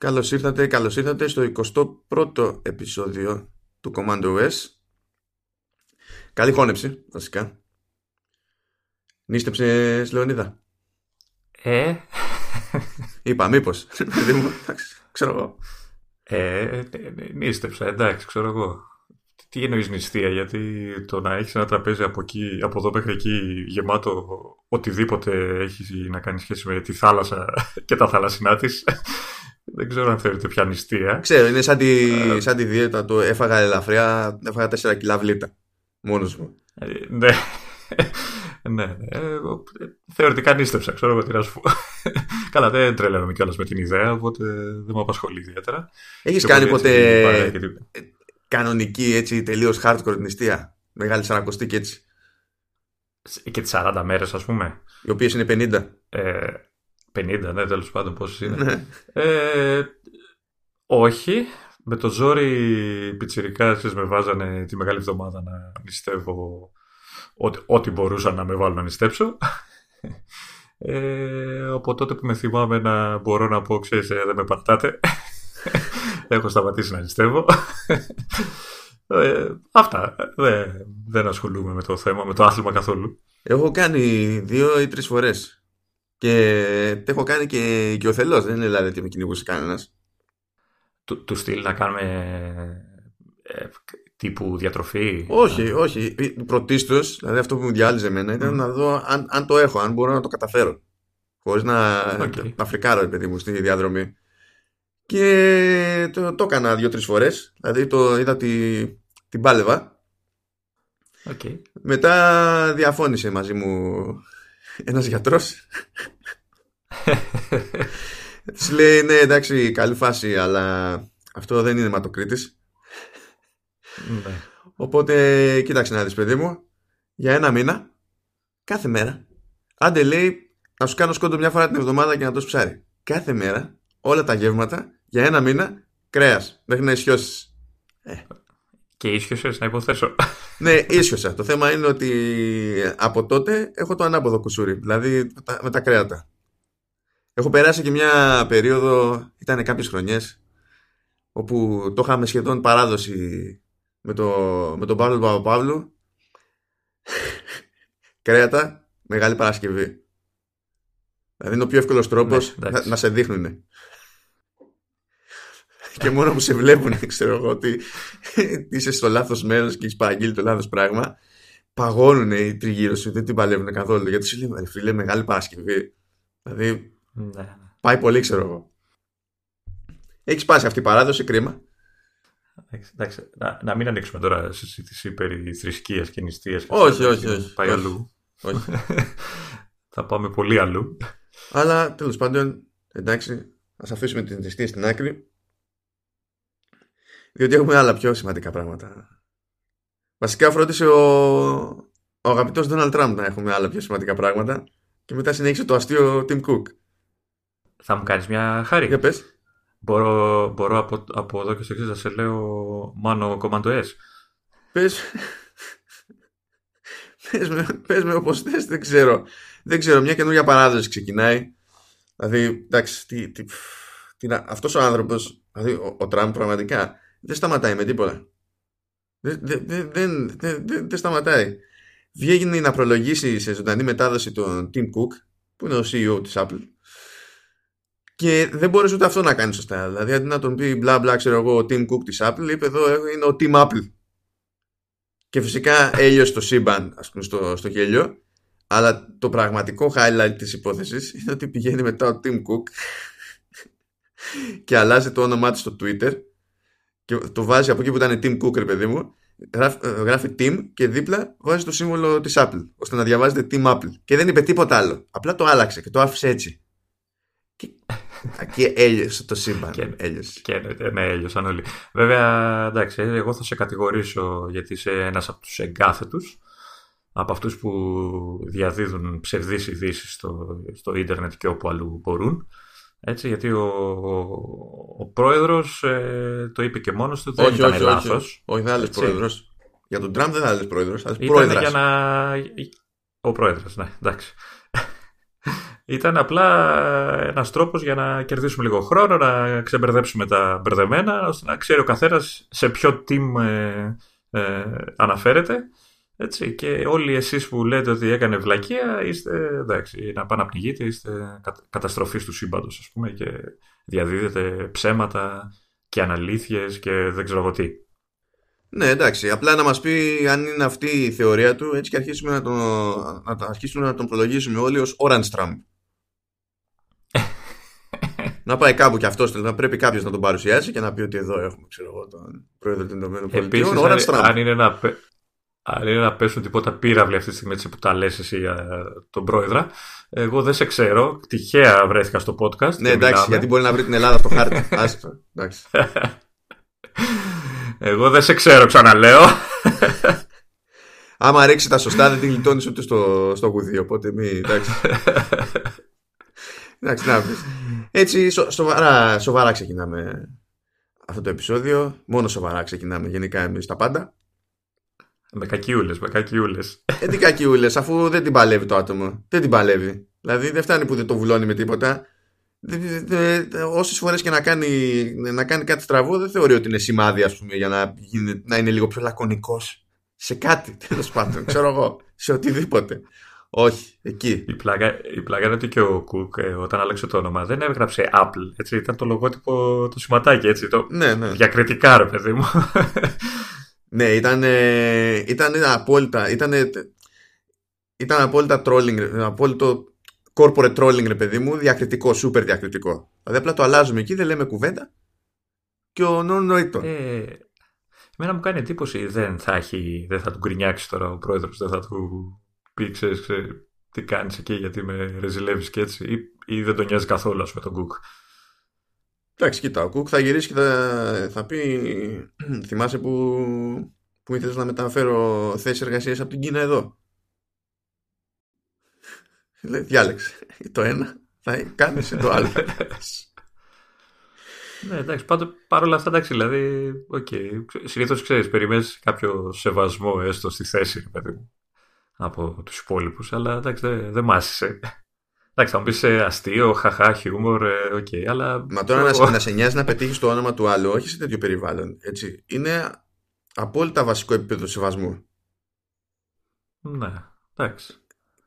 Καλώς ήρθατε, καλώς ήρθατε στο 21ο επεισόδιο του Command OS. Καλή χώνεψη, βασικά. Νίστεψες, Λεωνίδα. Ε, Είπα, μήπως. Δηλαδή μου, εντάξει, ξέρω εγώ. ε, νίστεψα, εντάξει, ξέρω εγώ. Τι εννοείς νηστεία, γιατί το να έχεις ένα τραπέζι από, εκεί, από εδώ μέχρι εκεί γεμάτο οτιδήποτε έχει να κάνει σχέση με τη θάλασσα και τα θαλασσινά της, δεν ξέρω αν θεωρείται πια νηστεία. Ξέρω, είναι σαν τη, σαν τη δίαιτα το έφαγα ελαφριά, έφαγα 4 κιλά βλήτα. Μόνος μου. Ε, ναι. ναι, ναι. Ε, θεωρητικά νίστεψα, ξέρω εγώ τι να σου πω. Καλά, δεν τρελαίνομαι κιόλας με την ιδέα, οπότε δεν με απασχολεί ιδιαίτερα. Έχεις Και κάνει οπότε ποτέ έτσι, παρέα και τίποτα. κανονική, έτσι, τελείως hardcore νηστεία. Μεγάλη σαρακοστή και έτσι; Και τις 40 μέρες, ας πούμε. Οι οποίες είναι 50. Ε, 50, ναι, τέλος πάντων, πόσες είναι. Ναι. Ε, όχι. Με το ζόρι πιτσιρικά με βάζανε τη μεγάλη εβδομάδα να νηστεύω ό,τι, ό,τι μπορούσαν να με βάλουν να νηστέψω. Ε, από τότε που με θυμάμαι να μπορώ να πω, ξέρεις, ε, δεν με πατάτε. Έχω σταματήσει να νηστεύω. Ε, αυτά. Δεν, δεν ασχολούμαι με το θέμα, με το άθλημα καθόλου. Έχω κάνει δύο ή τρεις φορές. Και το έχω κάνει και, και οικειοθελώς. Δεν είναι δηλαδή ότι με κυνηγούσε κανένας. Του, του στυλ να κάνουμε ε, τύπου διατροφή; Όχι, όχι. Πρωτίστως, δηλαδή αυτό που μου διάλυζε εμένα ήταν Μμ. να δω αν, αν το έχω, αν μπορώ να το καταφέρω. Χωρίς να, Οκ. να φρικάρω, ρε παιδί μου, στη διαδρομή. Και το, το έκανα δύο-τρεις φορές. Δηλαδή το είδα τη, την πάλευα. Οκ. Μετά διαφώνησε μαζί μου ένας γιατρός. Της λέει, ναι, εντάξει, καλή φάση, αλλά αυτό δεν είναι αιματοκρίτης. ναι. Οπότε, κοίταξε να δεις, παιδί μου, για ένα μήνα, κάθε μέρα, άντε λέει, να σου κάνω σκόντο μια φορά την εβδομάδα και να το ψάρι. Κάθε μέρα, όλα τα γεύματα, για ένα μήνα, κρέας, μέχρι να ισιώσεις. Και ίσχυσε να υποθέσω. Ναι, ίσιοσα. Το θέμα είναι ότι από τότε έχω το ανάποδο κουσούρι, δηλαδή με τα, με τα κρέατα. Έχω περάσει και μια περίοδο, ήταν κάποιες χρονιές, όπου το είχαμε σχεδόν παράδοση με, το, με τον Παύλο Παπαπαύλου. κρέατα, Μεγάλη Παρασκευή. Δηλαδή είναι ο πιο εύκολος τρόπος Ναι, εντάξει. να, να σε δείχνουνε. Και μόνο που σε βλέπουν, ξέρω εγώ, ότι είσαι στο λάθος μέρος και έχεις παραγγείλει το λάθος πράγμα, παγώνουν οι τριγύρω σου, δεν την παλεύουν καθόλου. Γιατί σου λέει, «Ρε φίλε, Μεγάλη Παρασκευή. Δηλαδή, ναι. πάει πολύ, ξέρω εγώ. Έχεις σπάσει αυτή η παράδοση, κρίμα. Εντάξει, εντάξει. Να, να μην ανοίξουμε τώρα συζήτηση περί θρησκείας και νηστείας. και Όχι, αυτά, όχι, γιατί όχι. Πάει Όχι. αλλού. Όχι. Θα πάμε πολύ αλλού. Αλλά τέλος πάντων, εντάξει, ας αφήσουμε την νηστεία στην άκρη. Διότι έχουμε άλλα πιο σημαντικά πράγματα. Βασικά φρόντισε ο, ο αγαπητός Donald Trump να έχουμε άλλα πιο σημαντικά πράγματα. Και μετά συνέχισε το αστείο Tim Cook. Θα μου κάνεις μια χάρη. Για πες. Μπορώ, μπορώ από, από εδώ και στο εξής να σε λέω Μάνο Commando S. Πες, πες, με, πες με όπως θες, δεν ξέρω. Δεν ξέρω, μια καινούργια παράδοση ξεκινάει. Δηλαδή, εντάξει, τι, τι, τι, να- αυτός ο άνθρωπος, δηλαδή ο, ο Τραμπ πραγματικά, δεν σταματάει με τίποτα. Δεν, δεν, δεν, δεν, δεν, δεν- δεν σταματάει. Βγαίνει να προλογίσει σε ζωντανή μετάδοση τον Tim Cook, που είναι ο CEO της Apple, και δεν μπορείς ούτε αυτό να κάνεις σωστά. Δηλαδή, αντί να τον πει μπλα μπλα, ξέρω εγώ, ο Tim Cook της Apple, είπε εδώ ε, είναι ο Team Apple. Και φυσικά έλειωσε το σύμπαν, ας πούμε, στο, στο γέλιο. Αλλά το πραγματικό highlight της υπόθεσης είναι ότι πηγαίνει μετά ο Tim Cook και αλλάζει το όνομά του στο Twitter και το βάζει από εκεί που ήταν Tim Cook, ρε παιδί μου, γράφει, ε, γράφει Tim και δίπλα βάζει το σύμβολο της Apple, ώστε να διαβάζετε Team Apple. Και δεν είπε τίποτα άλλο. Απλά το άλλαξε και το άφησε έτσι. Και, και έλειωσε το σύμπαν. Και- έλειωσε. Και ναι, ναι, έλειωσαν όλοι. Βέβαια, εντάξει, εγώ θα σε κατηγορήσω γιατί είσαι ένας από τους εγκάθετους, από αυτούς που διαδίδουν ψευδείς ειδήσεις στο, στο ίντερνετ και όπου αλλού μπορούν. Έτσι, γιατί ο, ο, ο πρόεδρος ε, το είπε και μόνος του, δεν όχι, ήταν όχι, όχι, λάθος. όχι, όχι, δεν άλλες Έτσι. πρόεδρος. Για τον Τραμπ δεν θα άλλες πρόεδρος, θα Ήταν πρόεδρας. για να... Ο πρόεδρος, ναι, εντάξει. Ήταν απλά ένας τρόπος για να κερδίσουμε λίγο χρόνο, να ξεμπερδέψουμε τα μπερδεμένα, ώστε να ξέρει ο καθένας σε ποιο team ε, ε, αναφέρεται. Έτσι, και όλοι εσείς που λέτε ότι έκανε βλακεία είστε, εντάξει, να πάνε να πνιγείτε, είστε καταστροφής του σύμπαντος, ας πούμε, και διαδίδετε ψέματα και αναλήθειες και δεν ξέρω εγώ τι. Ναι, εντάξει. Απλά να μας πει αν είναι αυτή η θεωρία του, έτσι και αρχίσουμε να τον, να αρχίσουμε να τον προλογίσουμε όλοι ως Orange Trump. να πάει κάπου κι αυτός, να πρέπει κάποιος να τον παρουσιάσει και να πει ότι εδώ έχουμε, ξέρω εγώ, τον πρόεδρο των Ηνωμένων Πολιτειών. Επίσης, αν, αν, είναι να, αν είναι να πέσουν τίποτα πύραυλοι αυτή τη στιγμή έτσι που τα λες εσύ για τον πρόεδρα. Εγώ δεν σε ξέρω. Τυχαία βρέθηκα στο podcast. Ναι, εντάξει, γιατί μπορεί να βρει την Ελλάδα στο χάρτη. Άσχετο. Εντάξει. Εγώ δεν σε ξέρω, ξαναλέω. Άμα ρίξει τα σωστά, δεν την γλιτώνει ούτε στο, στο γουδί. Οπότε μη. Εντάξει. εντάξει, να Έτσι, σοβαρά, σοβαρά ξεκινάμε αυτό το επεισόδιο. Μόνο σοβαρά ξεκινάμε γενικά εμείς τα πάντα. Με κακιούλες, με κακιούλες. Ε, τι κακιούλες, αφού δεν την παλεύει το άτομο. Δεν την παλεύει. Δηλαδή δεν φτάνει που δεν το βουλώνει με τίποτα. Όσες φορές και να κάνει, να κάνει κάτι στραβό, δεν θεωρεί ότι είναι σημάδι, ας πούμε, για να, να είναι λίγο πιο λακωνικός σε κάτι, τέλος πάντων. ξέρω εγώ, σε οτιδήποτε. Όχι, εκεί. Η πλάκα, η πλάκα είναι ότι και ο Κουκ ε, όταν άλλαξε το όνομα δεν έγραψε Apple. Έτσι, ήταν το λογότυπο, το σηματάκι έτσι. Το ναι, ναι. Διακριτικά, ρε παιδί μου. Ναι, ήταν, ήταν απόλυτα. Ήταν, ήταν απόλυτα trolling, απόλυτο corporate trolling, ρε παιδί μου, διακριτικό, super διακριτικό. Δηλαδή απλά το αλλάζουμε εκεί, δεν λέμε κουβέντα και ο νόν νοήτο. Ε, εμένα μου κάνει εντύπωση δεν θα, έχει, δεν θα του γκρινιάξει τώρα ο πρόεδρος, δεν θα του πει, ξέρεις, τι κάνεις εκεί γιατί με ρεζιλεύεις και έτσι ή, ή δεν τον νοιάζει καθόλου με τον Κουκ. Εντάξει, κοίτα, ο Κουκ θα γυρίσει και θα, θα πει θυμάσαι που, που ήθελες να μεταφέρω θέση εργασίας από την Κίνα εδώ; Λέει, διάλεξε. Το ένα θα κάνεις το άλλο. ναι, εντάξει, πάντως παρόλα αυτά, εντάξει, δηλαδή, okay, συνήθως ξέρεις, περιμένεις κάποιο σεβασμό έστω στη θέση, παιδί μου, από τους υπόλοιπους, αλλά εντάξει, δεν δε μάσησε. Εντάξει, θα μου πεις ε, αστείο, χαχά, χιούμορ, ε, OK, okay, αλλά. Μα τώρα να, να σε νοιάζει να πετύχεις το όνομα του άλλου, όχι σε τέτοιο περιβάλλον. Έτσι. Είναι απόλυτα βασικό επίπεδο σεβασμού. Ναι, εντάξει.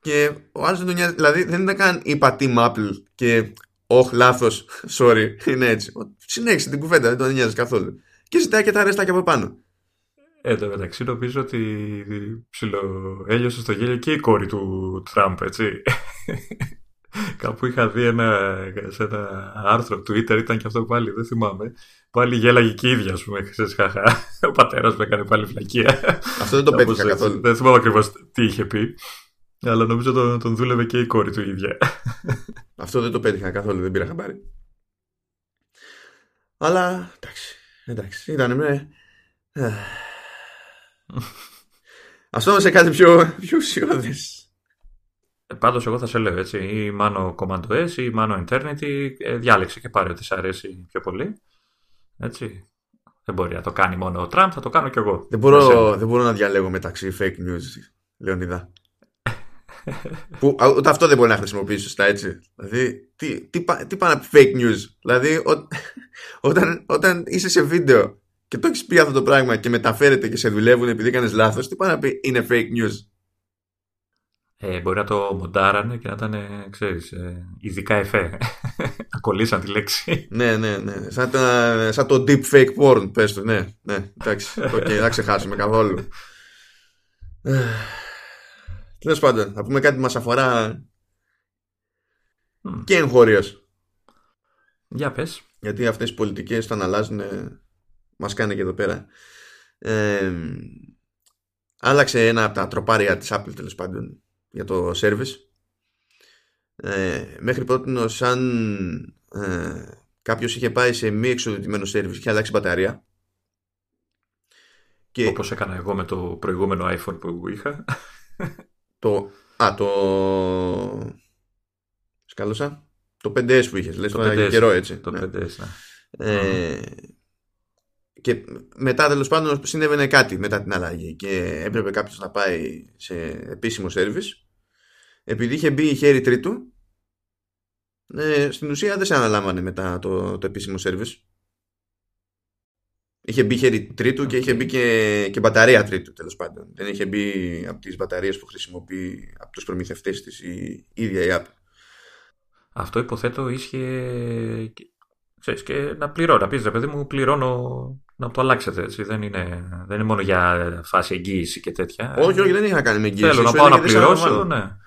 Και ο άλλος δεν τον νοιάζει. Δηλαδή δεν ήταν καν είπα team Apple και όχι λάθος, sorry, είναι έτσι. Συνέχισε την κουβέντα, δεν τον νοιάζει καθόλου. Και ζητάει και τα ρέστα και από πάνω. Ε, το μεταξύ νομίζω ότι ψιλοέλειωσε στο γέλιο και η κόρη του Τραμπ, έτσι. Κάπου είχα δει ένα, σε ένα άρθρο Twitter, ήταν και αυτό πάλι, δεν θυμάμαι. Πάλι γέλαγε και η ίδια, ας πούμε. Ξέρεις, χαχά. Ο πατέρας μου έκανε πάλι φλακία. Αυτό δεν το πέτυχα καθόλου. Δεν θυμάμαι ακριβώς τι είχε πει. Αλλά νομίζω τον, τον δούλευε και η κόρη του ίδια. Αυτό δεν το πέτυχα καθόλου, δεν πήρα χαμπάρι. Αλλά εντάξει, εντάξει, ήταν με... Ας πάμε σε κάτι πιο, πιο ουσιώδες. Ε, Πάντως, εγώ θα σε λέω έτσι, ή μάνο Command S ή μάνο Eternity, ε, διάλεξε και πάρε ό,τι σ' αρέσει πιο πολύ. Έτσι. Δεν μπορεί να το κάνει μόνο ο Τραμπ, θα το κάνω κι εγώ. Δεν μπορώ, δεν μπορώ να διαλέγω μεταξύ fake news, Λεωνίδα. που ούτε αυτό δεν μπορεί να χρησιμοποιήσεις σωστά έτσι. Δηλαδή, τι, τι, τι πάει να πει fake news; Δηλαδή, ό, όταν, όταν είσαι σε βίντεο και το έχεις πει αυτό το πράγμα και μεταφέρεται και σε δουλεύουν επειδή έκανες λάθος, τι πάει να πει είναι fake news; Ε, μπορεί να το μοντάρανε και να ήταν, ξέρεις, ε, ειδικά εφέ. να κολλήσαν τη λέξη. ναι, ναι, ναι. Σαν, τα, σαν το deep fake porn, πες του. Ναι, ναι, εντάξει. okay, δεν ξεχάσουμε καθόλου. Τέλος πάντων, να πούμε κάτι που μας αφορά και εγχώριο. Για πες. Γιατί αυτές οι πολιτικές όταν αλλάζουν μας κάνει και εδώ πέρα. Ε, άλλαξε ένα από τα τροπάρια της Apple τέλος πάντων για το service. Ε, μέχρι πρώτη σαν ε, κάποιος είχε πάει σε μη εξοδοτημένο service και αλλάξει μπαταρία. Και... Όπως έκανα εγώ με το προηγούμενο iPhone που είχα. Το. Α, το. Σκάλωσα. Το 5S που είχες, λες το τώρα καιρό έτσι. Το 5S, ναι. Ε, και μετά τέλος πάντων συνέβαινε κάτι μετά την αλλαγή και έπρεπε κάποιος να πάει σε επίσημο service επειδή είχε μπει η χέρι τρίτου ε, στην ουσία δεν σε αναλάμβανε μετά το, το επίσημο service. Είχε μπει χέρι τρίτου και είχε μπει και, και μπαταρία τρίτου τέλος πάντων. Δεν είχε μπει από τις μπαταρίες που χρησιμοποιεί από τους προμηθευτές της η, ίδια η app. Αυτό υποθέτω ίσχυε. Ξέρεις, και να πληρώνω. Να πεις ρε παιδί μου, πληρώνω να το αλλάξετε. Έτσι. Δεν, είναι, δεν είναι μόνο για φάση εγγύηση και τέτοια. Όχι, όχι, δεν είχε να κάνει με εγγύηση. Θέλω να πάω να πληρώσω. Ναι.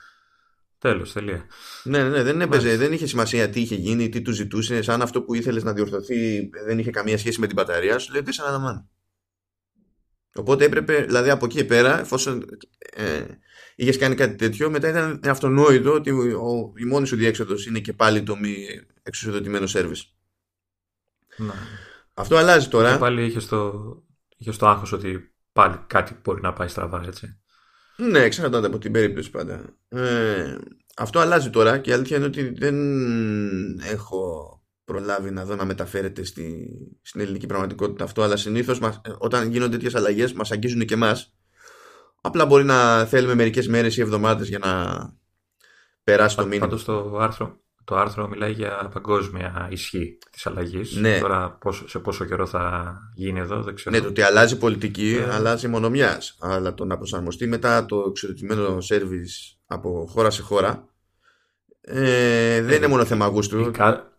Τέλος, τελεία. Ναι, ναι, ναι, δεν έπαιζε, δεν είχε σημασία τι είχε γίνει, τι του ζητούσε. Αν αυτό που ήθελες να διορθωθεί δεν είχε καμία σχέση με την μπαταρία, σου λέει δεν σε αναλαμβάνω. Οπότε έπρεπε, δηλαδή από εκεί πέρα, εφόσον ε, είχες κάνει κάτι τέτοιο, μετά ήταν αυτονόητο ότι ο, η μόνη σου διέξοδος είναι και πάλι το μη εξουσιοδοτημένο σερβις. Ναι. Αυτό αλλάζει τώρα. Και πάλι είχες το, είχες το άγχος ότι πάλι κάτι μπορεί να πάει στραβά, έτσι. Ναι, εξαρτάται από την περίπτωση πάντα. Ε, αυτό αλλάζει τώρα και η αλήθεια είναι ότι δεν έχω προλάβει να δω να μεταφέρεται στη, στην ελληνική πραγματικότητα αυτό, αλλά συνήθως όταν γίνονται τέτοιες αλλαγές μας αγγίζουν και εμάς. Απλά μπορεί να θέλουμε μερικές μέρες ή εβδομάδες για να περάσει το μήνυμα. Πάντως το άρθρο, το άρθρο μιλάει για παγκόσμια ισχύ της αλλαγής. Ναι. Τώρα σε πόσο καιρό θα γίνει εδώ δεν ξέρω. Ναι, το ότι αλλάζει πολιτική, ε. αλλάζει μόνο μια. Αλλά το να προσαρμοστεί μετά το εξοδοτημένο σερβις από χώρα σε χώρα ε, δεν ε, είναι μόνο θέμα γούστου. Εικά...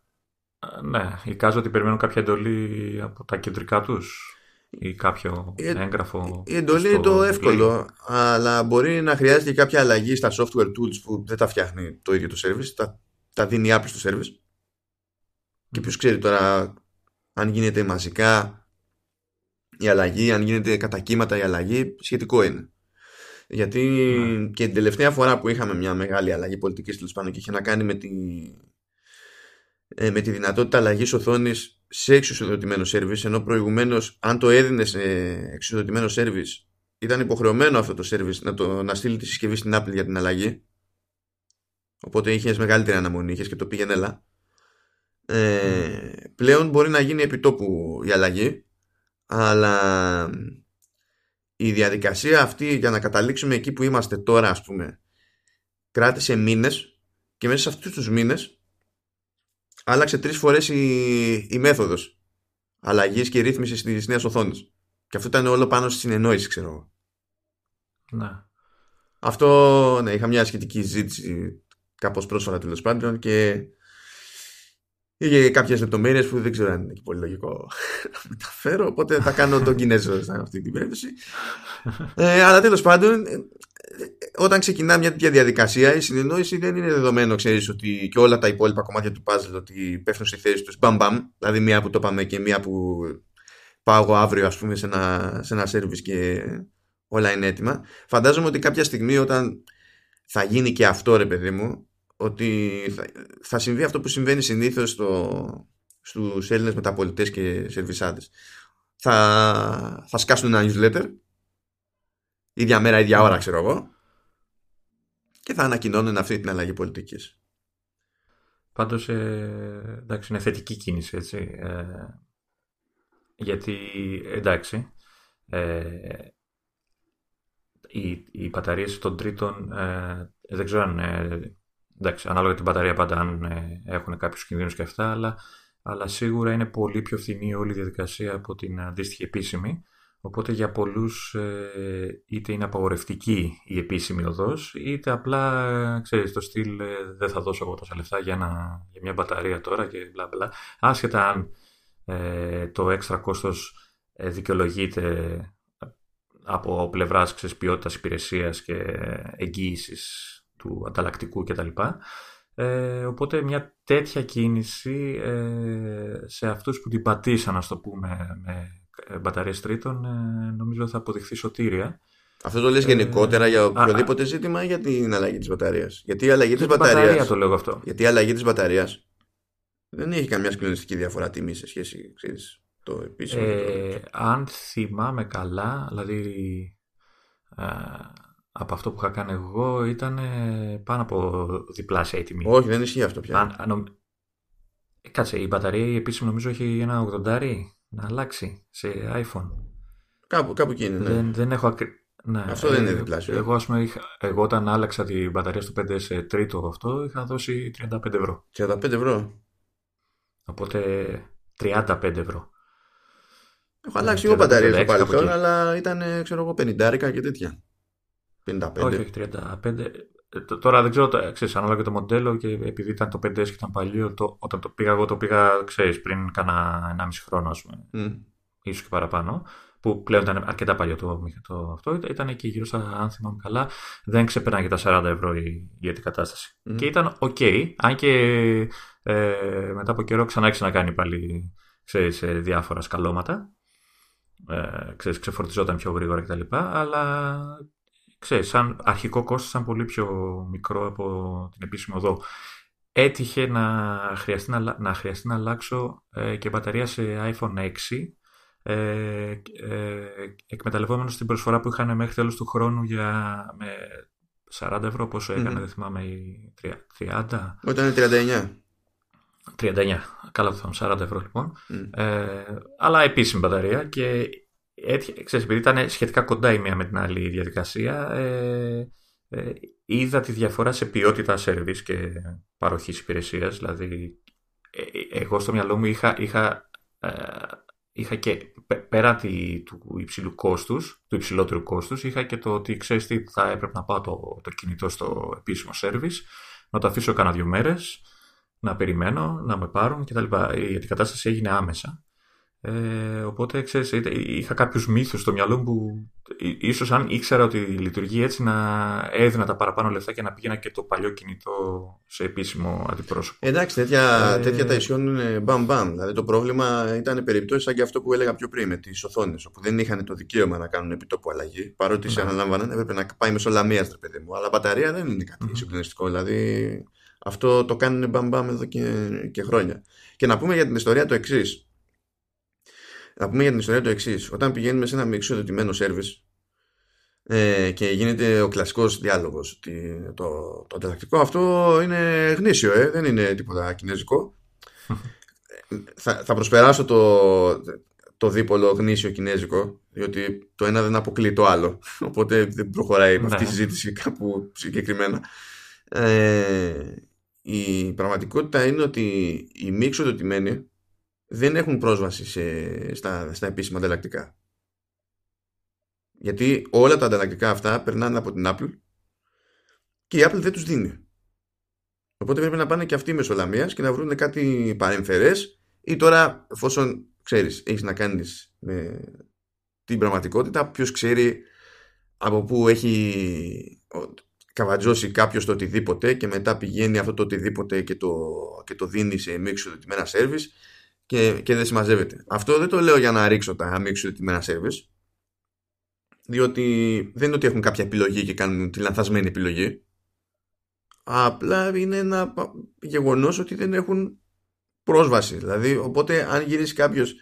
Ναι, εικάζω ότι περιμένουν κάποια εντολή από τα κεντρικά τους ή κάποιο η, έγγραφο. Η εντολή είναι το εύκολο, αλλά μπορεί να χρειάζεται και κάποια αλλαγή στα software tools που δεν τα φτιάχνει το ίδιο το service, τα, τα δίνει η Apple στο service. Και ποιος ξέρει τώρα αν γίνεται μαζικά η αλλαγή, αν γίνεται κατά κύματα η αλλαγή, σχετικό είναι. Γιατί ναι. και την τελευταία φορά που είχαμε μια μεγάλη αλλαγή πολιτικής τέλος πάντων και είχε να κάνει με τη, ε, με τη δυνατότητα αλλαγής οθόνης σε εξουσιοδοτημένο service, ενώ προηγουμένως, αν το έδινε σε εξουσιοδοτημένο service, ήταν υποχρεωμένο αυτό το service να, το, να στείλει τη συσκευή στην Apple για την αλλαγή. Οπότε είχες μεγαλύτερη αναμονή, είχες και το πήγαινε έλα. Ε, πλέον μπορεί να γίνει επιτόπου η αλλαγή αλλά η διαδικασία αυτή για να καταλήξουμε εκεί που είμαστε τώρα ας πούμε κράτησε μήνες και μέσα σε αυτούς τους μήνες άλλαξε τρεις φορές η, η μέθοδος αλλαγής και ρύθμισης της νέας οθόνης και αυτό ήταν όλο πάνω στη συνεννόηση ξέρω εγώ ναι. αυτό ναι είχα μια σχετική ζήτηση κάπως πρόσφατα τέλος πάντων και Είχε κάποιες λεπτομέρειες που δεν ξέρω αν είναι και πολύ λογικό να μεταφέρω. Οπότε θα κάνω τον Κινέζο σε αυτή την περίπτωση. Ε, αλλά τέλος πάντων, ε, όταν ξεκινά μια τέτοια διαδικασία, η συνεννόηση δεν είναι δεδομένο, ξέρεις, ότι και όλα τα υπόλοιπα κομμάτια του puzzle ότι πέφτουν στη θέση τους μπαμ μπαμ. Δηλαδή, μία που το πάμε και μία που πάω εγώ αύριο, ας πούμε, σε ένα, σε ένα service και όλα είναι έτοιμα. Φαντάζομαι ότι κάποια στιγμή όταν θα γίνει και αυτό, ρε παιδί μου, ότι θα, συμβεί αυτό που συμβαίνει συνήθως στο, στους Έλληνες μεταπολιτές και σερβισάτες. Θα, θα σκάσουν ένα newsletter ίδια μέρα, ίδια ώρα ξέρω εγώ και θα ανακοινώνουν αυτή την αλλαγή πολιτικής. Πάντως ε, εντάξει είναι θετική κίνηση έτσι ε, γιατί εντάξει ε, οι, οι μπαταρίες των τρίτων ε, δεν ξέρω αν ε, εντάξει, ανάλογα την μπαταρία πάντα αν ε, έχουν κάποιους κινδύνους και αυτά, αλλά, αλλά σίγουρα είναι πολύ πιο φθηνή όλη η διαδικασία από την αντίστοιχη επίσημη. Οπότε για πολλούς ε, είτε είναι απαγορευτική η επίσημη οδός, είτε απλά ε, ξέρεις, το στυλ ε, δεν θα δώσω εγώ τόσα λεφτά για, ένα, για μια μπαταρία τώρα και μπλα μπλα. Άσχετα αν ε, το έξτρα κόστος δικαιολογείται από πλευράς ποιότητας υπηρεσίας και εγγύησης του ανταλλακτικού κτλ. Ε, οπότε μια τέτοια κίνηση ε, σε αυτούς που την πατήσαν, να το πούμε, με μπαταρίες τρίτων, ε, νομίζω θα αποδειχθεί σωτήρια. Αυτό το λες ε, γενικότερα για οποιοδήποτε α, ζήτημα για την αλλαγή της μπαταρίας; Γιατί η αλλαγή της μπαταρίας... Μπαταρία το λέω αυτό. Γιατί η αλλαγή της μπαταρίας δεν έχει καμιά συγκλονιστική διαφορά τιμή σε σχέση, ξέρεις, το επίσημο. Ε, αν θυμάμαι καλά, δηλαδή από αυτό που είχα κάνει εγώ ήταν πάνω από διπλάσια η τιμή. Όχι, δεν ισχύει αυτό πια. Αν, Κάτσε, η μπαταρία η επίσημη νομίζω έχει ένα 80 να αλλάξει σε iPhone. Κάπου, κάπου εκεί είναι. Ναι. Δεν, δεν έχω Ναι, αυτό δεν είναι διπλάσιο. Εγώ, ας πούμε, είχα, εγώ όταν άλλαξα την μπαταρία στο 5 σε τρίτο αυτό είχα δώσει 35 ευρώ. 35 ευρώ. Οπότε 35 ευρώ. Έχω αλλάξει εγώ μπαταρία στο παρελθόν, αλλά ήταν ξέρω εγώ 50 και τέτοια. 55. Όχι, όχι 35. Τώρα δεν ξέρω, ξέρεις, ανάλογα το μοντέλο και επειδή ήταν το 5S και ήταν παλιό, το, όταν το πήγα εγώ το πήγα, ξέρεις, πριν κάνα 1,5 χρόνο, ας πούμε. Mm. Ίσως και παραπάνω που πλέον ήταν αρκετά παλιό το, το αυτό, ήταν εκεί γύρω στα, αν θυμάμαι καλά, δεν ξεπερνάγε τα 40 ευρώ η, η αντικατάσταση. Mm. Και ήταν ok, αν και ε, μετά από καιρό ξανά να κάνει πάλι ξέρεις, ε, διάφορα σκαλώματα. Ε, ξέρεις, ξεφορτιζόταν πιο γρήγορα κτλ. Αλλά ξέρεις, σαν αρχικό κόστος ήταν πολύ πιο μικρό από την επίσημη οδό. Έτυχε να χρειαστεί να, να, χρειαστεί να αλλάξω ε, και μπαταρία σε iPhone 6 ε, ε, εκμεταλλευόμενος την προσφορά που είχαν μέχρι τέλος του χρόνου για με 40 ευρώ πόσο έκανε, δεν θυμάμαι, η 30. Όταν είναι 39. 39, καλά το θα 40 ευρώ λοιπόν. Ε, αλλά επίσημη μπαταρία και έτυχε, ξέρεις, επειδή ήταν σχετικά κοντά η μία με την άλλη διαδικασία, ε, ε, είδα τη διαφορά σε ποιότητα service και παροχής υπηρεσίας. Δηλαδή, ε, εγώ στο μυαλό μου είχα, είχα είχα και πέρα του υψηλού κόστους, του υψηλότερου κόστους, είχα και το ότι ξέρεις τι θα έπρεπε να πάω το, το κινητό στο επίσημο service, να το αφήσω κάνα δύο μέρες, να περιμένω, να με πάρουν κτλ. Η αντικατάσταση έγινε άμεσα. Ε, οπότε ξέρεις, είχα κάποιους μύθους στο μυαλό μου που ίσως αν ήξερα ότι λειτουργεί έτσι να έδινα τα παραπάνω λεφτά και να πήγαινα και το παλιό κινητό σε επίσημο αντιπρόσωπο. Εντάξει, τέτοια, ε... τέτοια τα ισιώνουν μπαμ μπαμ. Δηλαδή το πρόβλημα ήταν περιπτώσεις σαν και αυτό που έλεγα πιο πριν με τις οθόνες, όπου δεν είχαν το δικαίωμα να κάνουν επιτόπου αλλαγή. Παρότι σε ναι. αναλάμβαναν, έπρεπε να πάει μεσολαμία, παιδί μου. Αλλά μπαταρία δεν είναι κάτι mm-hmm. συγκλονιστικό. Δηλαδή αυτό το κάνουν μπαμ μπαμ εδώ και, και χρόνια. Και να πούμε για την ιστορία το εξής να πούμε για την ιστορία το εξής. Όταν πηγαίνουμε σε ένα μειξοδοτημένο service ε, και γίνεται ο κλασικός διάλογος το, το ανταλλακτικό αυτό είναι γνήσιο, ε, δεν είναι τίποτα κινέζικο. θα, θα προσπεράσω το, το δίπολο γνήσιο κινέζικο, διότι το ένα δεν αποκλείει το άλλο. Οπότε δεν προχωράει αυτή η ναι. συζήτηση κάπου συγκεκριμένα. Ε, η πραγματικότητα είναι ότι οι μη εξοδοτημένοι δεν έχουν πρόσβαση σε, στα, στα επίσημα ανταλλακτικά. Γιατί όλα τα ανταλλακτικά αυτά περνάνε από την Apple και η Apple δεν τους δίνει. Οπότε πρέπει να πάνε και αυτοί μεσολαμίας και να βρουν κάτι παρεμφερές ή τώρα εφόσον ξέρεις έχεις να κάνεις με την πραγματικότητα ποιος ξέρει από πού έχει καβατζώσει κάποιος το οτιδήποτε και μετά πηγαίνει αυτό το οτιδήποτε και το, και το δίνει σε μη εξοδοτημένα service και, και δεν συμμαζεύεται. Αυτό δεν το λέω για να ρίξω τα αμύξου τιμένα service, διότι δεν είναι ότι έχουν κάποια επιλογή και κάνουν τη λανθασμένη επιλογή. Απλά είναι ένα γεγονός ότι δεν έχουν πρόσβαση. Δηλαδή, οπότε αν γυρίσεις κάποιος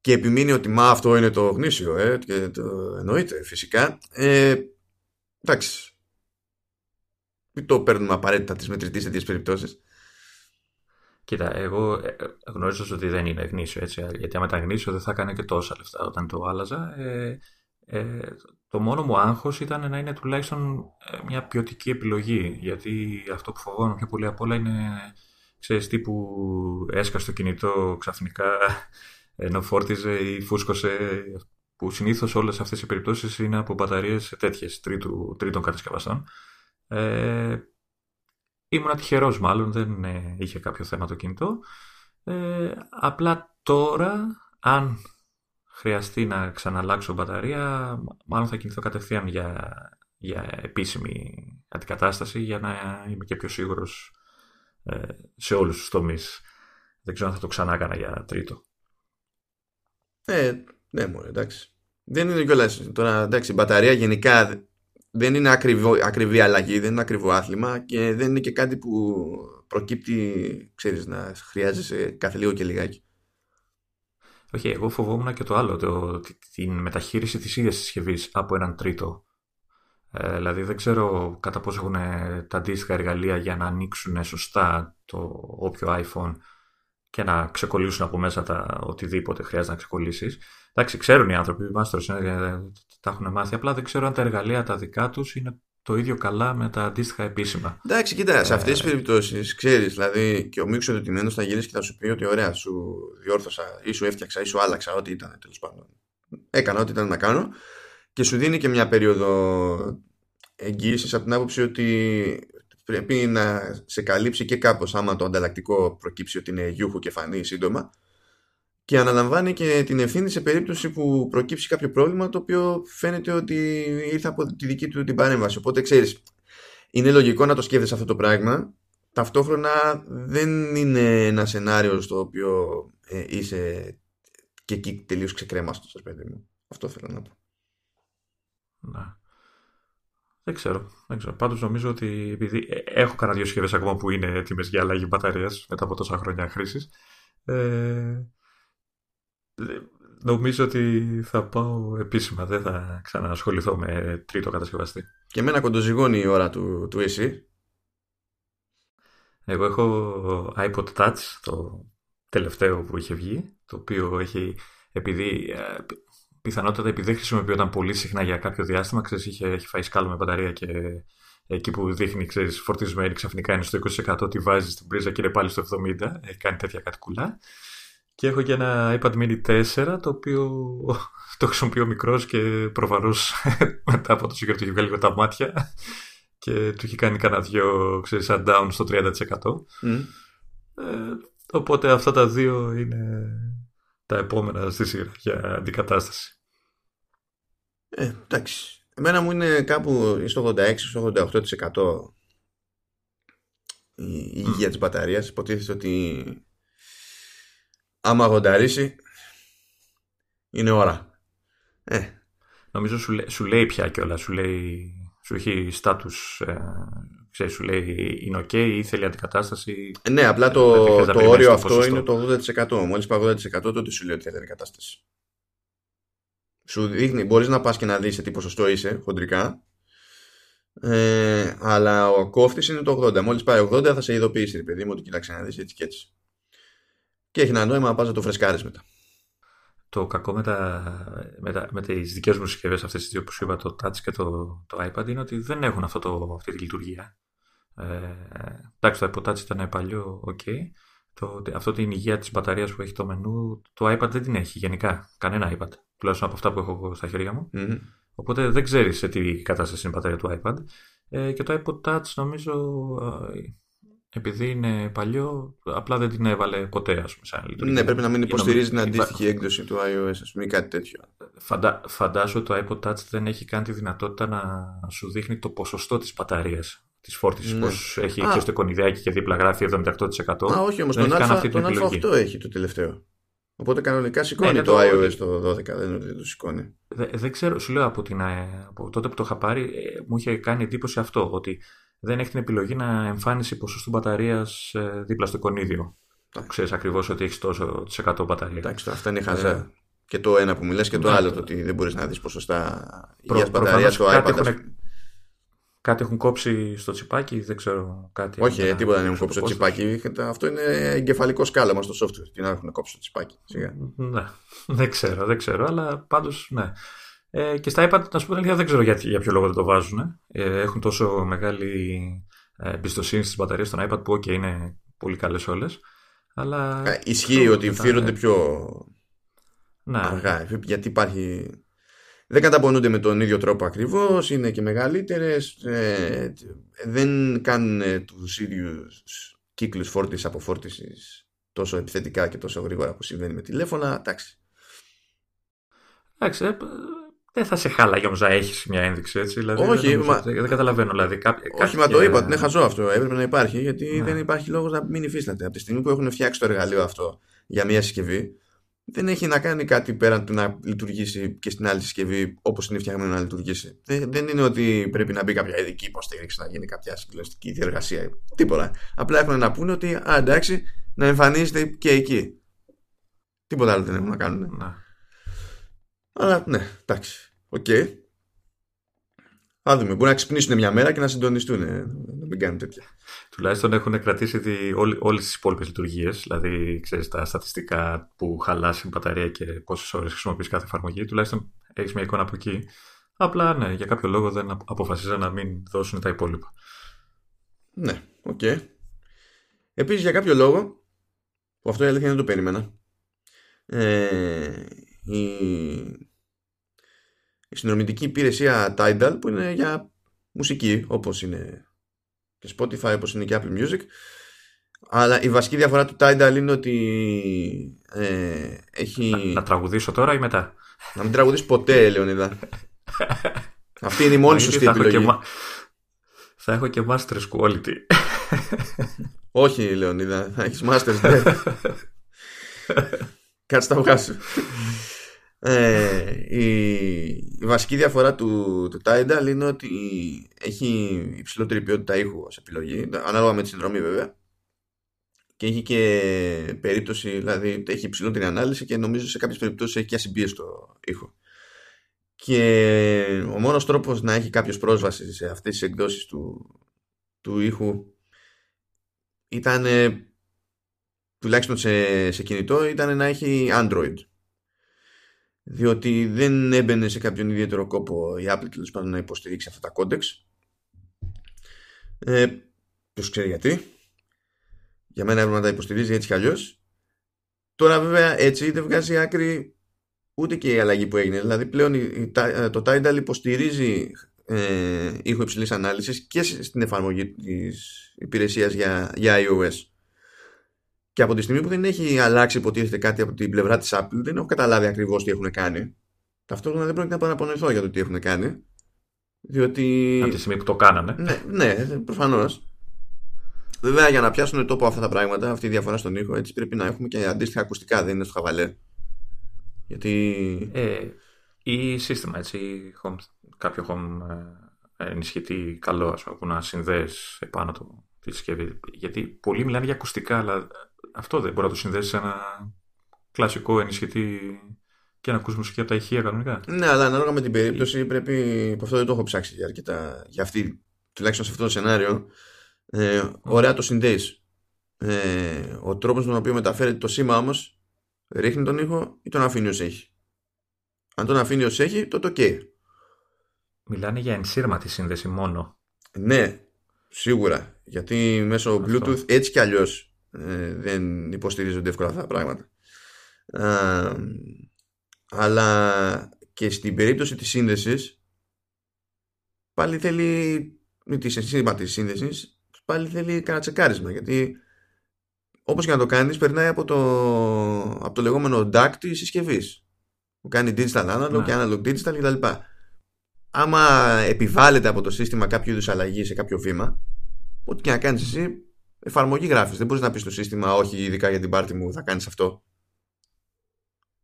και επιμείνει ότι μα αυτό είναι το γνήσιο, ε, και το εννοείται φυσικά, ε, εντάξει. Μην το παίρνουμε απαραίτητα τη μετρητή σε τέτοιες περιπτώσεις. Κοίτα, εγώ ε, ε, γνωρίζω ότι δεν είναι γνήσιο έτσι, γιατί άμα ήταν γνήσιο δεν θα έκανε και τόσα λεφτά όταν το άλλαζα. Ε, ε, το μόνο μου άγχος ήταν να είναι τουλάχιστον ε, μια ποιοτική επιλογή, γιατί αυτό που φοβάμαι πιο πολύ απ' όλα είναι, ξέρεις, τύπου έσκασε το κινητό ξαφνικά ενώ φόρτιζε ή φούσκωσε, που συνήθως όλες αυτές οι περιπτώσεις είναι από μπαταρίες τέτοιες τρίτου, τρίτων κατασκευαστών. Ε, Ήμουν τυχερός μάλλον, δεν ε, είχε κάποιο θέμα το κινητό. Ε, απλά τώρα, αν χρειαστεί να ξαναλλάξω μπαταρία, μάλλον θα κινηθώ κατευθείαν για, για επίσημη αντικατάσταση για να είμαι και πιο σίγουρος ε, σε όλους τους τομείς. Δεν ξέρω αν θα το ξανά έκανα για τρίτο. Ε, ναι, μόνο εντάξει. Δεν είναι κιόλας. Τώρα, εντάξει, μπαταρία γενικά δεν είναι ακριβό, ακριβή αλλαγή, δεν είναι ακριβό άθλημα και δεν είναι και κάτι που προκύπτει, ξέρεις, να χρειάζεσαι κάθε λίγο και λιγάκι. Όχι, εγώ φοβόμουν και το άλλο, το, την μεταχείριση της ίδιας συσκευής από έναν τρίτο. Ε, δηλαδή δεν ξέρω κατά πόσο έχουν τα αντίστοιχα εργαλεία για να ανοίξουν σωστά το όποιο iPhone και να ξεκολλήσουν από μέσα τα οτιδήποτε χρειάζεται να ξεκολλήσεις. Εντάξει, ξέρουν οι άνθρωποι, οι μάστρε τα έχουν μάθει. Απλά δεν ξέρω αν τα εργαλεία τα δικά τους είναι το ίδιο καλά με τα αντίστοιχα επίσημα. Εντάξει, κοίτα, σε αυτές τις περιπτώσεις ξέρεις, δηλαδή και ο μίξο εντετημένο θα γυρίσει και θα σου πει ότι ωραία, σου διόρθωσα ή σου έφτιαξα ή σου άλλαξα, ό,τι ήταν τέλος πάντων. Έκανα ό,τι ήταν να κάνω και σου δίνει και μια περίοδο εγγύησης από την άποψη ότι πρέπει να σε καλύψει και κάπως άμα το ανταλλακτικό προκύψει ότι είναι γιούχου και φανεί σύντομα και αναλαμβάνει και την ευθύνη σε περίπτωση που προκύψει κάποιο πρόβλημα το οποίο φαίνεται ότι ήρθε από τη δική του την παρέμβαση. Οπότε ξέρεις, είναι λογικό να το σκέφτεσαι αυτό το πράγμα. Ταυτόχρονα δεν είναι ένα σενάριο στο οποίο ε, είσαι και εκεί τελείως ξεκρέμαστος, σας παιδί μου. Αυτό θέλω να πω. Να. Δεν ξέρω. Δεν ξέρω. Πάντως νομίζω ότι επειδή ε, έχω κανένα δύο συσκευές ακόμα που είναι έτοιμες για αλλαγή μπαταρίας μετά από τόσα χρόνια χρήσης ε, νομίζω ότι θα πάω επίσημα. Δεν θα ξανασχοληθώ με τρίτο κατασκευαστή. Και εμένα κοντοζυγώνει η ώρα του, του εσύ. Εγώ έχω iPod Touch, το τελευταίο που είχε βγει, το οποίο έχει, επειδή ε, πιθανότατα επειδή δεν χρησιμοποιόταν πολύ συχνά για κάποιο διάστημα, ξέρεις, είχε, έχει φάει σκάλο με μπαταρία και εκεί που δείχνει, ξέρεις, φορτισμένη ξαφνικά είναι στο 20% τη βάζει στην πρίζα και είναι πάλι στο 70%, έχει κάνει τέτοια κατοικουλά. Και έχω και ένα iPad mini 4, το οποίο το χρησιμοποιώ μικρός και προφανώς μετά από το καιρό του έχει βγάλει λίγο τα μάτια και του έχει κάνει κανένα δυο, ξέρεις, down στο 30%. Mm. Ε, οπότε αυτά τα δύο είναι τα επόμενα στη σειρά για αντικατάσταση. Ε, εντάξει. Εμένα μου είναι κάπου στο 86-88% η υγεία mm. της μπαταρίας. Υποτίθεται ότι άμα γονταρίσει είναι ώρα. Ε. Νομίζω σου, σου λέει πια κιόλας, σου λέει, σου έχει στάτους, ε, ξέρεις, σου λέει είναι ok ή θέλει αντικατάσταση. Ε, ναι, απλά το, το, όριο αυτό είναι το 80%. Μόλις πάει 80% τότε σου λέει ότι θέλει αντικατάσταση. Σου δείχνει, μπορείς να πας και να δεις σε τι ποσοστό είσαι χοντρικά ε, αλλά ο κόφτης είναι το 80. Μόλις πάει 80 θα σε ειδοποιήσει, παιδί μου, ότι κοίταξε να δεις έτσι και έτσι. Και έχει ένα νόημα να πας να το φρεσκάρεις μετά. Το κακό με, τα, με, τα, με τις δικές μου συσκευές αυτές τις δύο που σου είπα, το Touch και το, το iPad, είναι ότι δεν έχουν αυτό το, αυτή τη λειτουργία. Ε, εντάξει, το iPod Touch ήταν παλιό, ok. Το, αυτό την υγεία της μπαταρίας που έχει το μενού, το iPad δεν την έχει γενικά. Κανένα iPad. Τουλάχιστον από αυτά που έχω στα χέρια μου. Mm-hmm. Οπότε δεν ξέρεις σε τι κατάσταση είναι η μπαταρία του iPad. Ε, και το iPod Touch νομίζω επειδή είναι παλιό, απλά δεν την έβαλε ποτέ, ας πούμε, σαν λειτουργία. Ναι, πρέπει να μην υποστηρίζει την αντίστοιχη έκδοση του iOS, ας πούμε, ή κάτι τέτοιο. Φαντα... Φαντάζομαι ότι το iPod Touch δεν έχει καν τη δυνατότητα να σου δείχνει το ποσοστό της μπαταρίας της φόρτισης. Ναι. Πώς έχει και στο κονιδάκι και δίπλα γράφει 78%. Α, όχι όμως, τον, Α, τον Α8 έχει το τελευταίο. Οπότε κανονικά σηκώνει ναι, το, iOS το 12, δεν είναι ότι δεν το σηκώνει. Δεν, ξέρω, σου λέω από, την, ε, από τότε που το είχα πάρει, ε, μου είχε κάνει εντύπωση αυτό, ότι δεν έχει την επιλογή να εμφάνισει ποσοστό μπαταρίας ε, δίπλα στο εικονίδιο. Ξέρεις ακριβώς ότι έχεις τόσο τη 100 μπαταρία. Εντάξει, αυτά είναι χαζά. Ε, και το ένα που μιλάς και το ναι, άλλο, το ότι δεν μπορείς να δεις ποσοστά υγεία μπαταρίας στο iPad. Έχουν, κάτι έχουν κόψει στο τσιπάκι, δεν ξέρω κάτι. Όχι, ε, τίποτα δεν έχουν κόψει στο τσιπάκι. Αυτό είναι εγκεφαλικό σκάλαμα στο software. Τι να έχουν κόψει στο τσιπάκι. Σιγά. Ναι, δεν ξέρω, δεν ξέρω, αλλά πάντως ναι. Ε, και στα iPad, να σου πω την δεν ξέρω για, για ποιο λόγο δεν το βάζουν. Ε, έχουν τόσο μεγάλη ε, εμπιστοσύνη στις μπαταρίες των iPad που okay, είναι πολύ καλές όλες. Αλλά... Ε, ισχύει ότι φύρονται πιο να. αργά. Γιατί υπάρχει. Δεν καταπονούνται με τον ίδιο τρόπο ακριβώς, είναι και μεγαλύτερες. Ε, δεν κάνουν τους ίδιους κύκλους φόρτισης αποφόρτισης τόσο επιθετικά και τόσο γρήγορα που συμβαίνει με τηλέφωνα. Εντάξει. Εντάξει, δεν θα σε χάλαγε όμω να έχεις μια ένδειξη έτσι. Δηλαδή, όχι, δεν, μα... δεν καταλαβαίνω. Δηλαδή, κάποιο, όχι, μα το είπα ότι είναι χαζό αυτό. Έπρεπε να υπάρχει γιατί ναι. δεν υπάρχει λόγος να μην υφίσταται. Από τη στιγμή που έχουν φτιάξει το εργαλείο αυτό για μια συσκευή, δεν έχει να κάνει κάτι πέραν του να λειτουργήσει και στην άλλη συσκευή όπως είναι φτιαγμένο να λειτουργήσει. Δεν, δεν είναι ότι πρέπει να μπει κάποια ειδική υποστήριξη, να γίνει κάποια συγκλωστική διεργασία. Τίποτα. Απλά έχουν να πούνε ότι, α, εντάξει, να εμφανίζεται και εκεί. Τίποτα άλλο δεν έχουν να κάνουν. Να. Αλλά ναι, εντάξει. OK. Okay. Θα δούμε. Μπορεί να ξυπνήσουν μια μέρα και να συντονιστούν. Να μην κάνουν τέτοια. Τουλάχιστον έχουν κρατήσει όλες τις υπόλοιπες λειτουργίες. Δηλαδή, ξέρεις τα στατιστικά που χαλάσει η μπαταρία και πόσες ώρες χρησιμοποιείς κάθε εφαρμογή. Τουλάχιστον έχεις μια εικόνα από εκεί. Απλά ναι, για κάποιο λόγο δεν αποφασίζαν να μην δώσουν τα υπόλοιπα. Ναι, OK. Okay. Επίσης για κάποιο λόγο, που αυτό η αλήθεια δεν το περίμενα, ε, η, η συνδρομητική υπηρεσία Tidal που είναι για μουσική όπως είναι και Spotify όπως είναι και Apple Music αλλά η βασική διαφορά του Tidal είναι ότι ε, έχει... Να, να τραγουδήσω τώρα ή μετά; Να μην τραγουδείς ποτέ, Λεωνίδα. Αυτή είναι η μόνη σωστή επιλογή. Θα έχω και Masters Quality. Όχι, Λεωνίδα. Θα έχεις Masters Κάτσε τα αυγά σου. Ε, η, βασική διαφορά του, του Tidal είναι ότι έχει υψηλότερη ποιότητα ήχου ως επιλογή, ανάλογα με τη συνδρομή βέβαια. Και έχει και περίπτωση, δηλαδή έχει υψηλότερη ανάλυση και νομίζω σε κάποιες περιπτώσεις έχει και ασυμπίεστο ήχο. Και ο μόνος τρόπος να έχει κάποιος πρόσβαση σε αυτές τις εκδόσεις του, του ήχου ήταν τουλάχιστον σε, σε κινητό ήταν να έχει Android διότι δεν έμπαινε σε κάποιον ιδιαίτερο κόπο η Apple τέλος πάντων να υποστηρίξει αυτά τα codecs. Ε, ποιος ξέρει γιατί. Για μένα έπρεπε να τα υποστηρίζει έτσι κι αλλιώς. Τώρα βέβαια έτσι δεν βγάζει άκρη ούτε και η αλλαγή που έγινε. Δηλαδή πλέον το Tidal υποστηρίζει ε, ήχο υψηλής ανάλυσης και στην εφαρμογή της υπηρεσίας για, για iOS και από τη στιγμή που δεν έχει αλλάξει υποτίθεται κάτι από την πλευρά της Apple δεν έχω καταλάβει ακριβώς τι έχουν κάνει ταυτόχρονα δεν πρόκειται να παραπονεθώ για το τι έχουν κάνει διότι... Από τη στιγμή που το κάνανε ναι, ναι προφανώς Βέβαια για να πιάσουν τόπο αυτά τα πράγματα, αυτή η διαφορά στον ήχο, έτσι πρέπει να έχουμε και αντίστοιχα ακουστικά, δεν είναι στο χαβαλέ. Γιατί. Ε, ή σύστημα, έτσι, home, κάποιο home ε, ενισχυτή καλό, ας πούμε, που να συνδέεις επάνω του τη συσκευή. Γιατί πολλοί μιλάνε για ακουστικά, αλλά αυτό δεν μπορεί να το συνδέσεις σε ένα κλασικό ενισχυτή και να ακούς μουσική από τα ηχεία κανονικά. Ναι, αλλά ανάλογα με την περίπτωση πρέπει. Που αυτό δεν το έχω ψάξει για αρκετά. Για αυτή, τουλάχιστον σε αυτό το σενάριο. Ε, ωραία το συνδέεις. Ε, ο τρόπος με τον οποίο μεταφέρεται το σήμα όμως ρίχνει τον ήχο ή τον αφήνει ως έχει. Αν τον αφήνει ως έχει, το OK. Μιλάνε για ενσύρματη σύνδεση μόνο. Ναι, σίγουρα. Γιατί μέσω Bluetooth έτσι κι αλλιώς ε, δεν υποστηρίζονται εύκολα αυτά τα πράγματα. αλλά και στην περίπτωση της σύνδεσης πάλι θέλει με τη της σύνδεσης πάλι θέλει κανένα τσεκάρισμα γιατί όπως και να το κάνεις περνάει από το, από το λεγόμενο DAC της συσκευής που κάνει digital analog ναι. και analog digital κτλ. Άμα επιβάλλεται από το σύστημα κάποιο είδους αλλαγή σε κάποιο βήμα, ό,τι και να κάνεις εσύ, εφαρμογή γράφεις. Δεν μπορείς να πεις στο σύστημα, Όχι, ειδικά για την πάρτι μου θα κάνεις αυτό.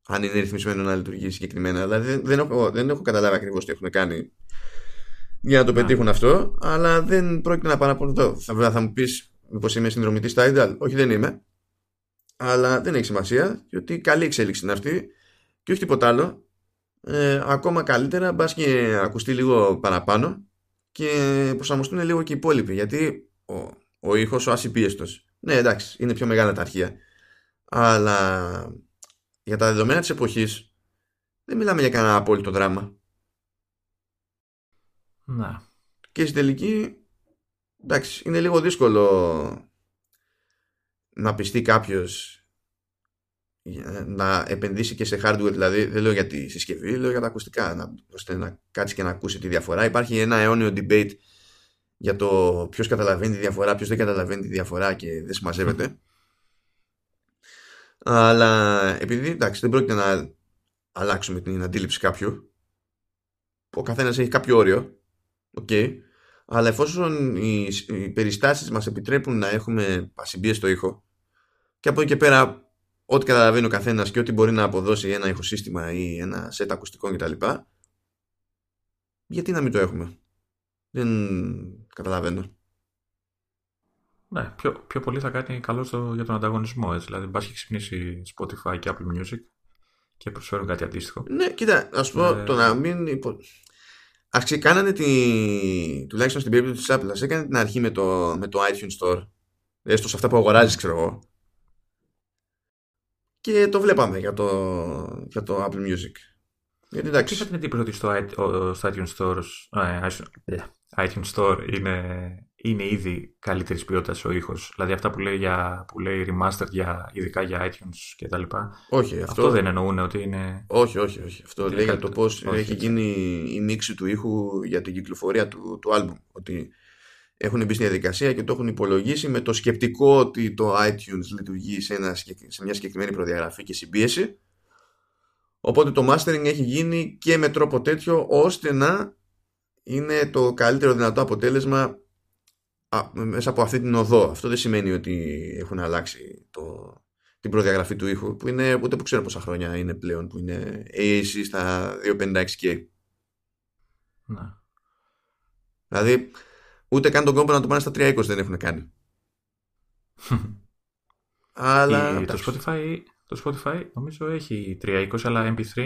Αν είναι ρυθμισμένο να λειτουργεί συγκεκριμένα. Δηλαδή δεν, δεν, έχω, δεν έχω καταλάβει ακριβώς τι έχουν κάνει για να το ναι. πετύχουν αυτό, αλλά δεν πρόκειται να παραπονηθώ. Θα, θα μου πεις, Μήπως είμαι συνδρομητής Tidal. Όχι, δεν είμαι. Αλλά δεν έχει σημασία, διότι καλή εξέλιξη είναι αυτή και όχι τίποτα άλλο. Ε, ακόμα καλύτερα, μπας και ακουστεί λίγο παραπάνω και προσαρμοστούν λίγο και οι υπόλοιποι. Γιατί ο, ο ήχος, ο ασυπίεστο. Ναι, εντάξει, είναι πιο μεγάλα τα αρχεία. Αλλά για τα δεδομένα της εποχής δεν μιλάμε για κανένα απόλυτο δράμα. Να. Και στην τελική εντάξει, είναι λίγο δύσκολο να πιστεί κάποιος να επενδύσει και σε hardware, δηλαδή δεν λέω για τη συσκευή, λέω για τα ακουστικά, να, ώστε να κάτσει και να ακούσει τη διαφορά. Υπάρχει ένα αιώνιο debate για το ποιος καταλαβαίνει τη διαφορά, ποιος δεν καταλαβαίνει τη διαφορά και δεν συμμαζεύεται. Αλλά επειδή εντάξει, δεν πρόκειται να αλλάξουμε την αντίληψη κάποιου, ο καθένας έχει κάποιο όριο, okay, αλλά εφόσον οι, οι περιστάσεις μας επιτρέπουν να έχουμε στο ήχο και από εκεί και πέρα ό,τι καταλαβαίνει ο καθένας και ό,τι μπορεί να αποδώσει ένα ηχοσύστημα ή ένα σετ ακουστικών κτλ. Γιατί να μην το έχουμε; Δεν καταλαβαίνω. Ναι, πιο, πιο πολύ θα κάνει καλό στο, για τον ανταγωνισμό. Έτσι. Δηλαδή, μπας και ξυπνήσει Spotify και Apple Music και προσφέρουν κάτι αντίστοιχο. Ναι, κοίτα, ας πω ε... το να μην. Υπο... Ας κάνανε τη, τουλάχιστον στην περίπτωση της Apple, ας έκανε την αρχή με το, με το iTunes Store, έστω σε αυτά που αγοράζεις, ξέρω εγώ. Και το βλέπαμε για το, για το Apple Music. Γιατί εντάξει. Είχα την εντύπωση ότι στο, στο iTunes Store, ε, iTunes Store είναι, είναι ήδη καλύτερης ποιότητας ο ήχος. Δηλαδή αυτά που λέει, για, που λέει remastered για, ειδικά για iTunes και τα λοιπά. Όχι, αυτό... αυτό δεν εννοούν ότι είναι. Όχι, όχι, όχι. Αυτό λέει για το πώς έχει γίνει η μίξη του ήχου για την κυκλοφορία του, του album. Ότι έχουν μπει στη διαδικασία και το έχουν υπολογίσει με το σκεπτικό ότι το iTunes λειτουργεί σε, ένα, σε μια συγκεκριμένη προδιαγραφή και συμπίεση. Οπότε το mastering έχει γίνει και με τρόπο τέτοιο ώστε να είναι το καλύτερο δυνατό αποτέλεσμα μέσα από αυτή την οδό. Αυτό δεν σημαίνει ότι έχουν αλλάξει το, την προδιαγραφή του ήχου που είναι ούτε που ξέρω πόσα χρόνια είναι πλέον που είναι AAC στα 256K. Να. Δηλαδή ούτε καν τον κόμπο να το πάνε στα 320 δεν έχουν κάνει. Αλλά... το, Spotify, το Spotify νομίζω έχει 320 αλλά MP3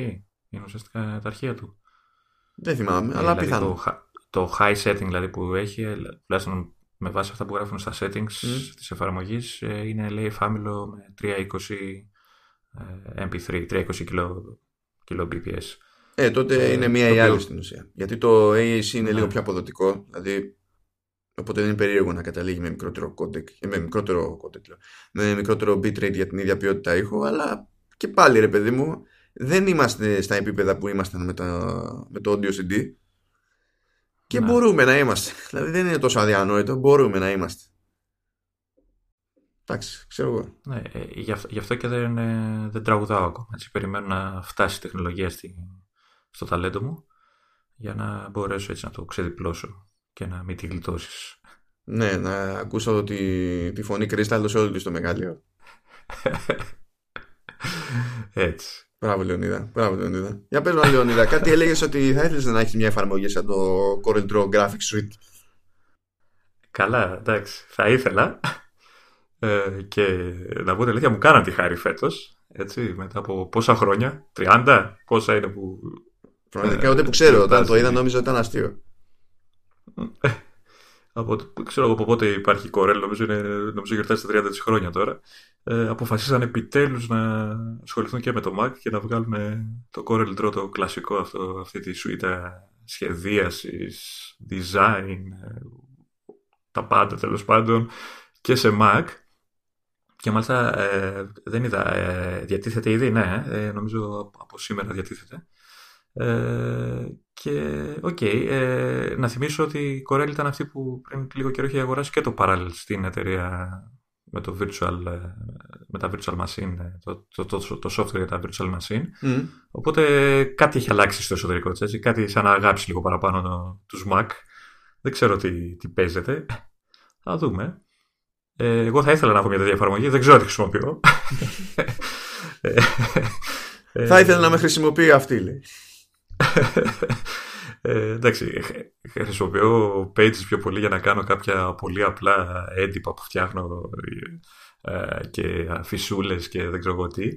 είναι ουσιαστικά τα αρχεία του. Δεν θυμάμαι, ε, αλλά δηλαδή πιθανό. Το, το high setting δηλαδή που έχει, ε, τουλάχιστον με βάση αυτά που γράφουν στα settings mm. της εφαρμογής, ε, είναι λέει εφάμιλο με 320 MP3, 320 kilo, kilo BPS. Ε, τότε είναι μία ή άλλη στην ουσία. Γιατί το AAC είναι λίγο ναι. πιο αποδοτικό, δηλαδή Οπότε δεν είναι περίεργο να καταλήγει με μικρότερο codec, με μικρότερο codec, με μικρότερο bitrate για την ίδια ποιότητα ήχου, αλλά και πάλι ρε παιδί μου, δεν είμαστε στα επίπεδα που ήμασταν με, τα, με το audio CD και να. μπορούμε να είμαστε. Δηλαδή δεν είναι τόσο αδιανόητο, μπορούμε να είμαστε. Εντάξει, ξέρω εγώ. Ναι, ε, γι, αυτό, γι' αυτό και δεν, ε, δεν τραγουδάω ακόμα. Έτσι, περιμένω να φτάσει η τεχνολογία στη, στο ταλέντο μου για να μπορέσω έτσι να το ξεδιπλώσω και να μην τη γλιτώσεις. Ναι, να ακούσω ότι τη φωνή κρίσταλο σε όλο το μεγάλιο. έτσι. Μπράβο, Λεωνίδα. Μπράβο, Λεωνίδα. Για πες μας, Λεωνίδα, κάτι έλεγες ότι θα ήθελες να έχεις μια εφαρμογή σαν το Corel Draw Graphics Suite; Καλά, εντάξει. Θα ήθελα. Ε, και να πω την αλήθεια, μου κάναν τη χάρη φέτος. Έτσι, μετά από πόσα χρόνια, 30, πόσα είναι που. Πραγματικά ούτε που ξέρω, όταν το είδα νόμιζα ότι ήταν αστείο. Από, ξέρω από πότε υπάρχει η Corel, νομίζω, είναι, νομίζω γιορτάζει τα 30 της χρόνια τώρα, ε, αποφασίσαν επιτέλους να ασχοληθούν και με το Mac και να βγάλουν το Corel Draw το κλασικό αυτό, αυτή τη σουίτα σχεδίασης, design, ε, τα πάντα τέλος πάντων και σε Mac. Και μάλιστα ε, δεν είδα, ε, διατίθεται ήδη, ναι, ε, νομίζω από σήμερα διατίθεται. Ε, και OK, okay, ε, να θυμίσω ότι η Corel ήταν αυτή που πριν λίγο καιρό είχε αγοράσει και την Parallels, την εταιρεία με, το virtual, ε, με τα virtual machine, ε, το, το, το, το software για τα virtual machine. Mm. Οπότε κάτι έχει αλλάξει στο εσωτερικό της, έτσι, κάτι σαν να αγάπησε λίγο παραπάνω το, τους Mac. Δεν ξέρω τι, τι παίζεται. Θα δούμε. Ε, εγώ θα ήθελα να έχω μια τέτοια εφαρμογή, δεν ξέρω τι χρησιμοποιώ. θα ήθελα να με χρησιμοποιεί αυτή, λέει ε, εντάξει, χρησιμοποιώ pages πιο πολύ για να κάνω κάποια πολύ απλά έντυπα που φτιάχνω ε, και φυσούλες και δεν ξέρω τι.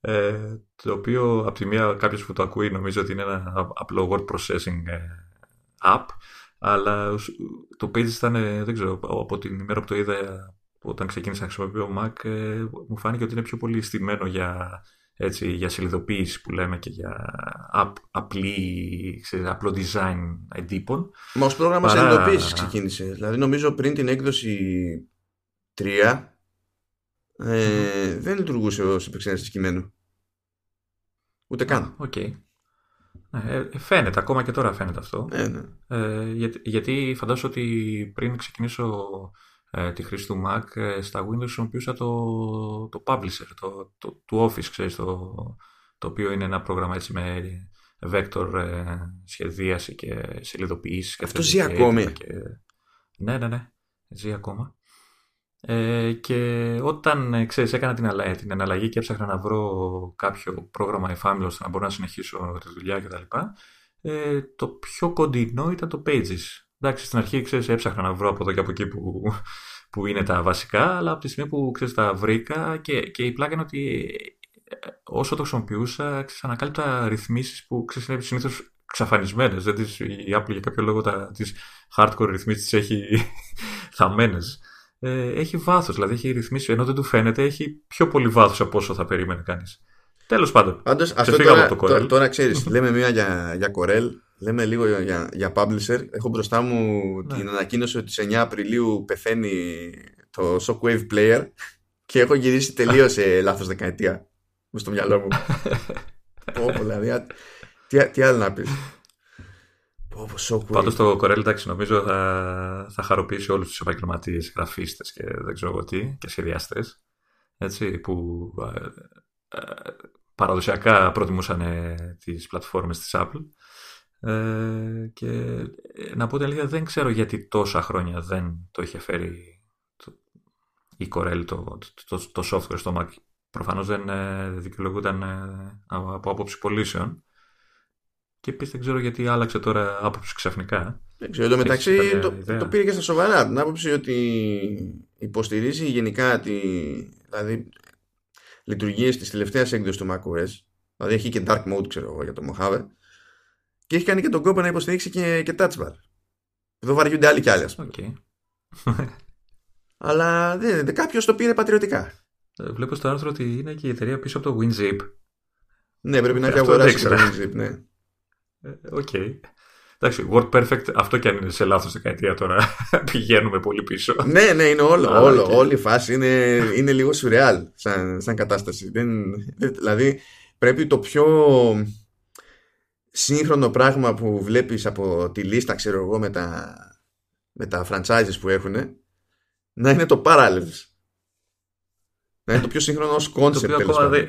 Ε, το οποίο από τη μία κάποιος που το ακούει νομίζω ότι είναι ένα απλό word processing ε, app αλλά το Pages ήταν, δεν ξέρω, από την ημέρα που το είδα όταν ξεκίνησα να χρησιμοποιώ Mac μου φάνηκε ότι είναι πιο πολύ στημένο για έτσι, για σελιδοποίηση που λέμε και για απ, απλή, ξέρεις, απλό design εντύπων. Μα ως πρόγραμμα Παρά... σελιδοποίησης ξεκίνησε. Δηλαδή νομίζω πριν την έκδοση 3 ε, δεν λειτουργούσε ως επεξεργαστής κειμένου. Ούτε καν. OK. Okay. Ε, φαίνεται, ακόμα και τώρα φαίνεται αυτό. Ε, ναι. ε, γιατί, γιατί φαντάζομαι ότι πριν ξεκινήσω ε, τη χρήση του Mac ε, στα Windows χρησιμοποιούσα το, το Publisher, το, το, του Office, ξέρεις, το, το οποίο είναι ένα πρόγραμμα έτσι με vector ε, σχεδίαση και σελιδοποίηση. Αυτό ζει ακόμη; Και... Ναι, ναι, ναι, ζει ακόμα. Ε, και όταν ξέρεις, έκανα την, αλλαγή, την εναλλαγή και έψαχνα να βρω κάποιο πρόγραμμα εφάμιλος ώστε να μπορώ να συνεχίσω τη δουλειά κτλ. Ε, το πιο κοντινό ήταν το Pages Εντάξει, στην αρχή ξέρεις, έψαχνα να βρω από εδώ και από εκεί που, που είναι τα βασικά, αλλά από τη στιγμή που ξέρεις, τα βρήκα και, και η πλάκα είναι ότι ε, όσο το χρησιμοποιούσα, ξέρεις, ανακάλυπτα ρυθμίσεις που ξέρεις, συνήθως ξαφανισμένε. Η Apple για κάποιο λόγο τις hardcore ρυθμίσεις τις έχει θαμμένε. Ε, έχει βάθος, δηλαδή έχει ρυθμίσει, ενώ δεν του φαίνεται, έχει πιο πολύ βάθος από όσο θα περίμενε κανείς. Τέλος πάντων. Πάντως, αυτό τώρα, το τώρα, τώρα ξέρεις, λέμε μία για, για Corel, λέμε λίγο για, για, για Publisher. Έχω μπροστά μου ναι. την ανακοίνωση ότι σε 9 Απριλίου πεθαίνει το Shockwave Player και έχω γυρίσει τελείως σε λάθος δεκαετία. Με στο μυαλό μου. Πω, δηλαδή, τι, τι άλλο να πεις. Πάντως το Corel, εντάξει, νομίζω θα, θα χαροποιήσει όλους τους επαγγελματίες γραφίστες και δεν ξέρω εγώ τι και σχεδιαστές. Έτσι, που ε, ε, παραδοσιακά προτιμούσαν τις πλατφόρμες της Apple ε, και ε, να πω την αλήθεια δεν ξέρω γιατί τόσα χρόνια δεν το είχε φέρει το, η Corel το, το, το, software στο Mac προφανώς δεν ε, δικαιολογούταν ε, από άποψη πωλήσεων και επίσης δεν ξέρω γιατί άλλαξε τώρα άποψη ξαφνικά. Δεν ξέρω. Εδώ μεταξύ το, το, πήρε και στα σοβαρά. Την άποψη ότι υποστηρίζει γενικά τη, δηλαδή λειτουργίες της τελευταίας έκδοσης του macOS. Δηλαδή έχει και dark mode, ξέρω εγώ, για το Mojave. Και έχει κάνει και τον κόπο να υποστηρίξει και, και touch bar. Εδώ βαριούνται άλλοι κι άλλοι, ας πούμε. Okay. Αλλά δεν, δεν, κάποιος το πήρε πατριωτικά. Ε, βλέπω στο άρθρο ότι είναι και η εταιρεία πίσω από το WinZip. Ναι, πρέπει να έχει αγοράσει το WinZip, ναι. Ε, OK. Okay. Εντάξει, Word Perfect, αυτό και αν είναι σε λάθος δεκαετία τώρα, πηγαίνουμε πολύ πίσω. ναι, ναι, είναι όλο. όλο Όλη η φάση είναι, είναι λίγο σουρεάλ σαν, σαν κατάσταση. Δεν, δηλαδή, πρέπει το πιο σύγχρονο πράγμα που βλέπεις από τη λίστα, ξέρω εγώ, με τα, με τα franchises που έχουν, να είναι το Parallels. Να είναι το πιο σύγχρονο ως concept, τέλος πάντων. Ε, ε,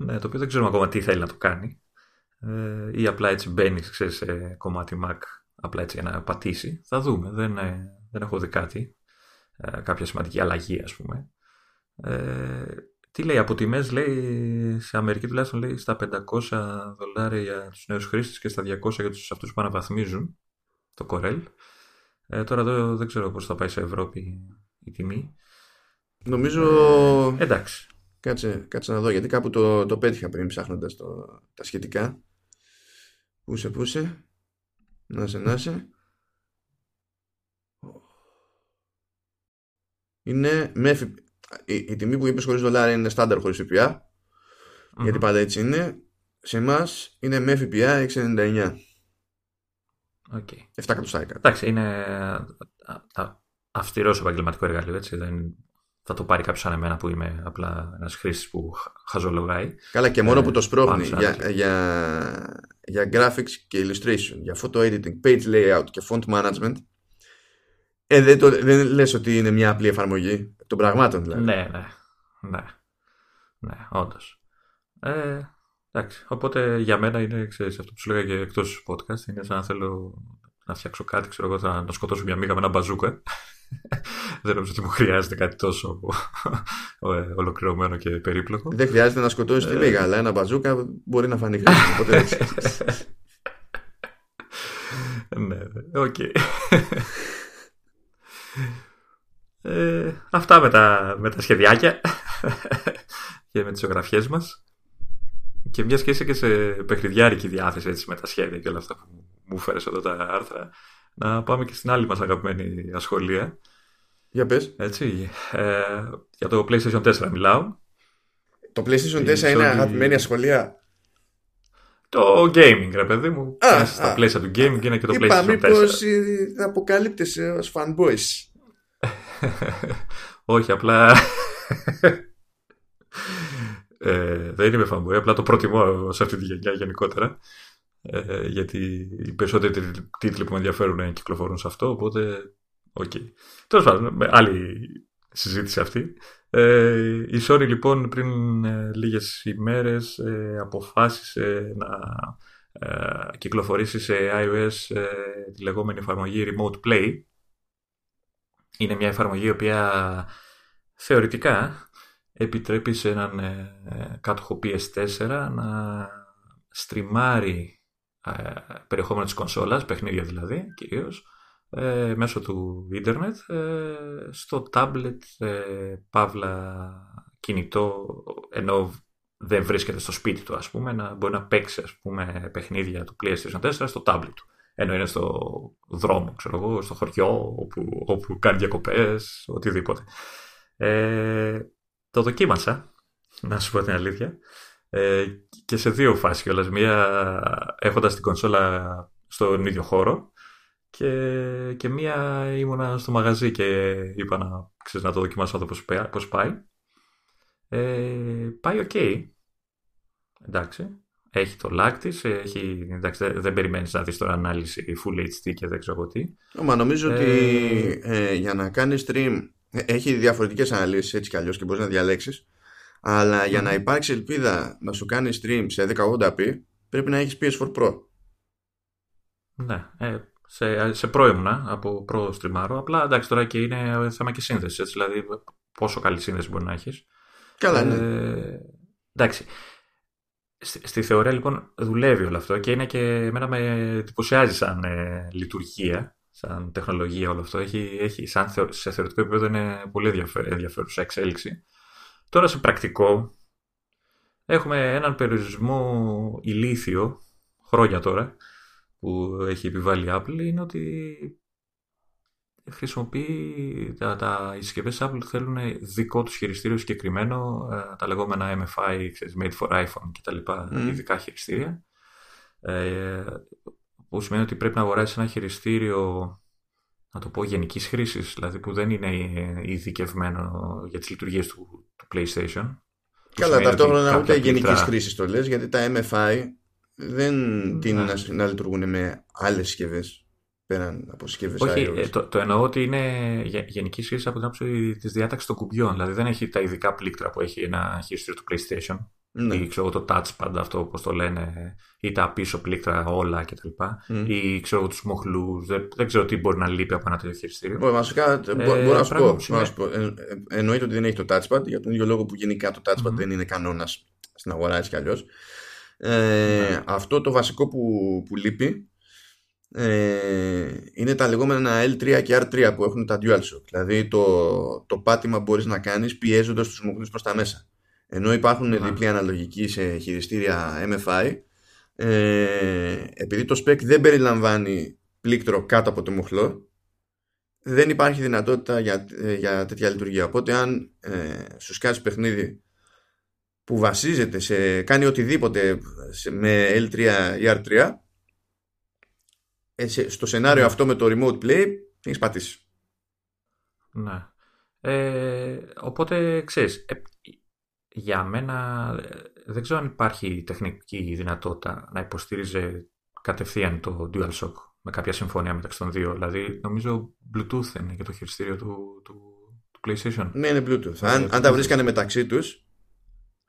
ναι, το οποίο δεν ξέρουμε ακόμα τι θέλει να το κάνει ε, ή απλά έτσι μπαίνει σε κομμάτι Mac απλά έτσι για να πατήσει. Θα δούμε. Δεν, ε, δεν έχω δει κάτι. Ε, κάποια σημαντική αλλαγή ας πούμε. Ε, τι λέει, από τιμές λέει, σε Αμερική τουλάχιστον λέει στα 500 δολάρια για τους νέους χρήστες και στα 200 για τους αυτούς που αναβαθμίζουν το Corel. Ε, τώρα εδώ δεν ξέρω πώς θα πάει σε Ευρώπη η τιμή. Νομίζω... Ε, εντάξει. Κάτσε, κάτσε να δω, γιατί κάπου το, το πέτυχα πριν ψάχνοντας το, τα σχετικά. Πούσε, πούσε. Να σε, να σε. Είναι με η, η τιμή που είπες χωρίς δολάρια είναι στάνταρ χωρίς ΦΠΑ. Γιατί πάντα έτσι είναι. Σε εμάς είναι με ΦΠΑ 699. Okay. 7 εκατοστάρικα. Εντάξει, είναι αυστηρός επαγγελματικό εργαλείο, έτσι. Δεν θα το πάρει κάποιος σαν εμένα που είμαι απλά ένας χρήστης που χαζολογάει. Καλά, και μόνο ε, που το σπρώχνει για, για, για graphics και illustration, για photo editing, page layout και font management. Ε, δεν, το, δεν λες ότι είναι μια απλή εφαρμογή των πραγμάτων δηλαδή. Ναι, ναι, ναι, ναι, όντως. Ε, εντάξει, οπότε για μένα είναι, ξέρεις, αυτό που σου λέγα και εκτός podcast, είναι σαν να θέλω να φτιάξω κάτι, ξέρω εγώ, να, να σκοτώσω μια μίγα με ένα μπαζούκα. Δεν νομίζω ότι μου χρειάζεται κάτι τόσο ε, ολοκληρωμένο και περίπλοκο. Δεν χρειάζεται να σκοτώσεις τη μίγα, αλλά ένα μπαζούκα μπορεί να φανεί χρήσιμο. ναι, οκ. Ε, αυτά με τα, με τα σχεδιάκια και με τις ζωγραφιές μας. Και μιας και είσαι και σε παιχνιδιάρικη διάθεση έτσι, με τα σχέδια και όλα αυτά που μου φέρες εδώ τα άρθρα, να πάμε και στην άλλη μας αγαπημένη ασχολία. Για πες. Έτσι, ε, για το PlayStation 4 μιλάω. Το PlayStation 4 είναι αγαπημένη ασχολία; Το gaming, ρε παιδί μου. Α, στα α, πλαίσια του gaming είναι και το είπα, PlayStation 4. Μήπως θα αποκαλύπτεσαι ως fanboys. Όχι, απλά... ε, δεν είμαι fanboy, απλά το προτιμώ σε αυτή τη γενιά γενικότερα. Ε, γιατί οι περισσότεροι τίτλοι που με ενδιαφέρουν κυκλοφορούν σε αυτό, οπότε OK. Okay. Τέλος πάντων, με άλλη συζήτηση αυτή. Ε, η Sony λοιπόν πριν ε, λίγες ημέρες ε, αποφάσισε να ε, κυκλοφορήσει σε iOS ε, τη λεγόμενη εφαρμογή Remote Play. Είναι μια εφαρμογή η οποία θεωρητικά επιτρέπει σε έναν κάτοχο PS4 να στριμάρει περιεχόμενο της κονσόλας, παιχνίδια δηλαδή κυρίως, ε, μέσω του ίντερνετ ε, στο τάμπλετ, ε, παύλα, κινητό, ενώ δεν βρίσκεται στο σπίτι του, ας πούμε, να μπορεί να παίξει ας πούμε, παιχνίδια του PlayStation 4 στο tablet του. Ενώ είναι στο δρόμο, ξέρω εγώ, στο χωριό, όπου, όπου κάνει διακοπές, οτιδήποτε. Ε, το δοκίμασα, να σου πω την αλήθεια. Ε, και σε δύο φάσεις κιόλας. Μία έχοντας την κονσόλα στον ίδιο χώρο και, και μία ήμουνα στο μαγαζί και είπα να, ξέρεις, να το δοκιμάσω να δω πώς πάει. Ε, πάει OK. Okay. Εντάξει. Έχει το lag της, έχει, εντάξει, δεν περιμένεις να δεις τώρα ανάλυση Full HD και δεν ξέρω τι. Μα νομίζω ε... ότι ε, για να κάνεις stream ε, έχει διαφορετικές αναλύσεις έτσι κι αλλιώς και μπορείς να διαλέξεις αλλά για να υπάρξει ελπίδα να σου κάνει stream σε 1080p πρέπει να έχεις PS4 Pro. Ναι, ε, σε, σε προ ήμουνα από προ στριμάρο. Απλά εντάξει τώρα και είναι θέμα και σύνδεσης. δηλαδή πόσο καλή σύνδεση μπορεί να έχεις. Καλά, ναι. Ε, εντάξει. Στη, στη, θεωρία λοιπόν δουλεύει όλο αυτό και είναι και εμένα με εντυπωσιάζει σαν ε, λειτουργία, σαν τεχνολογία όλο αυτό. Έχει, έχει, σαν σε θεωρητικό επίπεδο είναι πολύ ενδιαφέρουσα εξέλιξη. Τώρα σε πρακτικό έχουμε έναν περιορισμό ηλίθιο, χρόνια τώρα, που έχει επιβάλει η Apple, είναι ότι χρησιμοποιεί τα, τα, οι συσκευές Apple θέλουν δικό τους χειριστήριο συγκεκριμένο, ε, τα λεγόμενα MFI, made for iPhone κτλ. Mm. ειδικά χειριστήρια. Ε, που σημαίνει ότι πρέπει να αγοράσεις ένα χειριστήριο, να το πω, γενικής χρήσης, δηλαδή που δεν είναι ειδικευμένο για τις λειτουργίες του, του PlayStation. Καλά, ταυτόχρονα ούτε γενικής χρήσης το λες, γιατί τα MFI δεν τείνουν να, να λειτουργούν με άλλες συσκευές πέραν από συσκευές Όχι, ε, το, το εννοώ ότι είναι γενική σχέση από την άποψη της διάταξης των κουμπιών. Δηλαδή δεν έχει τα ειδικά πλήκτρα που έχει ένα χειριστήριο του PlayStation. Ναι. Ή ξέρω το touchpad, αυτό όπως το λένε, ή τα πίσω πλήκτρα όλα κτλ. Mm. Ή ξέρω τους μοχλούς. Δεν, δεν, ξέρω τι μπορεί να λείπει από ένα τέτοιο χειριστήριο. Μπορεί, βασικά, ε, μπορώ να σου πω. πω. Ε, ε, εννοείται ότι δεν έχει το touchpad για τον ίδιο λόγο που γενικά το touchpad mm. δεν είναι κανόνας στην αγορά έτσι κι αλλιώς. Ε, mm. Αυτό το βασικό που, που λείπει ε, είναι τα λεγόμενα L3 και R3 που έχουν τα DualShock. Δηλαδή το, το πάτημα μπορείς να κάνεις πιέζοντας τους μοχλούς προς τα μέσα. Ενώ υπάρχουν yeah. διπλή αναλογική σε χειριστήρια MFI, ε, επειδή το spec δεν περιλαμβάνει πλήκτρο κάτω από το μοχλό, δεν υπάρχει δυνατότητα για, ε, για τέτοια λειτουργία. Οπότε αν ε, σου σκάσει παιχνίδι που βασίζεται σε κάνει οτιδήποτε σε, με L3 ή R3 ε, στο σενάριο ναι. αυτό με το remote play έχεις πατήσει. Ναι. Ε, οπότε ξέρεις, ε, για μένα δεν ξέρω αν υπάρχει τεχνική δυνατότητα να υποστήριζε κατευθείαν το DualShock με κάποια συμφωνία μεταξύ των δύο. Δηλαδή νομίζω Bluetooth είναι για το χειριστήριο του, του, του PlayStation. Ναι, είναι Bluetooth. Αν, αν τα βρίσκανε μεταξύ τους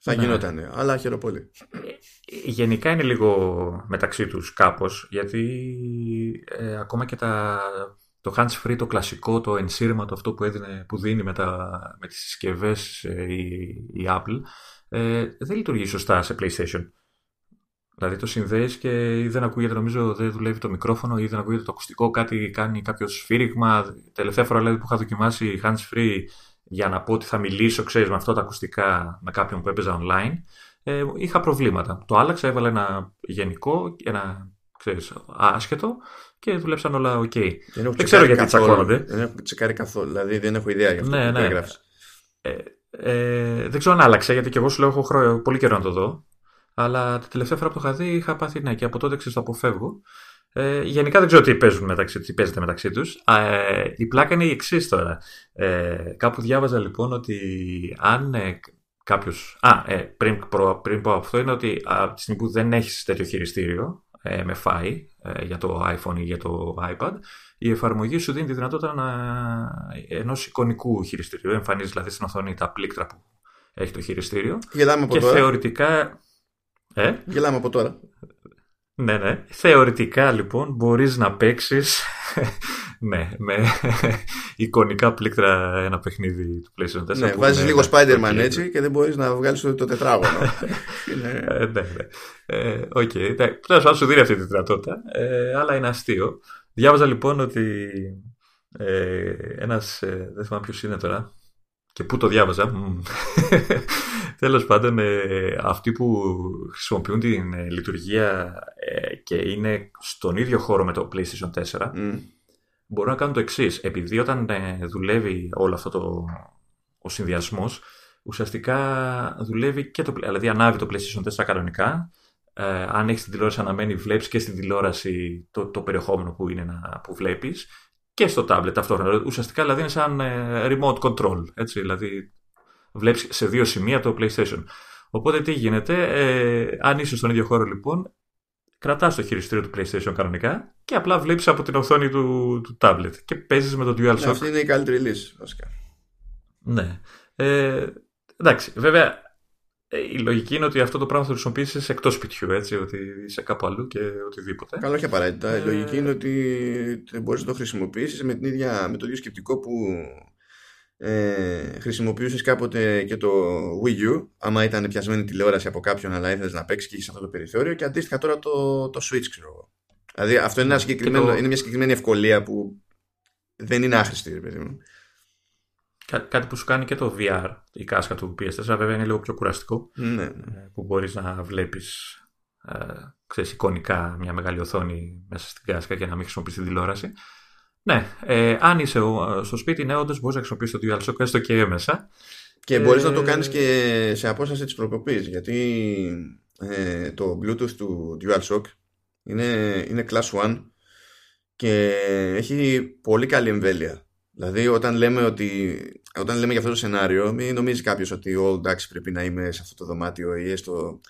θα ναι. γινόταν, αλλά χαίρομαι πολύ. Γενικά είναι λίγο μεταξύ τους κάπως, γιατί ε, ακόμα και τα, το hands free, το κλασικό, το ενσύρμα, το αυτό που, έδινε, που δίνει με, τα, με τις συσκευές ε, η, η, Apple, ε, δεν λειτουργεί σωστά σε PlayStation. Δηλαδή το συνδέεις και δεν ακούγεται, νομίζω δεν δουλεύει το μικρόφωνο ή δεν ακούγεται το ακουστικό, κάτι κάνει κάποιο σφύριγμα. Τελευταία φορά δηλαδή, που είχα δοκιμάσει hands free για να πω ότι θα μιλήσω, ξέρεις, με αυτά τα ακουστικά με κάποιον που έπαιζα online, ε, είχα προβλήματα. Το άλλαξα, έβαλα ένα γενικό, ένα ξέρεις, άσχετο και δουλέψαν όλα OK. Okay. Δεν, δεν ξέρω γιατί τσακώνονται. Δεν έχω τσεκάρει καθόλου, δηλαδή δεν έχω ιδέα για αυτό ναι, που ναι. Ε, ε, δεν ξέρω αν άλλαξε, γιατί και εγώ σου λέω έχω χρόνο, πολύ καιρό να το δω. Αλλά την τελευταία φορά που το είχα δει είχα πάθει ναι και από τότε ξέρεις το αποφεύγω. Ε, γενικά δεν ξέρω τι, παίζουν μεταξύ, τι παίζεται μεταξύ τους. Ε, η πλάκα είναι η εξής τώρα. Ε, κάπου διάβαζα λοιπόν ότι αν ε, κάποιος... Α, ε, πριν, προ, πριν πω αυτό είναι ότι από τη στιγμή που δεν έχεις τέτοιο χειριστήριο ε, με FI ε, για το iPhone ή για το iPad, η εφαρμογή σου δίνει τη δυνατότητα να, ενός εικονικού χειριστήριου. Εμφανίζεις δηλαδή στην οθόνη τα πλήκτρα που έχει το χειριστήριο. Γελάμε από και τώρα. θεωρητικά... Ε; Γελάμε από τώρα. Ναι, ναι. Θεωρητικά λοιπόν μπορείς να παίξεις ναι, με εικονικά πλήκτρα ένα παιχνίδι του PlayStation 4. Ναι, βάζεις λίγο Spider-Man έτσι και δεν μπορείς να βγάλεις το, το τετράγωνο. Ε, ναι, ναι. Ε, OK, okay. Τέλος σου δίνει αυτή τη δυνατότητα, ε, αλλά είναι αστείο. Διάβαζα λοιπόν ότι ε, ένας, ε, δεν θυμάμαι ποιος είναι τώρα, και πού το διάβαζα. Τέλος πάντων, ε, αυτοί που χρησιμοποιούν την ε, λειτουργία ε, και είναι στον ίδιο χώρο με το PlayStation 4 Μμ. μπορούν να κάνουν το εξής. Επειδή όταν ε, δουλεύει όλο αυτό το, ο συνδυασμός, ουσιαστικά δουλεύει και το. Δηλαδή, ανάβει το PlayStation 4 κανονικά. Ε, αν έχεις την τηλεόραση αναμένη, βλέπεις και στην τηλεόραση το, το περιεχόμενο που, είναι να, που βλέπεις και στο tablet ταυτόχρονα. Ουσιαστικά δηλαδή είναι σαν ε, remote control. Έτσι, δηλαδή, βλέπεις σε δύο σημεία το PlayStation. Οπότε τι γίνεται, ε, αν είσαι στον ίδιο χώρο λοιπόν, κρατάς το χειριστήριο του PlayStation κανονικά και απλά βλέπεις από την οθόνη του, του tablet και παίζεις με το Ναι, DualShock. αυτή είναι η καλύτερη λύση, βασικά. Ναι. Ε, εντάξει, βέβαια ε, η λογική είναι ότι αυτό το πράγμα θα το χρησιμοποιήσεις εκτός σπιτιού, έτσι, ότι είσαι κάπου αλλού και οτιδήποτε. Καλό, όχι απαραίτητα. Η Ε, λογική είναι ότι μπορείς να το χρησιμοποιήσεις με, την ίδια, με το ίδιο σκεπτικό που ε, χρησιμοποιούσες κάποτε και το Wii U, άμα ήταν πιασμένη τηλεόραση από κάποιον, αλλά ήθελες να παίξεις και είχες αυτό το περιθώριο, και αντίστοιχα τώρα το, το Switch, ξέρω εγώ. Δηλαδή αυτό είναι, ένα συγκεκριμένο, το- είναι μια συγκεκριμένη ευκολία που δεν είναι άχρηστη, ρε παιδί μου. Κά- κάτι που σου κάνει και το VR, η κάσκα του PS4, βέβαια είναι λίγο πιο κουραστικό, Ναι, ναι. ε, που μπορείς να βλέπεις ε, ξέρεις, εικονικά μια μεγάλη οθόνη μέσα στην κάσκα και να μην χρησιμοποιείς την τηλεόραση. Ναι, ε, αν είσαι ο- στο σπίτι, ναι, όντως μπορείς να χρησιμοποιήσεις το DualShock έστω και έμεσα. Και μπορείς Ε, να το κάνεις και σε απόσταση της προκοπής γιατί ε, το Bluetooth του DualShock είναι, είναι Class 1 και έχει πολύ καλή εμβέλεια. Δηλαδή όταν λέμε, ότι, όταν λέμε για αυτό το σενάριο μην νομίζεις κάποιος ότι ο εντάξει πρέπει να είμαι σε αυτό το δωμάτιο ή έστω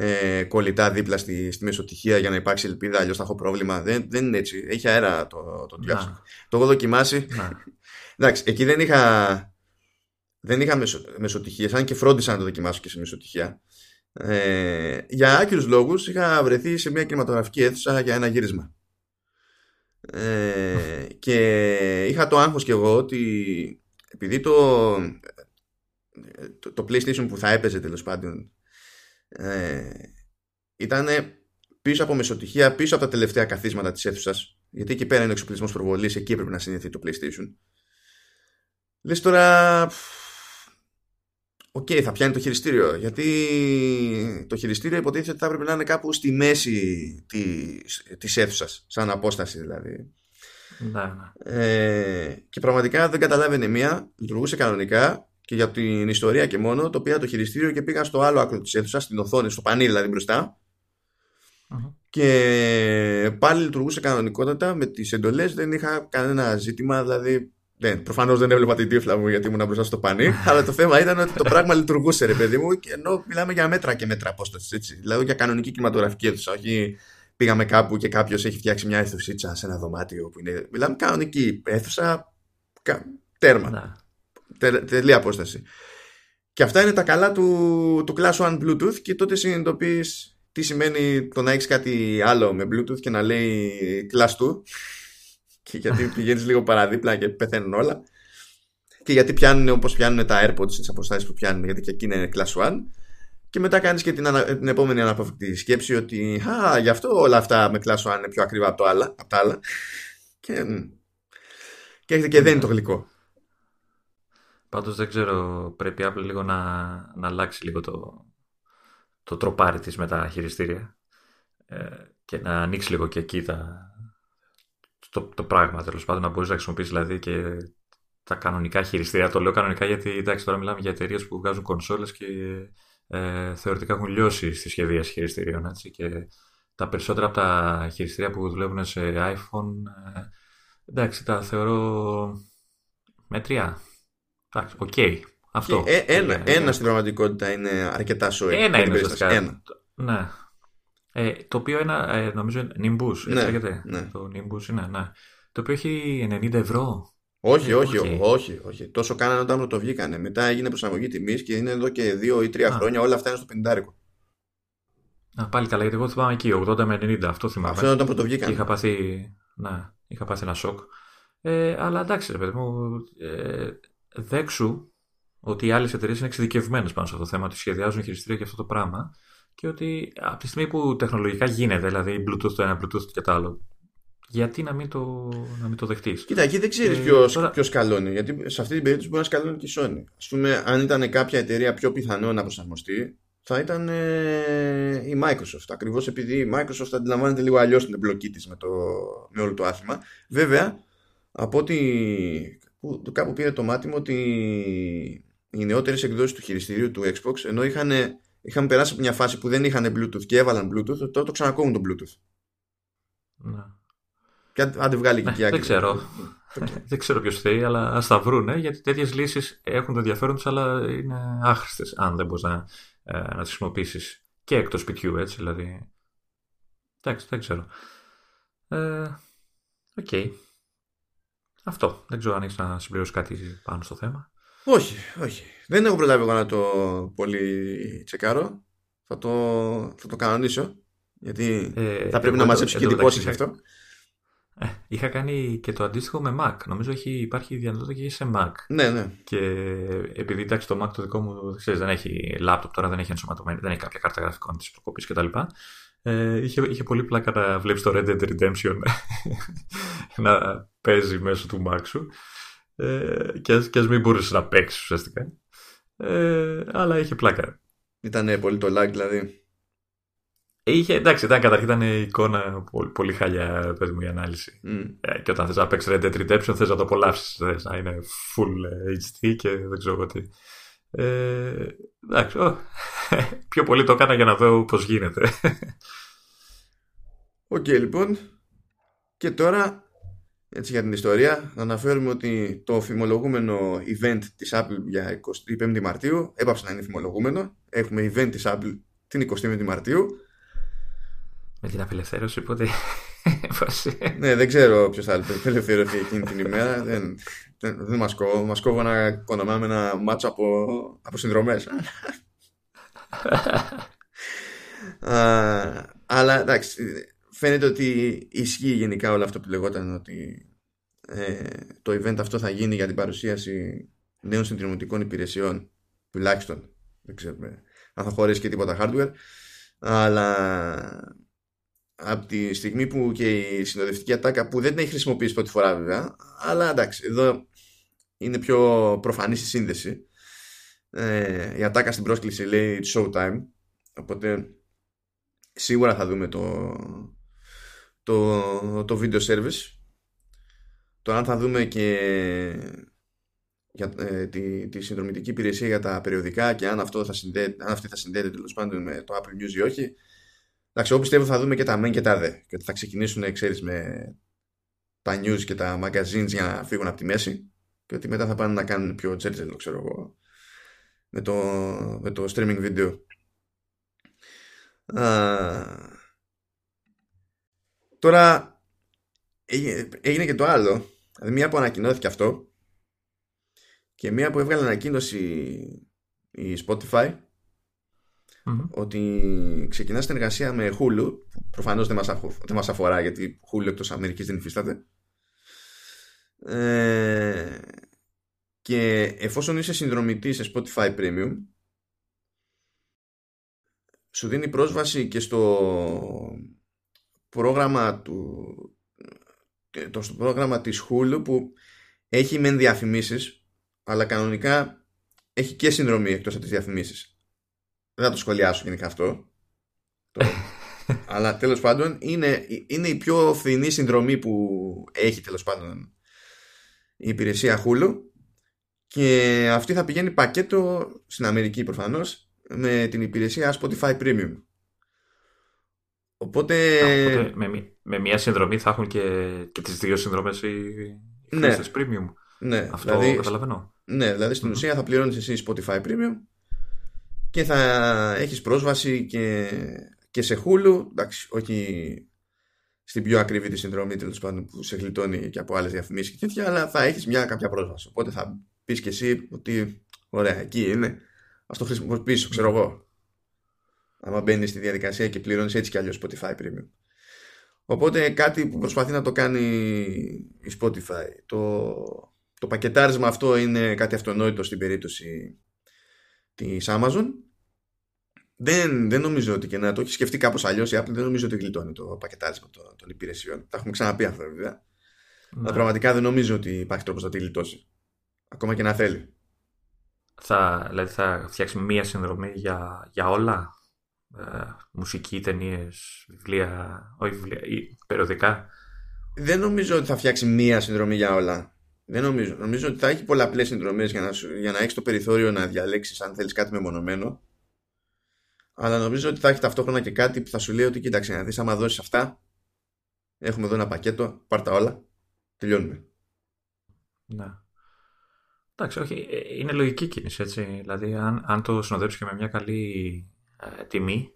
ε, κολλητά δίπλα στη, στη μεσοτυχία για να υπάρξει ελπίδα αλλιώς θα έχω πρόβλημα. Δεν, δεν είναι έτσι. Έχει αέρα το, το DualShock. Να, Το έχω δοκιμάσει. να. Εντάξει, εκεί δεν είχα, δεν είχα μεσο, μεσοτυχίες, αν και φρόντισα να το δοκιμάσω και σε μεσοτυχία. Ε, για άκυρους λόγους είχα βρεθεί σε μια κινηματογραφική αίθουσα για ένα γύρισμα. Ε, και είχα το άγχος και εγώ ότι επειδή το, το, το PlayStation που θα έπαιζε τέλος πάντων ε, ήταν πίσω από μεσοτυχία, πίσω από τα τελευταία καθίσματα της αίθουσας. γιατί εκεί πέρα είναι ο εξοπλισμός προβολής, εκεί έπρεπε να συνδεθεί το PlayStation. Λες τώρα Οκ, θα πιάνει το χειριστήριο. Γιατί το χειριστήριο υποτίθεται ότι θα έπρεπε να είναι κάπου στη μέση της, της αίθουσας, σαν απόσταση δηλαδή. Ναι, ναι. Ε, και πραγματικά δεν καταλάβαινε μία, λειτουργούσε κανονικά και για την ιστορία και μόνο το πήρα το χειριστήριο και πήγα στο άλλο άκρο της αίθουσας, στην οθόνη, στο πανί δηλαδή μπροστά Μμμ. και πάλι λειτουργούσε κανονικότατα με τις εντολές δεν είχα κανένα ζήτημα δηλαδή δεν, προφανώς δεν έβλεπα την τύφλα μου γιατί ήμουν μπροστά στο πανί, αλλά το θέμα ήταν ότι το πράγμα λειτουργούσε, ρε παιδί μου, και ενώ μιλάμε για μέτρα και μέτρα απόστασης. Έτσι. Δηλαδή για κανονική κινηματογραφική αίθουσα. Όχι πήγαμε κάπου και κάποιος έχει φτιάξει μια αίθουσίτσα σε ένα δωμάτιο που είναι. Μιλάμε κανονική αίθουσα. κα- Τέρμα. Ναι. Τε, τελεία απόσταση. Και αυτά είναι τα καλά του, του Class 1 Bluetooth και τότε συνειδητοποιείς τι σημαίνει το να έχεις κάτι άλλο με Bluetooth και να λέει Class 2 και γιατί πηγαίνεις λίγο παραδίπλα και πεθαίνουν όλα. Και γιατί πιάνουν όπως πιάνουν τα AirPods στις αποστάσεις που πιάνουν γιατί και εκεί είναι Class 1 και μετά κάνεις και την, ανα- την επόμενη αναπαυτική σκέψη ότι α, γι' αυτό όλα αυτά με Class 1 είναι πιο ακριβά από, το άλλα, από τα άλλα και, μ, και έχετε και δεν είναι το γλυκό Πάντως δεν ξέρω, πρέπει Apple λίγο να, να αλλάξει λίγο το, το τροπάρι της με τα χειριστήρια ε, και να ανοίξει λίγο και εκεί τα, το, το πράγμα τέλος πάντων, να μπορείς να χρησιμοποιήσεις δηλαδή και τα κανονικά χειριστήρια. Το λέω κανονικά γιατί εντάξει τώρα μιλάμε για εταιρείες που βγάζουν κονσόλες και ε, θεωρητικά έχουν λιώσει στη σχεδίαση χειριστήριων έτσι, και τα περισσότερα από τα χειριστήρια που δουλεύουν σε iPhone ε, εντάξει τα θεωρώ μέτρια. Εντάξει, οκ. Αυτό. Και, ε, ένα, Ε, ένα στην πραγματικότητα είναι αρκετά σοή Ένα για την είναι περίσταση. ουσιαστικά. Ένα. Ναι. Ε, το οποίο ένα, ε, νομίζω Nimbus, έτσι Ναι, λέγεται; ναι. Το Nimbus είναι, ναι. Το οποίο έχει 90 ευρώ. Όχι, Ε, όχι, οκ. όχι, όχι. Τόσο κάνανε όταν το βγήκανε. Μετά έγινε προσαρμογή τιμής και είναι εδώ και δύο ή τρία Α. χρόνια όλα αυτά είναι στο πεντάρικο. Α, πάλι καλά, γιατί εγώ θυμάμαι εκεί, 80 με 90, αυτό θυμάμαι. Αυτό είναι όταν πρώτο Και βγήκανε. είχα πάθει, ναι, είχα πάθει ένα σοκ. Ε, αλλά εντάξει, ρε παιδί μου, ε, δέξου ότι οι άλλες εταιρείες είναι εξειδικευμένες πάνω σε αυτό το θέμα, ότι σχεδιάζουν χειριστήρια και αυτό το πράγμα και ότι από τη στιγμή που τεχνολογικά γίνεται, δηλαδή Bluetooth το ένα, Bluetooth και το άλλο, γιατί να μην το, να μην το δεχτείς; Κοίτα, εκεί δεν ξέρεις ε, ποιος τώρα... σκαλώνει. Γιατί σε αυτή την περίπτωση μπορεί να σκαλώνει και η Sony. Α πούμε, αν ήταν κάποια εταιρεία πιο πιθανό να προσαρμοστεί, θα ήταν ε, η Microsoft. Ακριβώς επειδή η Microsoft αντιλαμβάνεται λίγο αλλιώς την εμπλοκή της με, με όλο το άθλημα. Βέβαια, από ότι που, κάπου πήρε το μάτι μου ότι οι νεότερες εκδόσεις του χειριστηρίου του Xbox, ενώ είχαν, είχαν περάσει από μια φάση που δεν είχαν Bluetooth και έβαλαν Bluetooth, τώρα το ξανακόβουν το Bluetooth. Ναι. Και αν δεν βγάλει ναι, και Δεν ξέρω. δεν ξέρω ποιος θέλει, αλλά ας τα βρούνε, γιατί τέτοιες λύσεις έχουν το ενδιαφέρον τους, αλλά είναι άχρηστες αν δεν μπορείς να, ε, να τις χρησιμοποιήσεις και εκτός σπιτιού, έτσι δηλαδή. Εντάξει, δεν ξέρω. Ε, OK. okay. Αυτό. Δεν ξέρω αν έχεις να συμπληρώσεις κάτι πάνω στο θέμα. Όχι, όχι. Δεν έχω προλάβει εγώ να το πολύ τσεκάρω. Θα το, θα το κανονίσω. Γιατί ε, θα πρέπει να μαζέψει και εντυπώσεις αυτό. Ε, είχα κάνει και το αντίστοιχο με Mac. Νομίζω έχει, υπάρχει δυνατότητα και σε Mac. Ναι, ναι. Και επειδή εντάξει το Mac το δικό μου ξέρεις, δεν έχει laptop τώρα, δεν έχει ενσωματωμένη, δεν έχει κάποια κάρτα γραφικών της προκοπής κτλ. Ε, είχε, είχε πολύ πλάκα να βλέπεις το Red Dead Redemption να παίζει μέσω του Mac σου. Ε, και, ας, και ας μην μπορούσες να παίξεις ουσιαστικά. Ε, αλλά είχε πλάκα. Ήταν πολύ το lag δηλαδή. Είχε, εντάξει, ήταν καταρχήν ήταν η εικόνα πολύ, πολύ χάλια πες μου, η ανάλυση. Mm. Ε, και όταν θες να παίξεις Red Dead Redemption θες να το απολαύσεις, θες να είναι full HD και δεν ξέρω τι. Ε, εντάξει, oh. πιο πολύ το έκανα για να δω πώς γίνεται. OK, okay, λοιπόν. Και τώρα, έτσι για την ιστορία, να αναφέρουμε ότι το φημολογούμενο event της Apple για 25 Μαρτίου έπαψε να είναι φημολογούμενο. Έχουμε event της Apple την 25 Μαρτίου με την απελευθέρωση, οπότε. ναι, δεν ξέρω ποιος θα απελευθερωθεί εκείνη την ημέρα. δεν δεν, δεν μας κόβω. Μας κόβω ένα κονομά με ένα μάτσο από, από συνδρομές. αλλά εντάξει, φαίνεται ότι ισχύει γενικά όλο αυτό που λεγόταν ότι ε, το event αυτό θα γίνει για την παρουσίαση νέων συνδρομητικών υπηρεσιών τουλάχιστον. Δεν ξέρουμε αν θα χωρέσει και τίποτα hardware. Αλλά από τη στιγμή που και η συνοδευτική ατάκα που δεν την έχει χρησιμοποιήσει πρώτη φορά βέβαια αλλά εντάξει εδώ είναι πιο προφανής η σύνδεση. Ε, η ατάκα στην πρόσκληση λέει it's showtime. Οπότε σίγουρα θα δούμε το το, το video service το αν θα δούμε και για, ε, τη, τη συνδρομητική υπηρεσία για τα περιοδικά και αν, αυτό θα συνδέεται, αν αυτή θα συνδέεται τέλος πάντων με το Apple News ή όχι Εντάξει, εγώ πιστεύω θα δούμε και τα μεν και τα δε. Και ότι θα ξεκινήσουν, ξέρεις, με τα news και τα magazines για να φύγουν από τη μέση. Και ότι μετά θα πάνε να κάνουν πιο τζέρτζελο, ξέρω εγώ, με το, με το streaming video. Τώρα έγινε, και το άλλο. Δηλαδή μία που ανακοινώθηκε αυτό και μία που έβγαλε ανακοίνωση η Spotify ότι ξεκινά συνεργασία με Hulu. Προφανώς δεν μας μας αφορά γιατί Hulu εκτός Αμερικής δεν υφίσταται. Ε, και εφόσον είσαι συνδρομητής σε Spotify Premium σου δίνει πρόσβαση και στο πρόγραμμα του το στο πρόγραμμα της Hulu που έχει μεν διαφημίσεις αλλά κανονικά έχει και συνδρομή εκτός από τις διαφημίσεις δεν θα το σχολιάσω γενικά αυτό. Αλλά τέλος πάντων είναι, είναι η πιο φθηνή συνδρομή που έχει τέλος πάντων η υπηρεσία Hulu και αυτή θα πηγαίνει πακέτο στην Αμερική προφανώς με την υπηρεσία Spotify Premium. Οπότε... οπότε με, με μία συνδρομή θα έχουν και, και τις δύο συνδρομές οι ναι. Premium. Ναι, Αυτό δηλαδή, καταλαβαίνω. Ναι, δηλαδή στην ουσία θα πληρώνεις εσύ Spotify Premium και θα έχεις πρόσβαση και, και σε Hulu εντάξει, όχι στην πιο ακριβή τη συνδρομή τέλος πάντων που σε γλιτώνει και από άλλες διαφημίσεις και τέτοια αλλά θα έχεις μια κάποια πρόσβαση οπότε θα πεις και εσύ ότι ωραία εκεί είναι ας το χρησιμοποιήσω ξέρω εγώ άμα μπαίνεις στη διαδικασία και πληρώνεις έτσι κι αλλιώς Spotify Premium οπότε κάτι που προσπαθεί να το κάνει η Spotify το, το πακετάρισμα αυτό είναι κάτι αυτονόητο στην περίπτωση της Amazon δεν, δεν νομίζω ότι και να το έχει σκεφτεί κάπως αλλιώς η Apple δεν νομίζω ότι γλιτώνει το πακετάρισμα των, των υπηρεσιών. Τα έχουμε ξαναπεί αυτά βέβαια. Ναι. Αλλά πραγματικά δεν νομίζω ότι υπάρχει τρόπος να τη γλιτώσει. Ακόμα και να θέλει. Θα, δηλαδή θα φτιάξει μία συνδρομή για, για όλα; Ε, μουσική, ταινίες, βιβλία, όχι βιβλία, ή περιοδικά. Δεν νομίζω ότι θα φτιάξει μία συνδρομή για όλα. Δεν νομίζω. Νομίζω ότι θα έχει πολλαπλές συνδρομές για να, για να έχεις το περιθώριο να διαλέξεις αν θέλεις κάτι μεμονωμένο. Αλλά νομίζω ότι θα έχει ταυτόχρονα και κάτι που θα σου λέει ότι κοίταξε να δεις, άμα δώσεις αυτά, έχουμε εδώ ένα πακέτο, πάρτα όλα, τελειώνουμε. Ναι. Εντάξει, όχι, ε, είναι λογική κίνηση, έτσι. Δηλαδή, αν, αν το συνοδέψει και με μια καλή ε, τιμή,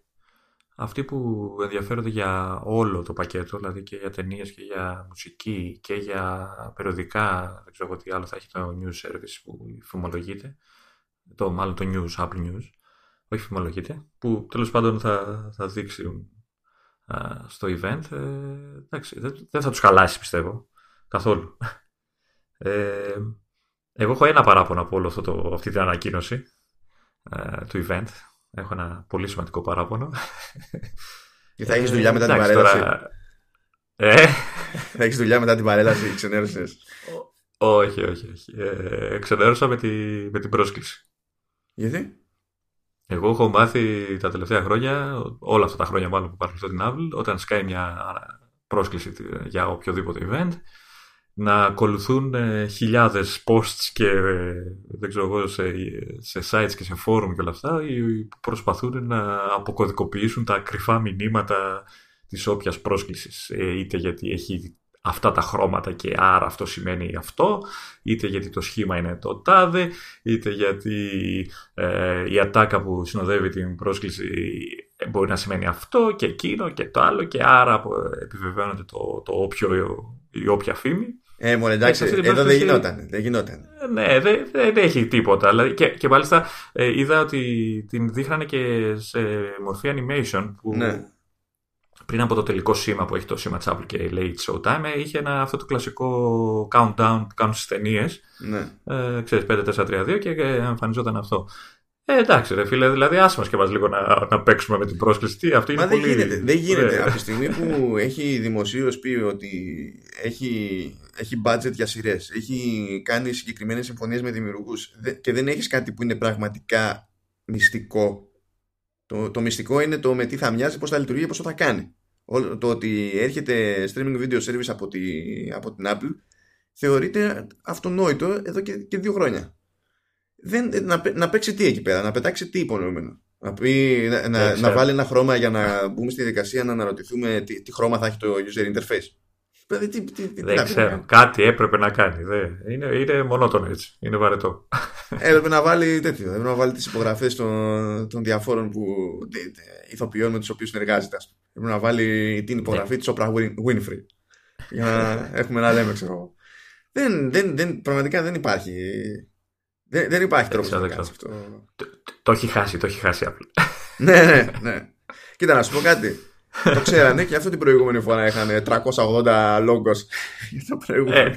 αυτοί που ενδιαφέρονται για όλο το πακέτο, δηλαδή και για ταινίες και για μουσική και για περιοδικά, δεν ξέρω τι άλλο θα έχει το news service που φημολογείται, το, μάλλον το news, Apple News, όχι φημολογείται, που τέλος πάντων θα, θα δείξει στο event, ε, εντάξει, δεν, δεν θα τους χαλάσει πιστεύω, καθόλου. Ε, εγώ έχω ένα παράπονο από όλο αυτό το, αυτή την ανακοίνωση ε, του event. Έχω ένα πολύ σημαντικό παράπονο. Και θα έχεις δουλειά μετά την παρέλαση. Ε; Θα έχεις δουλειά μετά την παρέλαση, ξενέρωσες. Όχι, όχι, όχι. Ε, ξενέρωσα με, τη, με την πρόσκληση. Γιατί; Εγώ έχω μάθει τα τελευταία χρόνια, όλα αυτά τα χρόνια μάλλον που παρακολουθώ την Apple, όταν σκάει μια πρόσκληση για οποιοδήποτε event, να ακολουθούν ε, χιλιάδες posts και ε, δεν ξέρω εγώ σε, σε sites και σε forum και όλα αυτά που προσπαθούν να αποκωδικοποιήσουν τα κρυφά μηνύματα της όποιας πρόσκλησης. Ε, είτε γιατί έχει αυτά τα χρώματα και άρα αυτό σημαίνει αυτό είτε γιατί το σχήμα είναι το τάδε είτε γιατί η ατάκα που συνοδεύει την πρόσκληση μπορεί να σημαίνει αυτό και εκείνο και το άλλο και άρα επιβεβαιώνεται το, το όποιο, η όποια φήμη ε, μόνο εντάξει, εδώ δεν γινόταν. Δεν γινόταν. Ναι, δεν, δεν έχει τίποτα. Δηλαδή, και, και μάλιστα ε, είδα ότι την δείχνανε και σε μορφή animation που ναι. πριν από το τελικό σήμα που έχει το σήμα της Apple και λέει Showtime ε, είχε ένα, αυτό το κλασικό countdown που κάνουν στις ταινίες. Ναι. Ε, ξέρεις, 5, 4, 3, 2 και εμφανιζόταν αυτό. Ε, εντάξει, ρε φίλε, δηλαδή άσε μας και μας λίγο να, να παίξουμε με την πρόσκληση. Τι, αυτό είναι Μα δεν πολύ... γίνεται. Δεν γίνεται. Από τη στιγμή που έχει δημοσίως πει ότι έχει, έχει budget για σειρές, έχει κάνει συγκεκριμένες συμφωνίες με δημιουργούς και δεν έχεις κάτι που είναι πραγματικά μυστικό. Το, το μυστικό είναι το με τι θα μοιάζει, πώς θα λειτουργεί και πώς θα κάνει. το ότι έρχεται streaming video service από, τη, από την Apple θεωρείται αυτονόητο εδώ και, και δύο χρόνια δεν, να, να παίξει τι εκεί πέρα, να πετάξει τι υπονοούμενο. Να, πει, να, να, να, βάλει ένα χρώμα για να μπούμε στη διαδικασία να αναρωτηθούμε τι, τι χρώμα θα έχει το user interface. Δηλαδή, τι, τι, τι, δεν ξέρω. Κάτι έπρεπε να κάνει. Δεν. Είναι, είναι μονότονο έτσι. Είναι βαρετό. Έπρεπε να βάλει τέτοιο. Έπρεπε να βάλει τις υπογραφές των, των διαφόρων που, ηθοποιών με τους οποίους συνεργάζεται. Έπρεπε να βάλει την υπογραφή της Oprah Winfrey. Για να έχουμε να λέμε, ξέρω δεν, δεν, δεν, πραγματικά δεν υπάρχει δεν, δεν υπάρχει τρόπος να κάνεις αυτό. Το, το, έχει χάσει, το έχει χάσει Apple. ναι, ναι, ναι. Κοίτα να σου πω κάτι. το ξέρανε και αυτό την προηγούμενη φορά είχαν 380 λόγκος για το προηγούμενο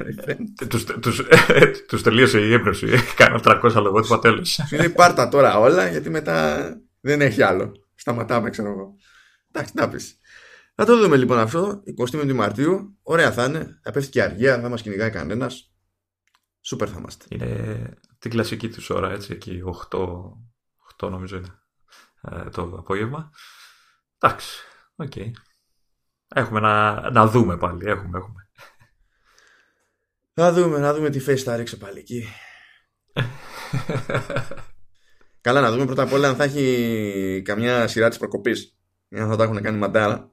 ε, τους, τελείωσε η έμπνευση. Κάναν 300 λογότυπα τέλος. Σου λέει πάρτα τώρα όλα γιατί μετά δεν έχει άλλο. Σταματάμε ξέρω εγώ. Εντάξει να πεις. Θα το δούμε λοιπόν αυτό 25 Μαρτίου. Ωραία θα είναι. Θα πέφτει και αργία. Θα μας κυνηγάει κανένας. Σούπερ θα είμαστε. Είναι την κλασική τους ώρα, έτσι, εκεί 8, 8 νομίζω είναι ε, το απόγευμα. Εντάξει, OK. Okay. Έχουμε να, να δούμε πάλι, έχουμε, έχουμε. Να δούμε, να δούμε τι θέση θα ρίξω πάλι εκεί. Καλά, να δούμε πρώτα απ' όλα αν θα έχει καμιά σειρά της προκοπής. Αν θα τα έχουν κάνει μαντάρα.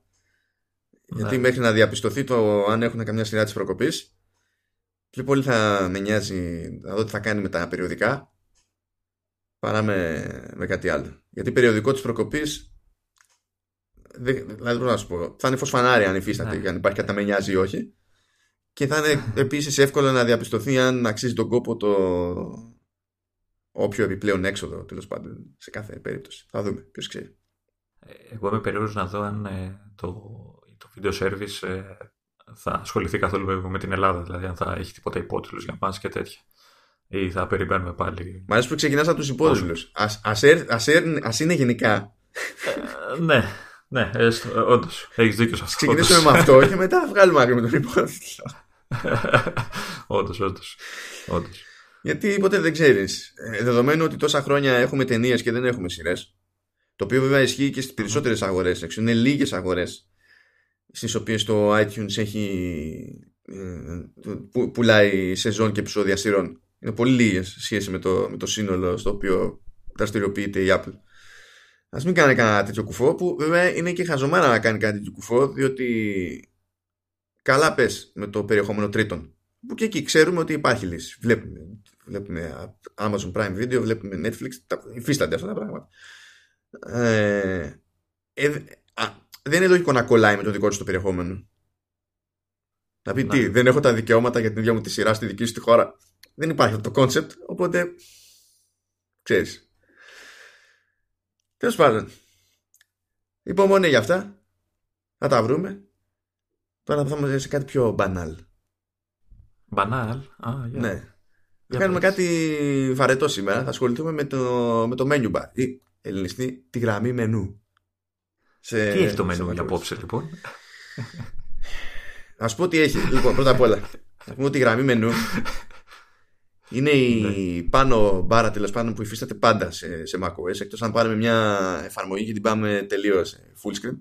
Γιατί ναι. μέχρι να διαπιστωθεί το αν έχουν καμιά σειρά της προκοπής Πιο πολύ θα με νοιάζει να δω τι θα κάνει με τα περιοδικά παρά με, με κάτι άλλο. Γιατί περιοδικό της προκοπής. Δηλαδή, πρέπει να σου πω, θα είναι φως φανάρι αν υφίσταται, ναι. αν υπάρχει κάτι να με νοιάζει ή όχι. Και θα είναι επίσης εύκολο να διαπιστωθεί αν αξίζει τον κόπο το όποιο επιπλέον έξοδο τέλος πάντων σε κάθε περίπτωση. Θα δούμε, ποιος ξέρει. Εγώ είμαι περίεργος να δω αν ε, το, το video service ε, θα ασχοληθεί καθόλου με την Ελλάδα, δηλαδή αν θα έχει τίποτα υπότιτλους για μα και τέτοια. Ή θα περιμένουμε πάλι. Μ' αρέσει που ξεκινάς από τους υπότιτλους. Α είναι γενικά. Ε, ναι, ναι, όντως. Έχεις δίκιο σε αυτό. Ξεκινήσουμε με αυτό και μετά βγάλουμε άκρη με τον υπότιτλο. όντως, όντως. Γιατί ποτέ δεν ξέρεις. Ε, δεδομένου ότι τόσα χρόνια έχουμε ταινίες και δεν έχουμε σειρές. Το οποίο βέβαια ισχύει και στις περισσότερες αγορές. Είναι λίγες αγορές στις οποίες το iTunes έχει. Ε, που, πουλάει σεζόν και επεισόδια σειρών. Είναι πολύ λίγες σχέση με το, με το σύνολο στο οποίο δραστηριοποιείται η Apple. Α μην κάνει κανένα τέτοιο κουφό, που βέβαια είναι και χαζομάρα να κάνει κάτι τέτοιο κουφό, διότι καλά πες με το περιεχόμενο τρίτων. Που και εκεί ξέρουμε ότι υπάρχει λύση. Βλέπουμε, βλέπουμε Amazon Prime Video, βλέπουμε Netflix, υφίστανται αυτά τα πράγματα. Ε, ε, α, δεν είναι λογικό να κολλάει με το δικό του το περιεχόμενο. Να πει τι, ναι. δεν έχω τα δικαιώματα για την ίδια μου τη σειρά στη δική σου τη χώρα. Δεν υπάρχει αυτό το concept, οπότε ξέρεις. Τέλος πάντων. Υπομονή για αυτά. Θα τα βρούμε. Τώρα θα είμαστε σε κάτι πιο μπανάλ. Μπανάλ. Α, Ναι. Θα κάνουμε κάτι βαρετό σήμερα. Θα ασχοληθούμε με το, με το menu bar. Ή ελληνιστή τη γραμμή μενού. Σε, τι έχει το μενού για απόψε λοιπόν; Α πω τι έχει. Λοιπόν, πρώτα απ' όλα. Θα πούμε ότι η γραμμή μενού είναι η ναι. πάνω μπάρα τέλος πάντων που υφίσταται πάντα σε, σε macOS εκτός αν πάρουμε μια εφαρμογή και την πάμε τελείως full screen.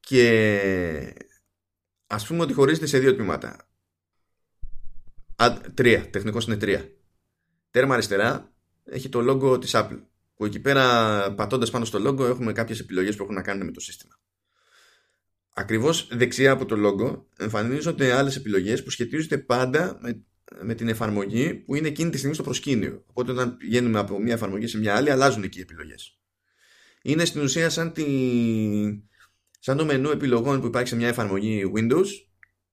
Και ας πούμε ότι χωρίζεται σε δύο τμήματα. Α, τρία, τεχνικώς είναι τρία. Τέρμα αριστερά έχει το logo της Apple που εκεί πέρα πατώντας πάνω στο logo έχουμε κάποιες επιλογές που έχουν να κάνουν με το σύστημα. Ακριβώς δεξιά από το logo εμφανίζονται άλλες επιλογές που σχετίζονται πάντα με με την εφαρμογή που είναι εκείνη τη στιγμή στο προσκήνιο. Οπότε όταν πηγαίνουμε από μια εφαρμογή σε μια άλλη, αλλάζουν εκεί οι επιλογές. Είναι στην ουσία σαν, τη... σαν το μενού επιλογών που υπάρχει σε μια εφαρμογή Windows,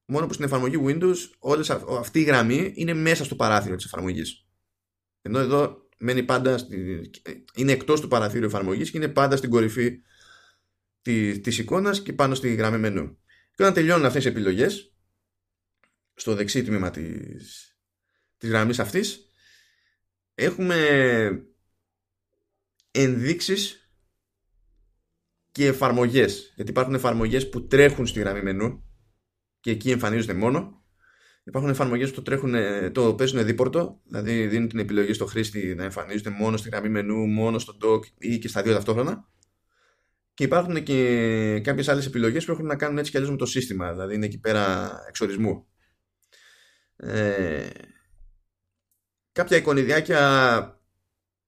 μόνο που στην εφαρμογή Windows όλες, αυτή η γραμμή είναι μέσα στο παράθυρο της εφαρμογής. Ενώ εδώ μένει πάντα στη... είναι εκτός του παραθύρου εφαρμογής και είναι πάντα στην κορυφή της, της εικόνας και πάνω στη γραμμή μενού. Και όταν τελειώνουν αυτές οι επιλογές, στο δεξί τμήμα της, της γραμμής αυτής έχουμε ενδείξεις και εφαρμογές γιατί υπάρχουν εφαρμογές που τρέχουν στη γραμμή μενού και εκεί εμφανίζονται μόνο υπάρχουν εφαρμογές που το, τρέχουν, το παίζουν δίπορτο δηλαδή δίνουν την επιλογή στο χρήστη να εμφανίζονται μόνο στη γραμμή μενού μόνο στο dock ή και στα δύο ταυτόχρονα. Και υπάρχουν και κάποιες άλλες επιλογές που έχουν να κάνουν έτσι κι αλλιώς με το σύστημα δηλαδή είναι εκεί πέρα εξορισμού. Ε, κάποια εικονιδιάκια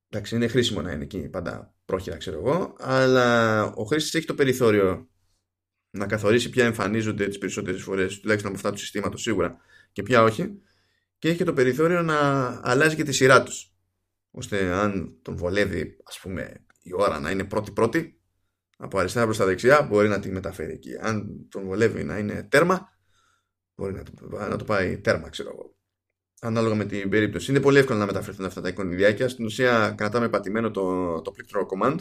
εντάξει είναι χρήσιμο να είναι εκεί πάντα πρόχειρα ξέρω εγώ αλλά ο χρήστης έχει το περιθώριο να καθορίσει ποια εμφανίζονται τις περισσότερες φορές τουλάχιστον από αυτά του συστήματος σίγουρα και ποια όχι και έχει και το περιθώριο να αλλάζει και τη σειρά τους ώστε αν τον βολεύει ας πούμε η ώρα να είναι πρώτη-πρώτη από αριστερά προς τα δεξιά μπορεί να τη μεταφέρει εκεί αν τον βολεύει να είναι τέρμα Μπορεί να το, να το πάει τέρμα, ξέρω εγώ. Ανάλογα με την περίπτωση. Είναι πολύ εύκολο να μεταφερθούν αυτά τα εικονιδιάκια. Στην ουσία κρατάμε πατημένο το, το πλήκτρο command.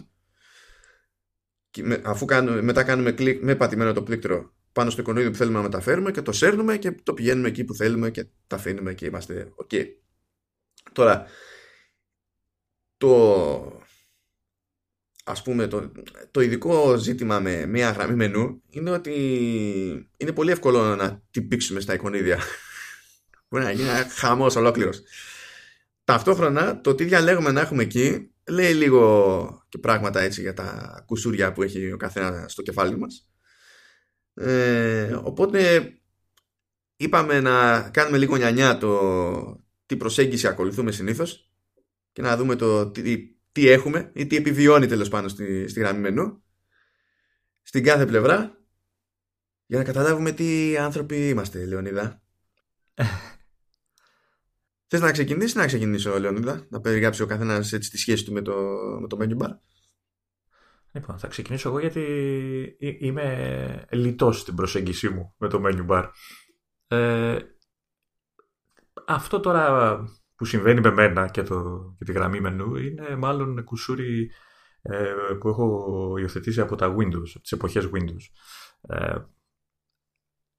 Και με, αφού κάνουμε, μετά κάνουμε κλικ με πατημένο το πλήκτρο πάνω στο εικονίδιο που θέλουμε να μεταφέρουμε και το σέρνουμε και το πηγαίνουμε εκεί που θέλουμε και τα αφήνουμε και είμαστε ok. Τώρα, το, ας πούμε το, το ειδικό ζήτημα με μια γραμμή μενού είναι ότι είναι πολύ εύκολο να την πήξουμε στα εικονίδια. Μπορεί να γίνει ένα χαμός ολόκληρος. Ταυτόχρονα το τι διαλέγουμε να έχουμε εκεί λέει λίγο και πράγματα έτσι για τα κουσούρια που έχει ο καθένας στο κεφάλι μας. Ε, οπότε είπαμε να κάνουμε λίγο νιανιά το τι προσέγγιση ακολουθούμε συνήθως και να δούμε το τι τι έχουμε ή τι επιβιώνει τέλος πάνω στη, στη γραμμή μενού στην κάθε πλευρά για να καταλάβουμε τι άνθρωποι είμαστε, Λεωνίδα. Θες να ξεκινήσεις να ξεκινήσω, Λεωνίδα, να περιγράψει ο καθένας έτσι τη σχέση του με το, με το menu bar; Λοιπόν, θα ξεκινήσω εγώ γιατί είμαι λιτός στην προσέγγιση μου με το menu bar. Ε, αυτό τώρα που συμβαίνει με μένα και, το, και τη γραμμή μενού είναι μάλλον κουσούρι ε, που έχω υιοθετήσει από τα Windows, από τις εποχές Windows. Ε,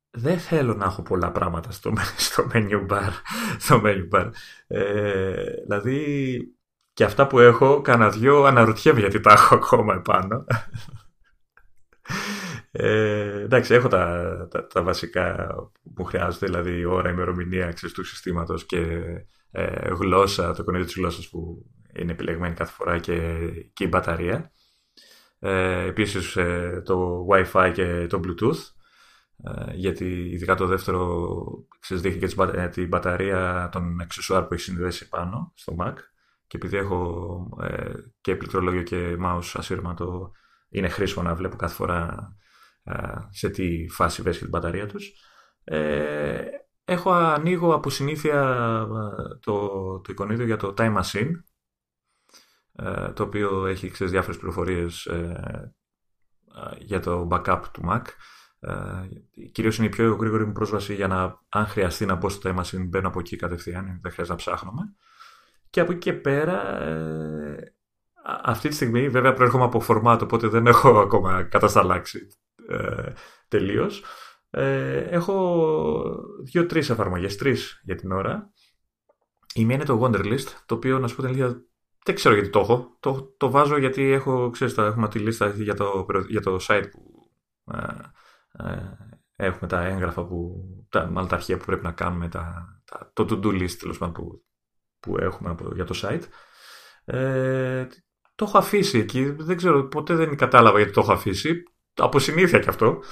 δεν θέλω να έχω πολλά πράγματα στο, στο menu bar. Στο menu bar. Ε, δηλαδή, Και αυτά που έχω, κανένα δυο αναρωτιέμαι γιατί τα έχω ακόμα επάνω. Ε, εντάξει, έχω τα, τα, τα, βασικά που χρειάζονται, δηλαδή ώρα, ημερομηνία του συστήματος και ε, γλώσσα, το κονίδι της γλώσσας που είναι επιλεγμένη κάθε φορά και, και η μπαταρία. Ε, επίσης ε, το Wi-Fi και το Bluetooth ε, γιατί ειδικά το δεύτερο ξέρεις, δείχνει και ε, την μπαταρία των αξεσουάρ που έχει συνδέσει πάνω στο Mac και επειδή έχω ε, και πληκτρολόγιο και mouse ασύρματο είναι χρήσιμο να βλέπω κάθε φορά σε τι φάση βρίσκεται την μπαταρία τους. Ε, έχω ανοίγω από συνήθεια το, το εικονίδιο για το Time Machine ε, το οποίο έχει ξέρεις, διάφορες πληροφορίες ε, για το backup του Mac. Ε, κυρίως είναι η πιο γρήγορη μου πρόσβαση για να, αν χρειαστεί να μπω στο Time Machine, μπαίνω από εκεί κατευθείαν, δεν χρειάζεται να ψάχνουμε. Και από εκεί και πέρα, ε, αυτή τη στιγμή βέβαια προέρχομαι από φορμάτ, οπότε δεν έχω ακόμα κατασταλάξει ε, τελείως. Ε, έχω δύο-τρεις εφαρμογές, τρεις για την ώρα. Η μία είναι το Wonderlist, το οποίο να σου πω την αλήθεια δεν ξέρω γιατί το έχω. Το, το βάζω γιατί έχω, ξέρεις, τα, έχουμε τη λίστα για το, για το site που ε, ε, έχουμε τα έγγραφα, που, τα, μάλλον τα αρχεία που πρέπει να κάνουμε, τα, τα, το to-do list τέλος πάντων που, που έχουμε για το site. Ε, το έχω αφήσει εκεί. Δεν ξέρω, ποτέ δεν κατάλαβα γιατί το έχω αφήσει. Από συνήθεια κι αυτό.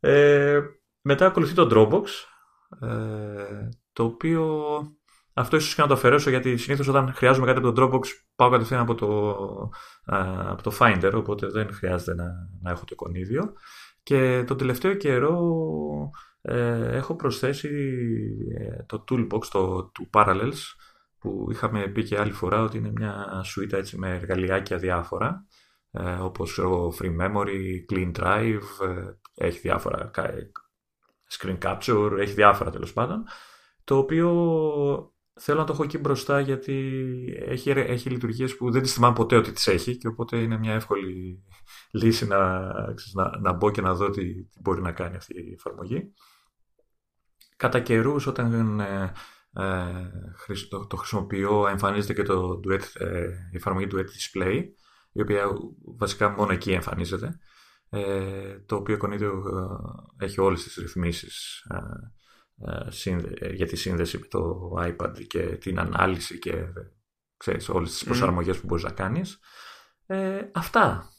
Ε, μετά ακολουθεί το Dropbox, ε, το οποίο αυτό ίσως και να το αφαιρέσω γιατί συνήθως όταν χρειάζομαι κάτι από το Dropbox πάω κατευθείαν από το, από το Finder, οπότε δεν χρειάζεται να, να έχω το εικονίδιο. Και τον τελευταίο καιρό ε, έχω προσθέσει ε, το Toolbox το, του Parallels που είχαμε πει και άλλη φορά ότι είναι μια σουίτα έτσι με εργαλειάκια διάφορα ε, όπως Free Memory, Clean Drive, ε, έχει διάφορα Screen Capture, έχει διάφορα τέλος πάντων το οποίο θέλω να το έχω εκεί μπροστά γιατί έχει, έχει λειτουργίες που δεν τις θυμάμαι ποτέ ότι τις έχει και οπότε είναι μια εύκολη λύση να, να, να μπω και να δω τι, τι μπορεί να κάνει αυτή η εφαρμογή. Κατά καιρούς όταν ε, ε, το, το, χρησιμοποιώ εμφανίζεται και το duet, ε, η εφαρμογή Duet Display η οποία βασικά μόνο εκεί εμφανίζεται ε, το οποίο εικονίδιο ε, έχει όλες τις ρυθμίσεις ε, ε, για τη σύνδεση με το iPad και την ανάλυση και ξέρεις, όλες τις προσαρμογές που μπορείς να κάνεις. Ε, αυτά.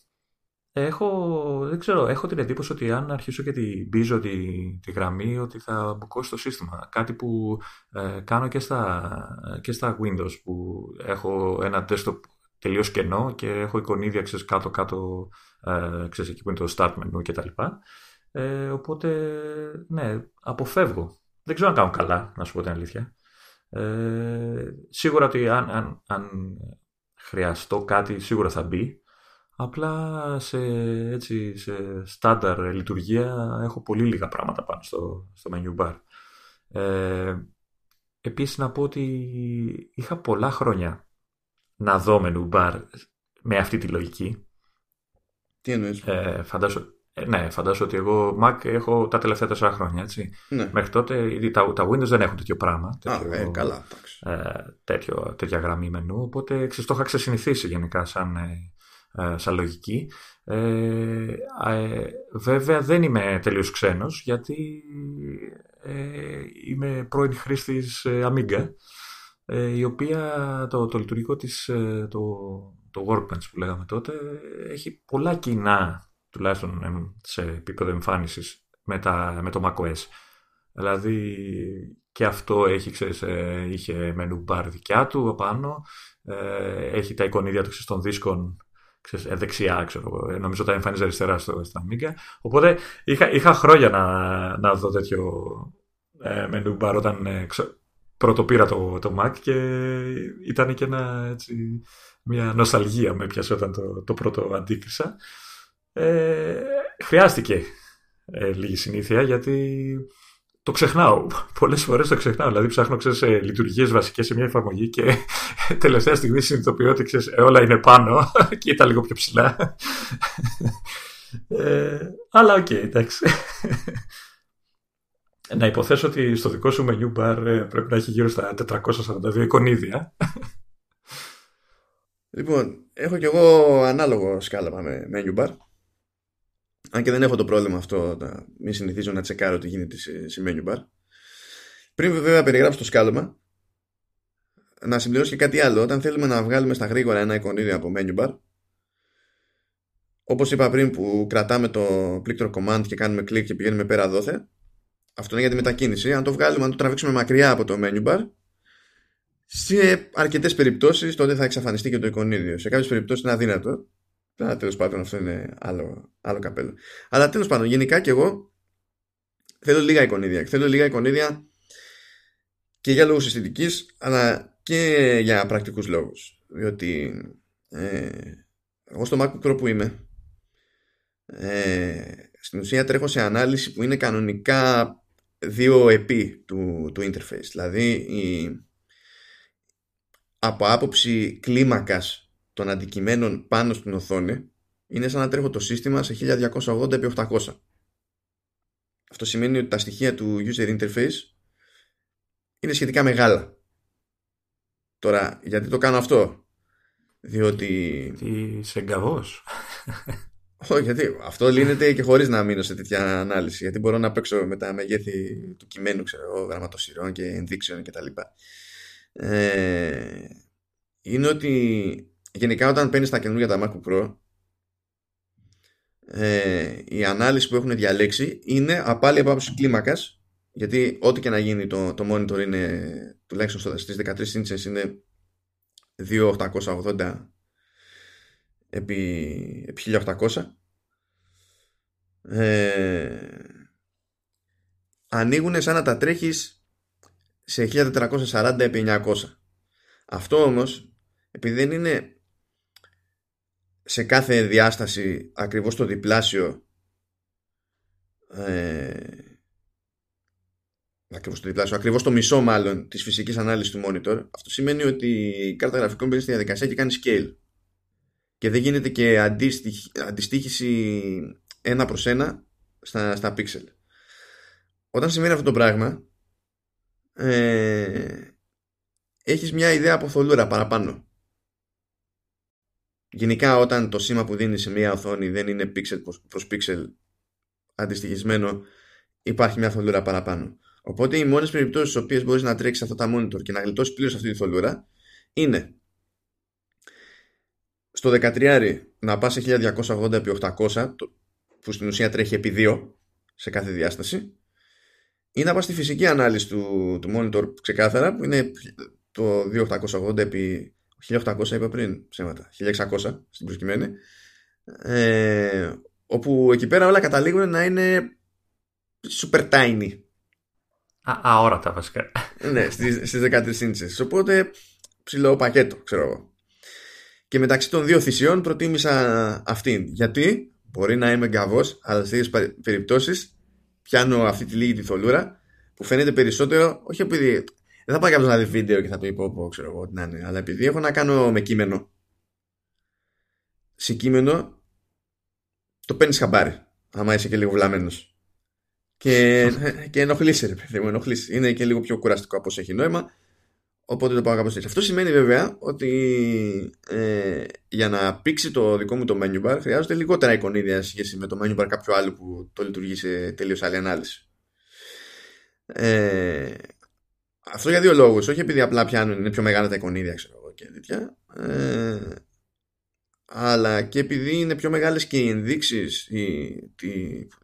Έχω, δεν ξέρω, έχω την εντύπωση ότι αν αρχίσω και την πίζω τη, τη γραμμή ότι θα μπουκώσει το σύστημα. Κάτι που κάνω και στα, και στα Windows που έχω ένα desktop τελείως κενό και έχω εικονίδια ξέρεις, κάτω-κάτω ε, ξέρεις, εκεί που είναι το start menu κτλ. Ε, οπότε, ναι, αποφεύγω δεν ξέρω αν κάνω καλά, να σου πω την αλήθεια. Ε, σίγουρα ότι αν, αν, αν χρειαστώ κάτι, σίγουρα θα μπει. Απλά σε, έτσι, σε στάνταρ λειτουργία έχω πολύ λίγα πράγματα πάνω στο, στο menu bar. Ε, επίσης να πω ότι είχα πολλά χρόνια να δω menu bar με αυτή τη λογική. Τι εννοείς; Ε, ε, ναι, φαντάζομαι ότι εγώ Mac έχω τα τελευταία τέσσερα χρόνια. Έτσι. Ναι. Μέχρι τότε τα, τα Windows δεν έχουν τέτοιο πράγμα. Τέτοιο, Α, ε, καλά, ε, τέτοιο, τέτοια γραμμή μενού. Οπότε ξέρεις, το είχα ξεσυνηθίσει γενικά σαν, ε, ε σαν λογική. Ε, ε, βέβαια δεν είμαι τελείως ξένος γιατί ε, είμαι πρώην χρήστης Amiga η οποία το, το λειτουργικό της, το, το Workbench που λέγαμε τότε, έχει πολλά κοινά τουλάχιστον σε επίπεδο εμφάνισης με, με το macOS. Δηλαδή και αυτό έχει, ξέρεις, ε, είχε menu bar δικιά του απάνω, ε, έχει τα εικονίδια του των δίσκων ξέρεις, ε, δεξιά, ξέρω, νομίζω τα εμφανίζει αριστερά στο, στα Amiga. Οπότε είχα, είχα χρόνια να, να δω τέτοιο ε, menu bar όταν ε, πρώτο πήρα το, το Mac και ήταν και ένα, έτσι, μια νοσταλγία με πιασε όταν το, το πρώτο αντίκρισα. Ε, χρειάστηκε ε, λίγη συνήθεια γιατί το ξεχνάω. Πολλές φορές το ξεχνάω. Δηλαδή ψάχνω ξέρεις, σε λειτουργίες βασικές σε μια εφαρμογή και τελευταία στιγμή συνειδητοποιώ ότι ξέρεις, ε, όλα είναι πάνω και ήταν λίγο πιο ψηλά. Ε, αλλά OK, okay, εντάξει. Να υποθέσω ότι στο δικό σου menu bar ε, πρέπει να έχει γύρω στα 442 εικονίδια. Λοιπόν, έχω κι εγώ ανάλογο σκάλωμα με menu bar. Αν και δεν έχω το πρόβλημα αυτό, να μην συνηθίζω να τσεκάρω τι γίνεται σε, σε menu bar. Πριν βέβαια περιγράψω το σκάλωμα, να συμπληρώσω και κάτι άλλο. Όταν θέλουμε να βγάλουμε στα γρήγορα ένα εικονίδιο από menu bar, όπως είπα πριν που κρατάμε το πλήκτρο command και κάνουμε κλικ και πηγαίνουμε πέρα δόθε, αυτό είναι για τη μετακίνηση. Αν το βγάλουμε, αν το τραβήξουμε μακριά από το menu bar, σε αρκετές περιπτώσεις τότε θα εξαφανιστεί και το εικονίδιο. Σε κάποιες περιπτώσεις είναι αδύνατο. Αλλά τέλος πάντων αυτό είναι άλλο, άλλο καπέλο. Αλλά τέλος πάντων, γενικά και εγώ θέλω λίγα εικονίδια. Θέλω λίγα εικονίδια και για λόγους αισθητικής αλλά και για πρακτικούς λόγους διότι ε, εγώ στο MacBook Pro που είμαι ε, στην ουσία τρέχω σε ανάλυση που είναι κανονικά δύο επί του, του interface δηλαδή η, από άποψη κλίμακας των αντικειμένων πάνω στην οθόνη είναι σαν να τρέχω το σύστημα σε 1280x800 αυτό σημαίνει ότι τα στοιχεία του user interface είναι σχετικά μεγάλα. Τώρα, γιατί το κάνω αυτό; Διότι... Τι σε εγκαβός. Όχι, γιατί αυτό λύνεται και χωρίς να μείνω σε τέτοια ανάλυση. Γιατί μπορώ να παίξω με τα μεγέθη του κειμένου, ξέρω, γραμματοσυρών και ενδείξεων κτλ. Ε, είναι ότι γενικά όταν παίρνεις τα καινούργια τα MacBook Pro ε, η ανάλυση που έχουν διαλέξει είναι απάλι από άποψη κλίμακας γιατί ό,τι και να γίνει το, το monitor είναι τουλάχιστον στις 13 inches είναι 2880 επί, επί 1800 ε, ανοίγουν σαν να τα τρέχεις σε 1440 επί 900 αυτό όμως επειδή δεν είναι σε κάθε διάσταση ακριβώς το διπλάσιο ε, Ακριβώς το διπλάσιο, ακριβώς το μισό μάλλον της φυσικής ανάλυσης του monitor αυτό σημαίνει ότι η κάρτα γραφικών μπαίνει στη διαδικασία και κάνει scale. Και δεν γίνεται και αντιστοίχηση ένα προς ένα στα, στα pixel. Όταν σημαίνει αυτό το πράγμα ε, έχεις μια ιδέα από θολούρα παραπάνω γενικά όταν το σήμα που δίνει σε μια οθόνη δεν είναι pixel προς pixel αντιστοιχισμένο υπάρχει μια θολούρα παραπάνω. Οπότε οι μόνες περιπτώσεις στις οποίες μπορείς να τρέξεις αυτά τα monitor και να γλιτώσεις πλήρως αυτή τη θολούρα είναι στο 13 να πας σε 1280x800 που στην ουσία τρέχει επί 2 σε κάθε διάσταση ή να πας στη φυσική ανάλυση του, του monitor ξεκάθαρα που είναι το 2880 επί 1800 είπα πριν ψέματα 1600 στην προσκειμένη ε, όπου εκεί πέρα όλα καταλήγουν να είναι super tiny Α, αόρατα βασικά. ναι, στις, στις 13 ίντσες. Οπότε ψηλό πακέτο, ξέρω εγώ. Και μεταξύ των δύο θυσιών προτίμησα αυτήν. Γιατί μπορεί να είμαι γκαβός, αλλά σε τέτοιε περιπτώσεις πιάνω αυτή τη λίγη τη θολούρα που φαίνεται περισσότερο, όχι επειδή. Δεν θα πάει κάποιος να δει βίντεο και θα πει πω, πω ξέρω εγώ τι να είναι, αλλά επειδή έχω να κάνω με κείμενο. Σε κείμενο το παίρνεις χαμπάρι, άμα είσαι και λίγο βλαμμένος. Και, και ενοχλήσει, ρε παιδί μου, ενοχλήσει. Είναι και λίγο πιο κουραστικό από όσο έχει νόημα. Οπότε το πάω κάπως έτσι. Αυτό σημαίνει βέβαια ότι ε, για να πήξει το δικό μου το menu bar χρειάζονται λιγότερα εικονίδια σε σχέση με το menu bar κάποιο άλλο που το λειτουργεί σε τελείως άλλη ανάλυση. Ε, αυτό για δύο λόγους. Όχι επειδή απλά πιάνουν, είναι πιο μεγάλα τα εικονίδια, ξέρω εγώ και τέτοια. Ε, αλλά και επειδή είναι πιο μεγάλες και οι ενδείξεις η, τη,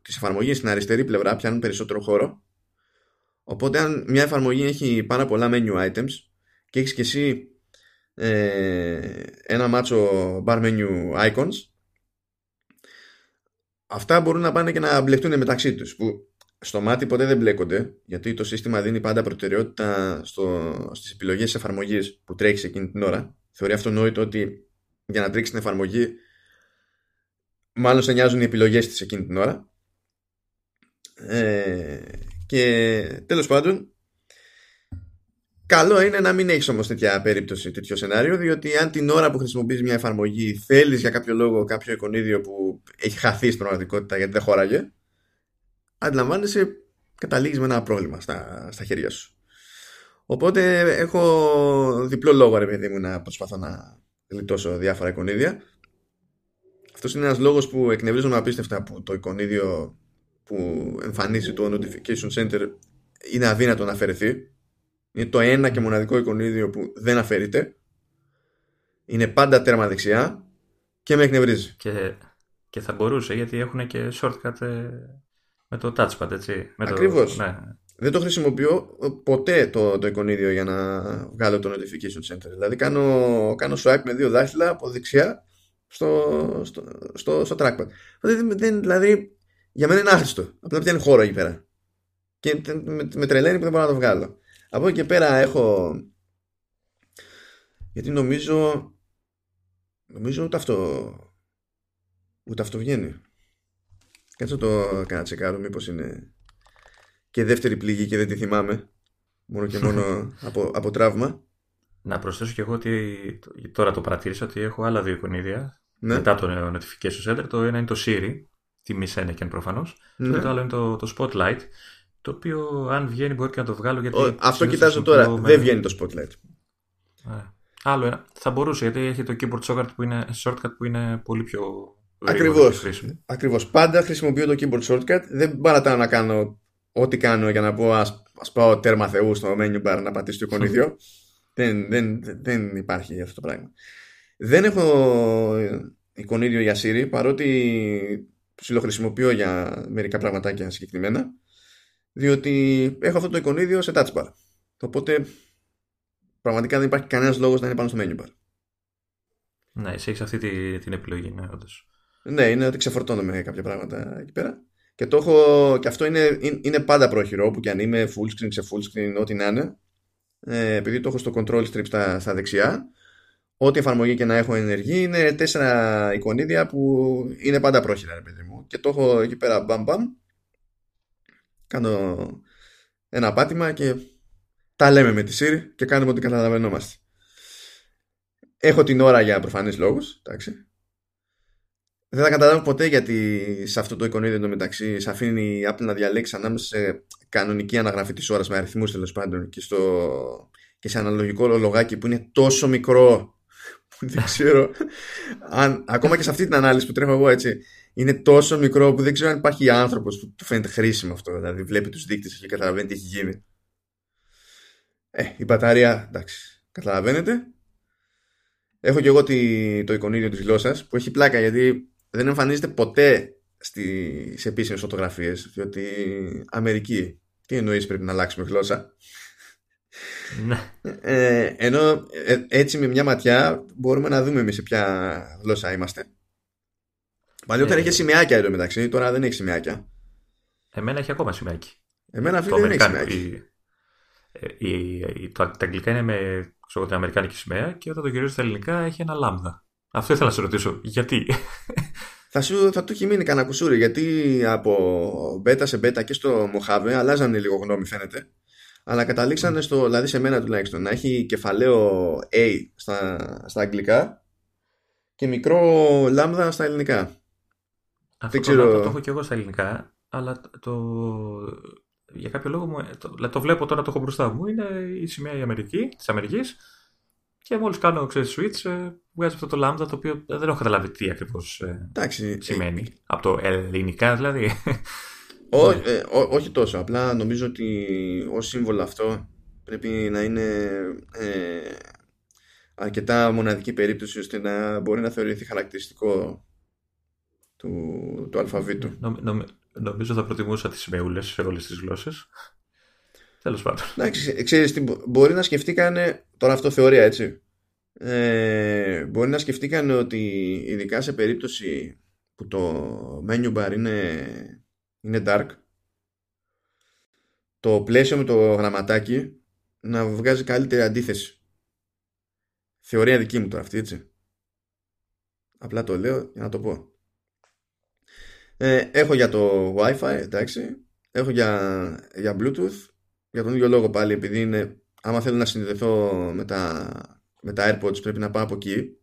της εφαρμογής στην αριστερή πλευρά πιάνουν περισσότερο χώρο οπότε αν μια εφαρμογή έχει πάρα πολλά menu items και έχεις και εσύ ε, ένα μάτσο bar menu icons αυτά μπορούν να πάνε και να μπλεχτούν μεταξύ τους που στο μάτι ποτέ δεν μπλέκονται γιατί το σύστημα δίνει πάντα προτεραιότητα στο, στις επιλογές της εφαρμογής που τρέχει εκείνη την ώρα. Θεωρεί αυτονόητο ότι για να τρέξει την εφαρμογή μάλλον σε νοιάζουν οι επιλογές της εκείνη την ώρα. Ε, και τέλος πάντων καλό είναι να μην έχεις όμως τέτοια περίπτωση τέτοιο σενάριο διότι αν την ώρα που χρησιμοποιείς μια εφαρμογή θέλεις για κάποιο λόγο κάποιο εικονίδιο που έχει χαθεί στην πραγματικότητα γιατί δεν χώραγε αντιλαμβάνεσαι καταλήγεις με ένα πρόβλημα στα, στα χέρια σου οπότε έχω διπλό λόγο ρε παιδί μου να προσπαθώ να λιτώσω διάφορα εικονίδια. Αυτός είναι ένας λόγος που εκνευρίζομαι απίστευτα που το εικονίδιο που εμφανίζει το Notification Center είναι αδύνατο να αφαιρεθεί. Είναι το ένα και μοναδικό εικονίδιο που δεν αφαιρείται. Είναι πάντα τέρμα δεξιά και με εκνευρίζει. Και, και θα μπορούσε γιατί έχουν και shortcut ε, με το touchpad, έτσι. Ακριβώ. Το... Ναι. Δεν το χρησιμοποιώ ποτέ το, το εικονίδιο για να βγάλω το notification center. Δηλαδή κάνω, κάνω swipe με δύο δάχτυλα από δεξιά στο, στο, στο, στο trackpad. Δεν, δηλαδή για μένα είναι άχρηστο. Απλά πιάνει χώρο εκεί πέρα. Και με, με τρελαίνει που δεν μπορώ να το βγάλω. Από εκεί και πέρα έχω. Γιατί νομίζω. Νομίζω ούτε αυτό. Ούτε αυτό βγαίνει. Κάτσε το κάνα τσεκάρω, μήπως είναι και δεύτερη πληγή και δεν τη θυμάμαι. Μόνο και μόνο από, από τραύμα. Να προσθέσω και εγώ ότι τώρα το παρατήρησα ότι έχω άλλα δύο εικονίδια ναι. μετά το Notification Center. Το ένα είναι το Siri, τιμή Σένεκεν προφανώς. Ναι. Και το άλλο είναι το, το Spotlight. Το οποίο αν βγαίνει μπορεί και να το βγάλω. Γιατί Ο, αυτό κοιτάζω τώρα. Με... Δεν βγαίνει το Spotlight. Ε, άλλο ένα. Θα μπορούσε γιατί έχει το keyboard shortcut που είναι, shortcut που είναι πολύ πιο. Ακριβώς. Ακριβώς. Πάντα χρησιμοποιώ το keyboard shortcut. Δεν παρατάω να κάνω ό,τι κάνω για να πω ας, ας πάω τέρμα θεού στο menu bar να πατήσω το εικονίδιο. δεν, δεν, δεν υπάρχει αυτό το πράγμα. Δεν έχω εικονίδιο για Siri παρότι ψιλοχρησιμοποιώ για μερικά πραγματάκια συγκεκριμένα διότι έχω αυτό το εικονίδιο σε touch bar. Οπότε πραγματικά δεν υπάρχει κανένας λόγος να είναι πάνω στο menu bar. Ναι, εσύ έχεις αυτή τη, την επιλογή, ναι, όντως. Ναι, είναι ότι ξεφορτώνω κάποια πράγματα εκεί πέρα. Και, το έχω, και αυτό είναι, είναι πάντα πρόχειρο όπου και αν είμαι full screen, σε full screen, ό,τι να είναι. Ε, επειδή το έχω στο control strip στα, στα δεξιά, ό,τι εφαρμογή και να έχω ενεργή είναι τέσσερα εικονίδια που είναι πάντα πρόχειρα, ρε παιδί μου. Και το έχω εκεί πέρα μπαμ μπαμ. Κάνω ένα πάτημα και τα λέμε με τη Siri και κάνουμε ό,τι καταλαβαίνόμαστε. Έχω την ώρα για προφανείς λόγους, εντάξει. Δεν θα καταλάβω ποτέ γιατί σε αυτό το εικονίδιο μεταξύ σε αφήνει η Apple να διαλέξει ανάμεσα σε κανονική αναγραφή της ώρας με αριθμούς τέλος πάντων και, στο, και σε αναλογικό λογάκι που είναι τόσο μικρό που δεν ξέρω αν, ακόμα και σε αυτή την ανάλυση που τρέχω εγώ έτσι είναι τόσο μικρό που δεν ξέρω αν υπάρχει άνθρωπος που του φαίνεται χρήσιμο αυτό. Δηλαδή βλέπει τους δείκτες και καταλαβαίνει τι έχει γίνει. Ε, η μπαταρία εντάξει καταλαβαίνετε. Έχω και εγώ το εικονίδιο της γλώσσας που έχει πλάκα γιατί δεν εμφανίζεται ποτέ στις επίσημες φωτογραφίες διότι Αμερική τι εννοείς πρέπει να αλλάξουμε γλώσσα; Ναι. ε, ενώ ε, έτσι με μια ματιά μπορούμε να δούμε εμείς σε ποια γλώσσα είμαστε. Παλιότερα ε, είχε σημειάκια εδώ μεταξύ τώρα δεν έχει σημειάκια. Εμένα έχει ακόμα σημειάκι. Εμένα αυτή δεν έχει σημειάκι. η, η, τα, τα αγγλικά είναι με ξέρω, την αμερικάνικη σημαία και όταν το γυρίζω στα ελληνικά έχει ένα λάμδα αυτό ήθελα να σε ρωτήσω. Γιατί; Θα, σου, θα του έχει μείνει κανένα κουσούρι γιατί από μπέτα σε μπέτα και στο Mojave αλλάζανε λίγο γνώμη φαίνεται. Αλλά καταλήξανε στο, δηλαδή σε μένα τουλάχιστον, να έχει κεφαλαίο A στα, στα αγγλικά και μικρό λάμδα στα ελληνικά. Αυτό Δεν ξέρω... το, το έχω και εγώ στα ελληνικά, αλλά το, για κάποιο λόγο μου, το, το βλέπω τώρα το έχω μπροστά μου, είναι η σημαία η Αμερική, της Αμερικής και μόλις κάνω ξέρεις, switch, ε, βγάζει αυτό το lambda το οποίο δεν έχω καταλάβει τι ακριβώς ε, σημαίνει. Ε, Από το ελληνικά δηλαδή. Ό, ε, όχι τόσο. Απλά νομίζω ότι ως σύμβολο αυτό πρέπει να είναι ε, αρκετά μοναδική περίπτωση ώστε να μπορεί να θεωρηθεί χαρακτηριστικό του, του αλφαβήτου. νομίζω θα προτιμούσα τις σημεούλες σε όλες τις γλώσσες. Τέλος πάντων. Εντάξει, ξέρεις τι, μπορεί να σκεφτήκανε. Τώρα αυτό θεωρία, έτσι. Ε, μπορεί να σκεφτήκανε ότι ειδικά σε περίπτωση που το menu bar είναι, είναι dark το πλαίσιο με το γραμματάκι να βγάζει καλύτερη αντίθεση. Θεωρία δική μου τώρα αυτή, έτσι. Απλά το λέω για να το πω. Ε, έχω για το Wi-Fi, εντάξει. Έχω για, για Bluetooth για τον ίδιο λόγο πάλι, επειδή είναι, άμα θέλω να συνδεθώ με τα, με τα AirPods πρέπει να πάω από εκεί.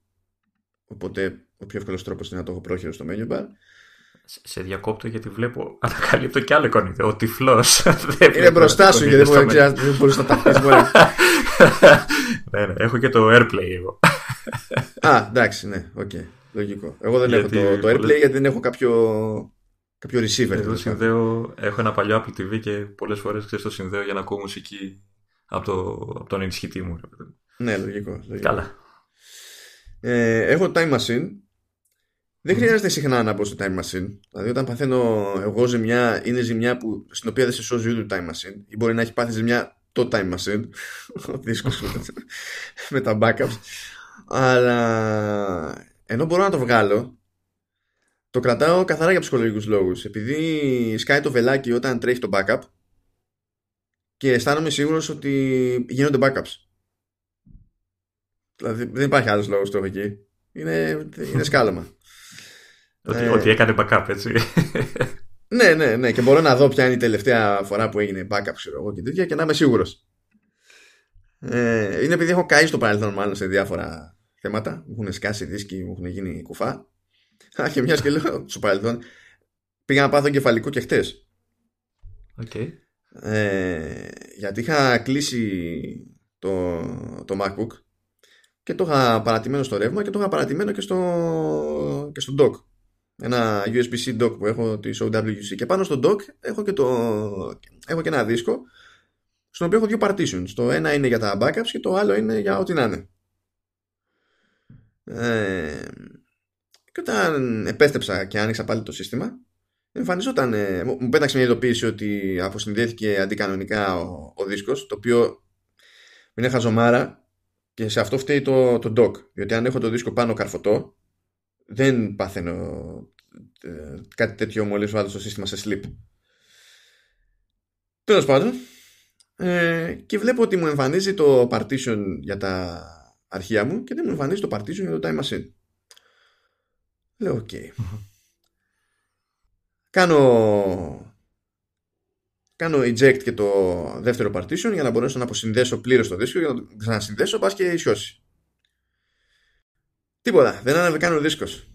Οπότε ο πιο εύκολος τρόπος είναι να το έχω πρόχειρο στο menu bar. Σε διακόπτω γιατί βλέπω, ανακαλύπτω κι άλλο εικονίδιο. Ο τυφλός. Είναι μπροστά σου γιατί δεν μπορεί να τα πεις. ναι, ναι. Έχω και το AirPlay εγώ. Α, εντάξει, ναι, OK. Okay. Λογικό. Εγώ δεν γιατί έχω το, το AirPlay γιατί δεν έχω κάποιο, κάποιο receiver. Εγώ συνδέω, έχω ένα παλιό Apple TV και πολλές φορές το συνδέω για να ακούω μουσική από, το, από τον ενισχυτή μου. Ναι, λογικό. λογικό. Καλά. Ε, έχω Time Machine. Δεν χρειάζεται συχνά να μπω στο Time Machine. Δηλαδή, όταν παθαίνω εγώ ζημιά, είναι ζημιά που, στην οποία δεν σε σώζει ούτε το Time Machine. Ή μπορεί να έχει πάθει ζημιά το Time Machine. Ο δίσκος με τα backups. Αλλά ενώ μπορώ να το βγάλω, το κρατάω καθαρά για ψυχολογικούς λόγους. Επειδή σκάει το βελάκι όταν τρέχει το backup και αισθάνομαι σίγουρος ότι γίνονται backups. Δηλαδή δεν υπάρχει άλλος λόγος το έχω εκεί. Είναι, είναι σκάλωμα. ότι, ε, ότι έκανε backup, έτσι. ναι, ναι, ναι. Και μπορώ να δω ποια είναι η τελευταία φορά που έγινε backup, ξέρω εγώ και τέτοια και να είμαι σίγουρος. Ε, είναι επειδή έχω καεί στο παρελθόν μάλλον σε διάφορα θέματα. Μου έχουν σκάσει δίσκοι, μου έχουν γίνει κουφά. Α, και μια και λέω στο παρελθόν. Πήγα να πάθω κεφαλικό και χτες. Okay. Ε, γιατί είχα κλείσει το, το MacBook και το είχα παρατημένο στο ρεύμα και το είχα παρατημένο και στο, και στο dock. Ένα USB-C dock που έχω της OWC και πάνω στο dock έχω και, το, έχω και ένα δίσκο στον οποίο έχω δύο partitions. Το ένα είναι για τα backups και το άλλο είναι για ό,τι να είναι. Ε, και όταν επέστρεψα και άνοιξα πάλι το σύστημα, εμφανιζόταν, ε, μου πέταξε μια ειδοποίηση ότι αποσυνδέθηκε αντικανονικά ο, ο δίσκος, το οποίο είναι χαζομάρα και σε αυτό φταίει το, το dock. Διότι αν έχω το δίσκο πάνω καρφωτό, δεν παθαίνω ε, κάτι τέτοιο μόλις βάλω στο σύστημα σε sleep. Τέλος πάντων, ε, και βλέπω ότι μου εμφανίζει το partition για τα αρχεία μου και δεν μου εμφανίζει το partition για το time machine. Λέω, οκ. Κάνω κάνω eject και το δεύτερο partition για να μπορέσω να αποσυνδέσω πλήρως το δίσκο για να το ξανασυνδέσω μπας και ισιώσεις. Τίποτα, δεν αναβεκάνει ο δίσκος.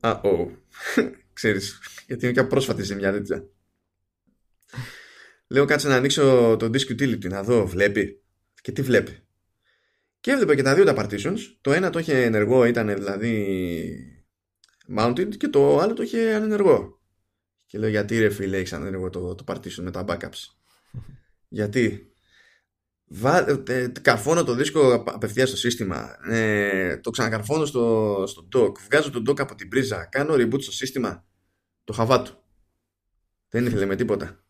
Α, oh. Ξέρεις, γιατί είναι και πρόσφατη ζημιά τέτοια. Λέω κάτσε να ανοίξω το disk utility να δω, βλέπει. Και τι βλέπει; Και έβλεπε και τα δύο τα partitions. Το ένα το είχε ενεργό, ήταν δηλαδή mounted και το άλλο το είχε ανενεργό. Και λέω γιατί ρε φίλε έχεις ανενεργό το, το partition με τα backups; γιατί; Βα, ε, καρφώνω το δίσκο απευθείας στο σύστημα. Ε, το ξανακαρφώνω στο, στο dock. Βγάζω το dock από την πρίζα. Κάνω reboot στο σύστημα. Το χαβάτο. Δεν ήθελε με τίποτα.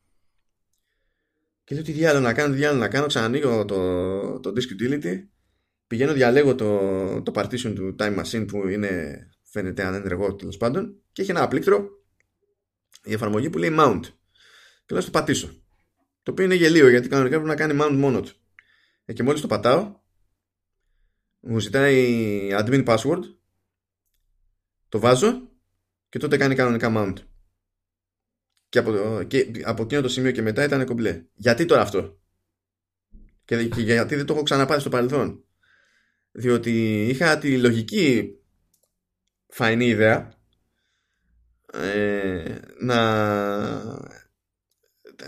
Και λέω τι διάλογο να κάνω, τι διάλογο να κάνω. Ξανανοίγω το, το disk utility πηγαίνω διαλέγω το, το partition του Time Machine που είναι φαίνεται ανενεργό τέλος πάντων και έχει ένα πλήκτρο η εφαρμογή που λέει Mount. Και λέω στο πατήσω. Το οποίο είναι γελίο γιατί κανονικά πρέπει να κάνει Mount μόνο του. Ε, και μόλις το πατάω μου ζητάει admin password το βάζω και τότε κάνει κανονικά Mount. Και από, και από εκείνο το σημείο και μετά ήταν κομπλέ. Γιατί τώρα αυτό; Και, και γιατί δεν το έχω ξαναπάρει στο παρελθόν; Διότι είχα τη λογική φαϊνή ιδέα ε, να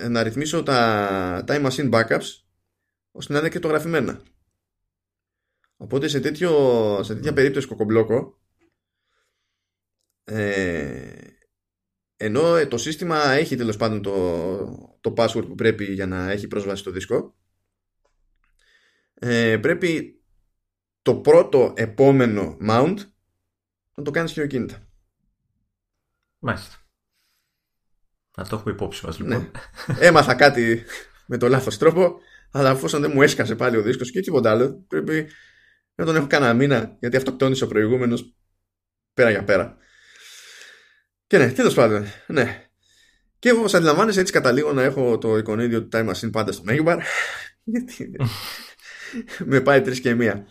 να ρυθμίσω τα time machine backups ώστε να είναι και το γραφημένα. Οπότε σε, τέτοιο, σε τέτοια περίπτωση κοκομπλόκο ε, ενώ το σύστημα έχει τέλος πάντων το, το password που πρέπει για να έχει πρόσβαση στο δίσκο ε, πρέπει το πρώτο επόμενο mount να το κάνεις χειροκίνητα. Μάλιστα. Να το έχουμε υπόψη μας λοιπόν. Ναι. Έμαθα κάτι με το λάθος τρόπο, αλλά αφού δεν μου έσκασε πάλι ο δίσκος και τίποτα άλλο, πρέπει να τον έχω κανένα μήνα, γιατί αυτοκτόνησε ο προηγούμενος πέρα για πέρα. Και ναι, τέλος πάντων, ναι. Και όπως αντιλαμβάνεσαι έτσι καταλήγω να έχω το εικονίδιο του Time Machine πάντα στο Megabar, γιατί με πάει τρεις και μία.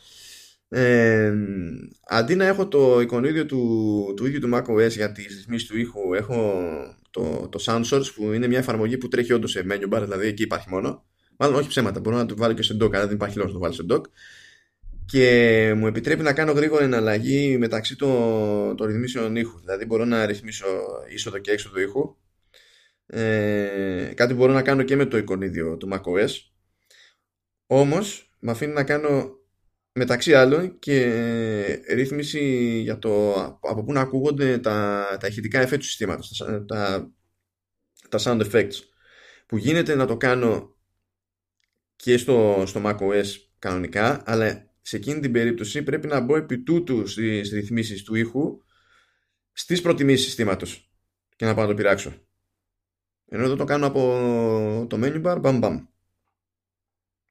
Ε, αντί να έχω το εικονίδιο του, του ίδιου του macOS για τις ρυθμίσεις του ήχου έχω το, το Sound Source που είναι μια εφαρμογή που τρέχει όντως σε menu bar δηλαδή εκεί υπάρχει μόνο. Μάλλον όχι ψέματα μπορώ να το βάλω και σε dock αλλά δεν υπάρχει λόγος να το βάλω σε dock. Και μου επιτρέπει να κάνω γρήγορη εναλλαγή μεταξύ των, των ρυθμίσεων ήχου. Δηλαδή μπορώ να ρυθμίσω είσοδο και έξοδο ήχου. Ε, κάτι μπορώ να κάνω και με το εικονίδιο του macOS. Όμως με αφήνει να κάνω μεταξύ άλλων και ρύθμιση για το από πού να ακούγονται τα, τα ηχητικά εφέ του συστήματος, τα, τα, τα sound effects που γίνεται να το κάνω και στο, στο macOS κανονικά αλλά σε εκείνη την περίπτωση πρέπει να μπω επί τούτου στις ρυθμίσεις του ήχου στις προτιμήσεις συστήματος και να πάω να το πειράξω. Ενώ εδώ το κάνω από το menu bar μπαμ μπαμ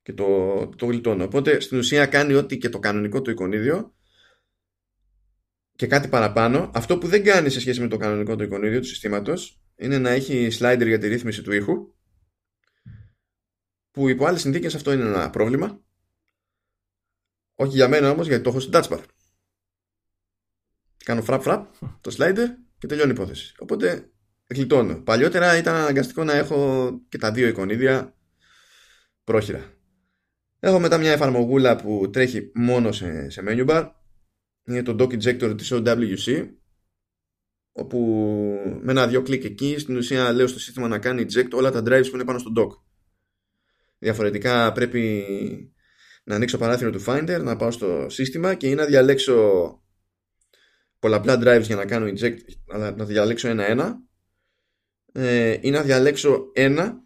και το, το γλιτώνω. Οπότε στην ουσία κάνει ό,τι και το κανονικό του εικονίδιο και κάτι παραπάνω. Αυτό που δεν κάνει σε σχέση με το κανονικό του εικονίδιο του συστήματος είναι να έχει slider για τη ρύθμιση του ήχου που υπό άλλες συνθήκες αυτό είναι ένα πρόβλημα. Όχι για μένα όμως γιατί το έχω στην touch bar. Κάνω φραπ φραπ το slider και τελειώνει η υπόθεση. Οπότε γλιτώνω. Παλιότερα ήταν αναγκαστικό να έχω και τα δύο εικονίδια πρόχειρα. Έχω μετά μια εφαρμογούλα που τρέχει μόνο σε, σε menu bar. Είναι το dock injector της OWC όπου με ένα δυο κλικ εκεί στην ουσία λέω στο σύστημα να κάνει eject όλα τα drives που είναι πάνω στο dock. Διαφορετικά πρέπει να ανοίξω παράθυρο του Finder, να πάω στο σύστημα και ή να διαλέξω πολλαπλά drives για να κάνω eject, αλλά να διαλέξω ένα-ένα ε, ή να διαλέξω ένα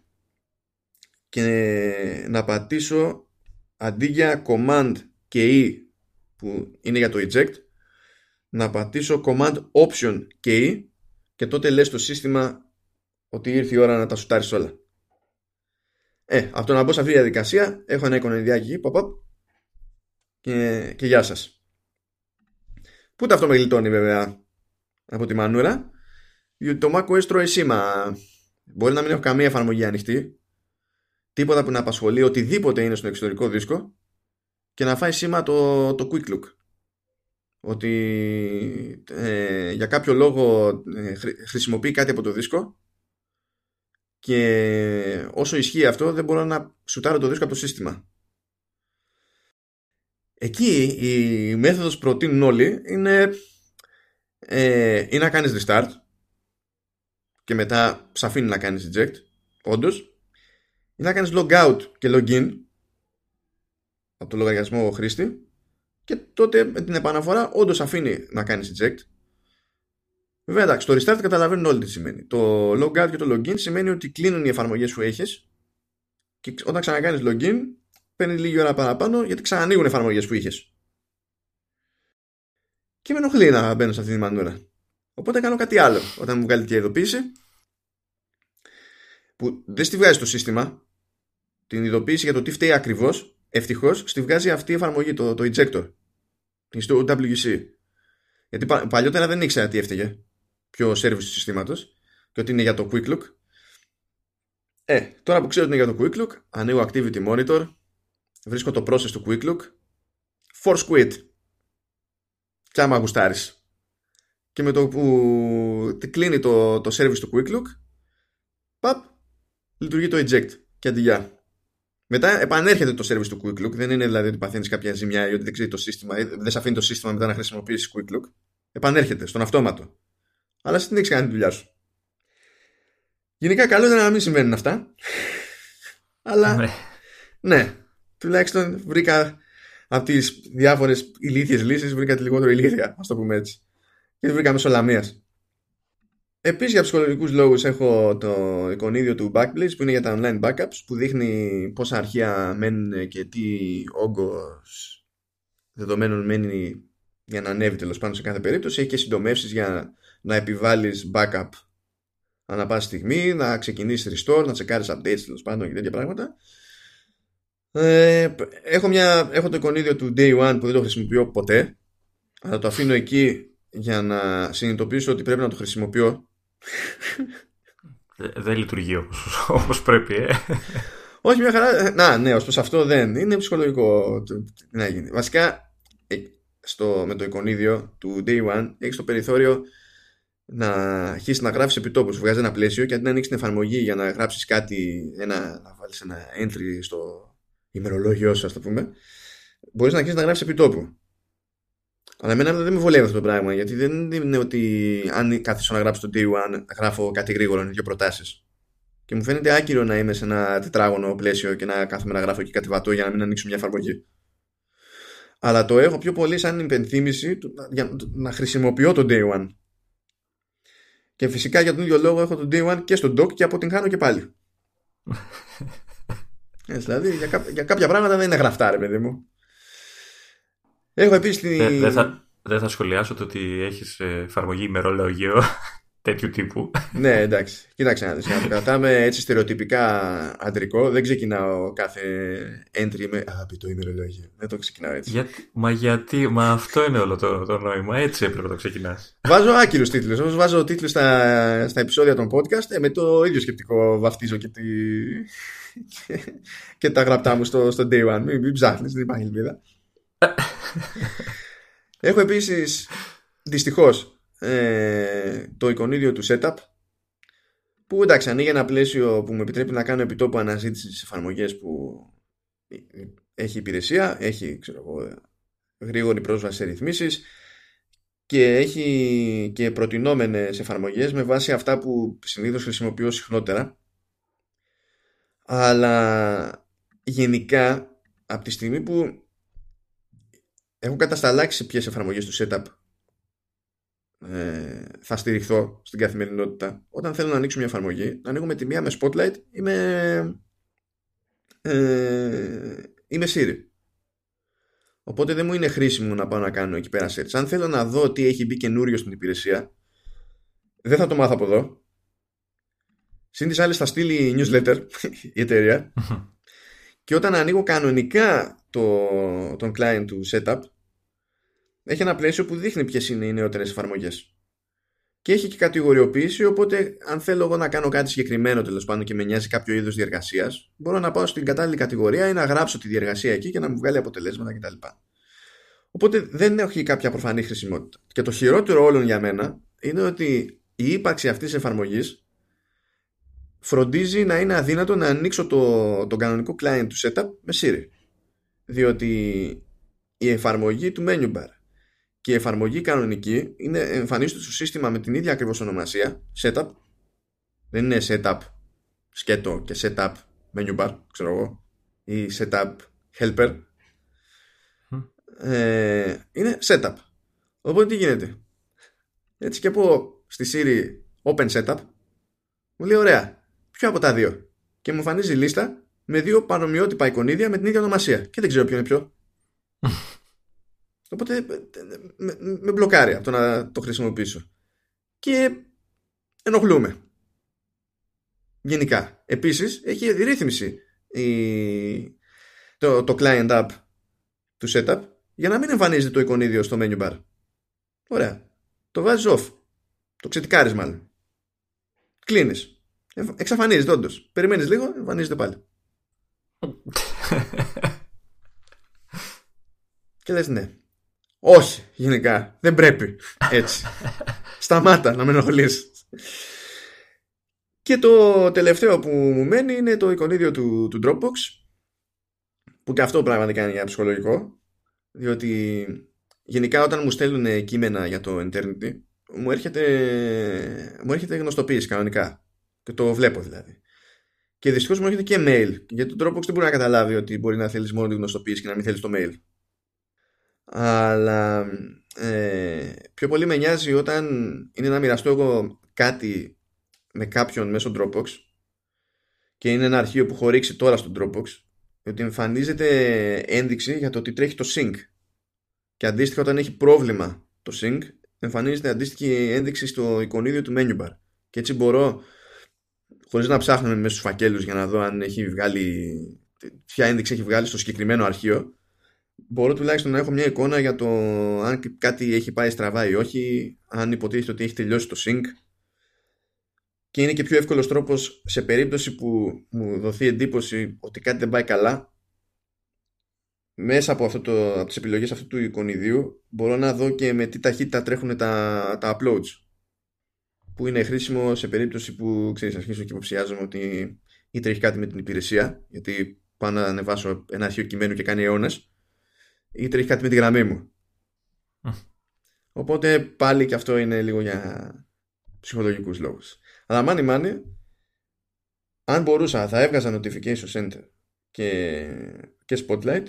και να πατήσω αντί για command και E που είναι για το eject να πατήσω command option και E και τότε λες στο σύστημα ότι ήρθε η ώρα να τα σουτάρεις όλα. Ε, από το να μπω σε αυτή τη διαδικασία έχω ένα εικονιδιάκι εκεί, pop, pop, και, και γεια σας. Πού αυτό με γλιτώνει βέβαια από τη μανούρα, διότι το macOS τρώει σήμα. Μπορεί να μην έχω καμία εφαρμογή ανοιχτή, τίποτα που να απασχολεί οτιδήποτε είναι στο εξωτερικό δίσκο και να φάει σήμα το, το quick look ότι ε, για κάποιο λόγο ε, χρησιμοποιεί κάτι από το δίσκο και όσο ισχύει αυτό δεν μπορώ να σουτάρω το δίσκο από το σύστημα. Εκεί η μέθοδος που προτείνουν όλοι είναι ε, ή να κάνεις restart και μετά σε αφήνει να κάνεις eject όντως ή να κάνεις logout και login από το λογαριασμό χρήστη και τότε με την επαναφορά όντως αφήνει να κάνεις eject Βέβαια εντάξει, το restart καταλαβαίνουν όλοι τι σημαίνει. Το logout και το login σημαίνει ότι κλείνουν οι εφαρμογές που έχεις και όταν ξανακάνεις login παίρνει λίγη ώρα παραπάνω γιατί ξανανοίγουν εφαρμογές που είχες. Και με ενοχλεί να μπαίνω σε αυτή τη μανούρα. Οπότε κάνω κάτι άλλο όταν μου βγάλει τη ειδοποίηση που δεν στη βγάζει το σύστημα την ειδοποίηση για το τι φταίει ακριβώς, ευτυχώς στη βγάζει αυτή η εφαρμογή, το, το ejector. Στο WC. Γιατί παλιότερα δεν ήξερα τι έφταιγε. Ποιο service του συστήματος και ότι είναι για το quick look. Ε, τώρα που ξέρω ότι είναι για το quick look, ανοίγω activity monitor, βρίσκω το process του quick look, force quit. Και άμα γουστάρεις. Και με το που κλείνει το, το service του quick look, παπ, λειτουργεί το eject και αντιγεια. Μετά επανέρχεται το service του Quick Look. Δεν είναι δηλαδή ότι παθαίνεις κάποια ζημιά ή ότι δεν ξέρει το σύστημα ή δεν σε αφήνει το σύστημα μετά να χρησιμοποιήσεις Quick Look. Επανέρχεται στον αυτόματο. Αλλά εσύ δεν έχεις κάνει τη δουλειά σου. Γενικά καλό είναι να μην συμβαίνουν αυτά. Αλλά ναι. ναι, τουλάχιστον βρήκα από τις διάφορες ηλίθιες λύσεις, βρήκα τη λιγότερο ηλίθια, ας το πούμε έτσι. Και βρήκα μέσω λαμία. Επίσης για ψυχολογικούς λόγους έχω το εικονίδιο του Backblaze που είναι για τα online backups που δείχνει πόσα αρχεία μένουν και τι όγκος δεδομένων μένει για να ανέβει τέλος πάντων σε κάθε περίπτωση. Έχει και συντομεύσεις για να επιβάλλεις backup ανά πάση στιγμή, να ξεκινήσεις restore, να τσεκάρεις updates τέλος πάντων και τέτοια πράγματα. Ε, έχω, μια, έχω το εικονίδιο του Day One που δεν το χρησιμοποιώ ποτέ αλλά το αφήνω εκεί για να συνειδητοποιήσω ότι πρέπει να το χρησιμοποιώ ε, δεν λειτουργεί όπως, πρέπει, ε. Όχι, μια χαρά. Να, ναι, ως αυτό δεν. Είναι ψυχολογικό να γίνει. Βασικά, ε, στο, με το εικονίδιο του Day One, έχεις το περιθώριο να αρχίσεις να γράφεις επί τόπου. Σου βγάζει ένα πλαίσιο και αντί να ανοίξεις την εφαρμογή για να γράψεις κάτι, ένα, να βάλεις ένα entry στο ημερολόγιο σου, ας το πούμε, μπορείς να αρχίσεις να γράφεις επί τόπου. Αλλά εμένα δεν με βολεύει αυτό το πράγμα γιατί δεν είναι ότι αν κάθισω να γράψω το Day One γράφω κάτι γρήγορο, είναι δύο προτάσεις. Και μου φαίνεται άκυρο να είμαι σε ένα τετράγωνο πλαίσιο και να κάθομαι να γράφω και κάτι βατό για να μην ανοίξω μια εφαρμογή. Αλλά το έχω πιο πολύ σαν υπενθύμηση για να χρησιμοποιώ το day one. Και φυσικά για τον ίδιο λόγο έχω το day one και στο dock και αποτυγχάνω και πάλι. ε, δηλαδή για, κά, για κάποια πράγματα δεν είναι γραφτά, ρε παιδί μου. Έχω επίση. Δεν θα, δεν θα σχολιάσω το ότι έχεις εφαρμογή ημερολόγιο τέτοιου τύπου. ναι, εντάξει. Κοίταξε να δεις. Κρατάμε έτσι στερεοτυπικά αντρικό. Δεν ξεκινάω κάθε entry με αγαπητό ημερολόγιο. Δεν το ξεκινάω έτσι. Γιατί, μα γιατί, μα αυτό είναι όλο το, το νόημα. Έτσι έπρεπε να το ξεκινάς. Βάζω άκυρους τίτλους. Όπω βάζω τίτλους στα, στα επεισόδια των podcast, ε, με το ίδιο σκεπτικό βαφτίζω και, τη... και, τα γραπτά μου στο, στο day one. Μην, μην ψάχνεις, δεν υπάρχει ελπίδα. Έχω επίσης δυστυχώς ε, το εικονίδιο του setup που εντάξει ανοίγει ένα πλαίσιο που μου επιτρέπει να κάνω επιτόπου αναζήτηση στις εφαρμογές που έχει υπηρεσία, έχει ξέρω γρήγορη πρόσβαση σε ρυθμίσεις και έχει και προτινόμενες εφαρμογές με βάση αυτά που συνήθως χρησιμοποιώ συχνότερα. Αλλά γενικά από τη στιγμή που έχω κατασταλάξει ποιες εφαρμογές του setup ε, θα στηριχθώ στην καθημερινότητα. Όταν θέλω να ανοίξω μια εφαρμογή να ανοίγω με τη μία με Spotlight ή με ε, ή με Siri. Οπότε δεν μου είναι χρήσιμο να πάω να κάνω εκεί πέρα search. Αν θέλω να δω τι έχει μπει καινούριο στην υπηρεσία δεν θα το μάθω από εδώ. Συν τις άλλες θα στείλει newsletter η εταιρεία και όταν ανοίγω κανονικά το, τον client του setup έχει ένα πλαίσιο που δείχνει ποιες είναι οι νεότερες εφαρμογές. Και έχει και κατηγοριοποίηση, οπότε αν θέλω εγώ να κάνω κάτι συγκεκριμένο τέλος πάντων και με νοιάζει κάποιο είδος διεργασίας, μπορώ να πάω στην κατάλληλη κατηγορία ή να γράψω τη διεργασία εκεί και να μου βγάλει αποτελέσματα κτλ. Οπότε δεν έχει κάποια προφανή χρησιμότητα. Και το χειρότερο όλων για μένα είναι ότι η ύπαρξη αυτής της εφαρμογής φροντίζει να είναι αδύνατο να ανοίξω το, τον κανονικό client του setup με Siri. Διότι η εφαρμογή του menu bar και η εφαρμογή κανονική είναι εμφανίζεται στο σύστημα με την ίδια ακριβώς ονομασία setup. Δεν είναι setup σκέτο και setup menu bar ξέρω εγώ ή setup helper. Ε, είναι setup. Οπότε τι γίνεται; Έτσι και πω στη Siri open setup μου λέει ωραία ποιο από τα δύο; Και μου εμφανίζει λίστα με δύο παρομοιότυπα εικονίδια με την ίδια ονομασία και δεν ξέρω ποιο είναι ποιο Οπότε με, με μπλοκάρει από το να το χρησιμοποιήσω. Και ενοχλούμε. Γενικά. Επίσης έχει ρύθμιση η, το, το client app του setup για να μην εμφανίζεται το εικονίδιο στο menu bar. Ωραία. Το βάζεις off. Το ξετικάρεις μάλλον. Κλείνεις. Εξαφανίζεται όντως. Περιμένεις λίγο, εμφανίζεται πάλι. και λες ναι. Όχι, γενικά. Δεν πρέπει. Έτσι. Σταμάτα να με ενοχλείς. Και το τελευταίο που μου μένει είναι το εικονίδιο του, του Dropbox που και αυτό πραγματικά είναι για ψυχολογικό διότι γενικά όταν μου στέλνουν κείμενα για το Eternity μου έρχεται, μου έρχεται γνωστοποίηση κανονικά και το βλέπω δηλαδή. Και δυστυχώς μου έρχεται και mail. Γιατί το Dropbox δεν μπορεί να καταλάβει ότι μπορεί να θέλεις μόνο τη γνωστοποίηση και να μην θέλεις το mail αλλά ε, πιο πολύ με νοιάζει όταν είναι να μοιραστώ εγώ κάτι με κάποιον μέσω Dropbox και είναι ένα αρχείο που έχω ρίξει τώρα στο Dropbox ότι εμφανίζεται ένδειξη για το ότι τρέχει το sync και αντίστοιχα όταν έχει πρόβλημα το sync εμφανίζεται αντίστοιχη ένδειξη στο εικονίδιο του menu bar και έτσι μπορώ χωρίς να ψάχνω μέσα στους φακέλους για να δω αν έχει βγάλει ποια ένδειξη έχει βγάλει στο συγκεκριμένο αρχείο μπορώ τουλάχιστον να έχω μια εικόνα για το αν κάτι έχει πάει στραβά ή όχι, αν υποτίθεται ότι έχει τελειώσει το sync. Και είναι και πιο εύκολος τρόπος σε περίπτωση που μου δοθεί εντύπωση ότι κάτι δεν πάει καλά. Μέσα από, αυτό το, από τις επιλογές αυτού του εικονιδίου μπορώ να δω και με τι ταχύτητα τρέχουν τα, τα uploads που είναι χρήσιμο σε περίπτωση που ξέρεις αρχίσω και υποψιάζομαι ότι ή τρέχει κάτι με την υπηρεσία γιατί πάω να ανεβάσω ένα αρχείο κειμένου και κάνει αιώνες ή τρέχει κάτι με τη γραμμή μου. Οπότε πάλι και αυτό είναι λίγο για ψυχολογικούς λόγους. Αλλά μάνι μάνι, αν μπορούσα θα έβγαζα notification center και, και spotlight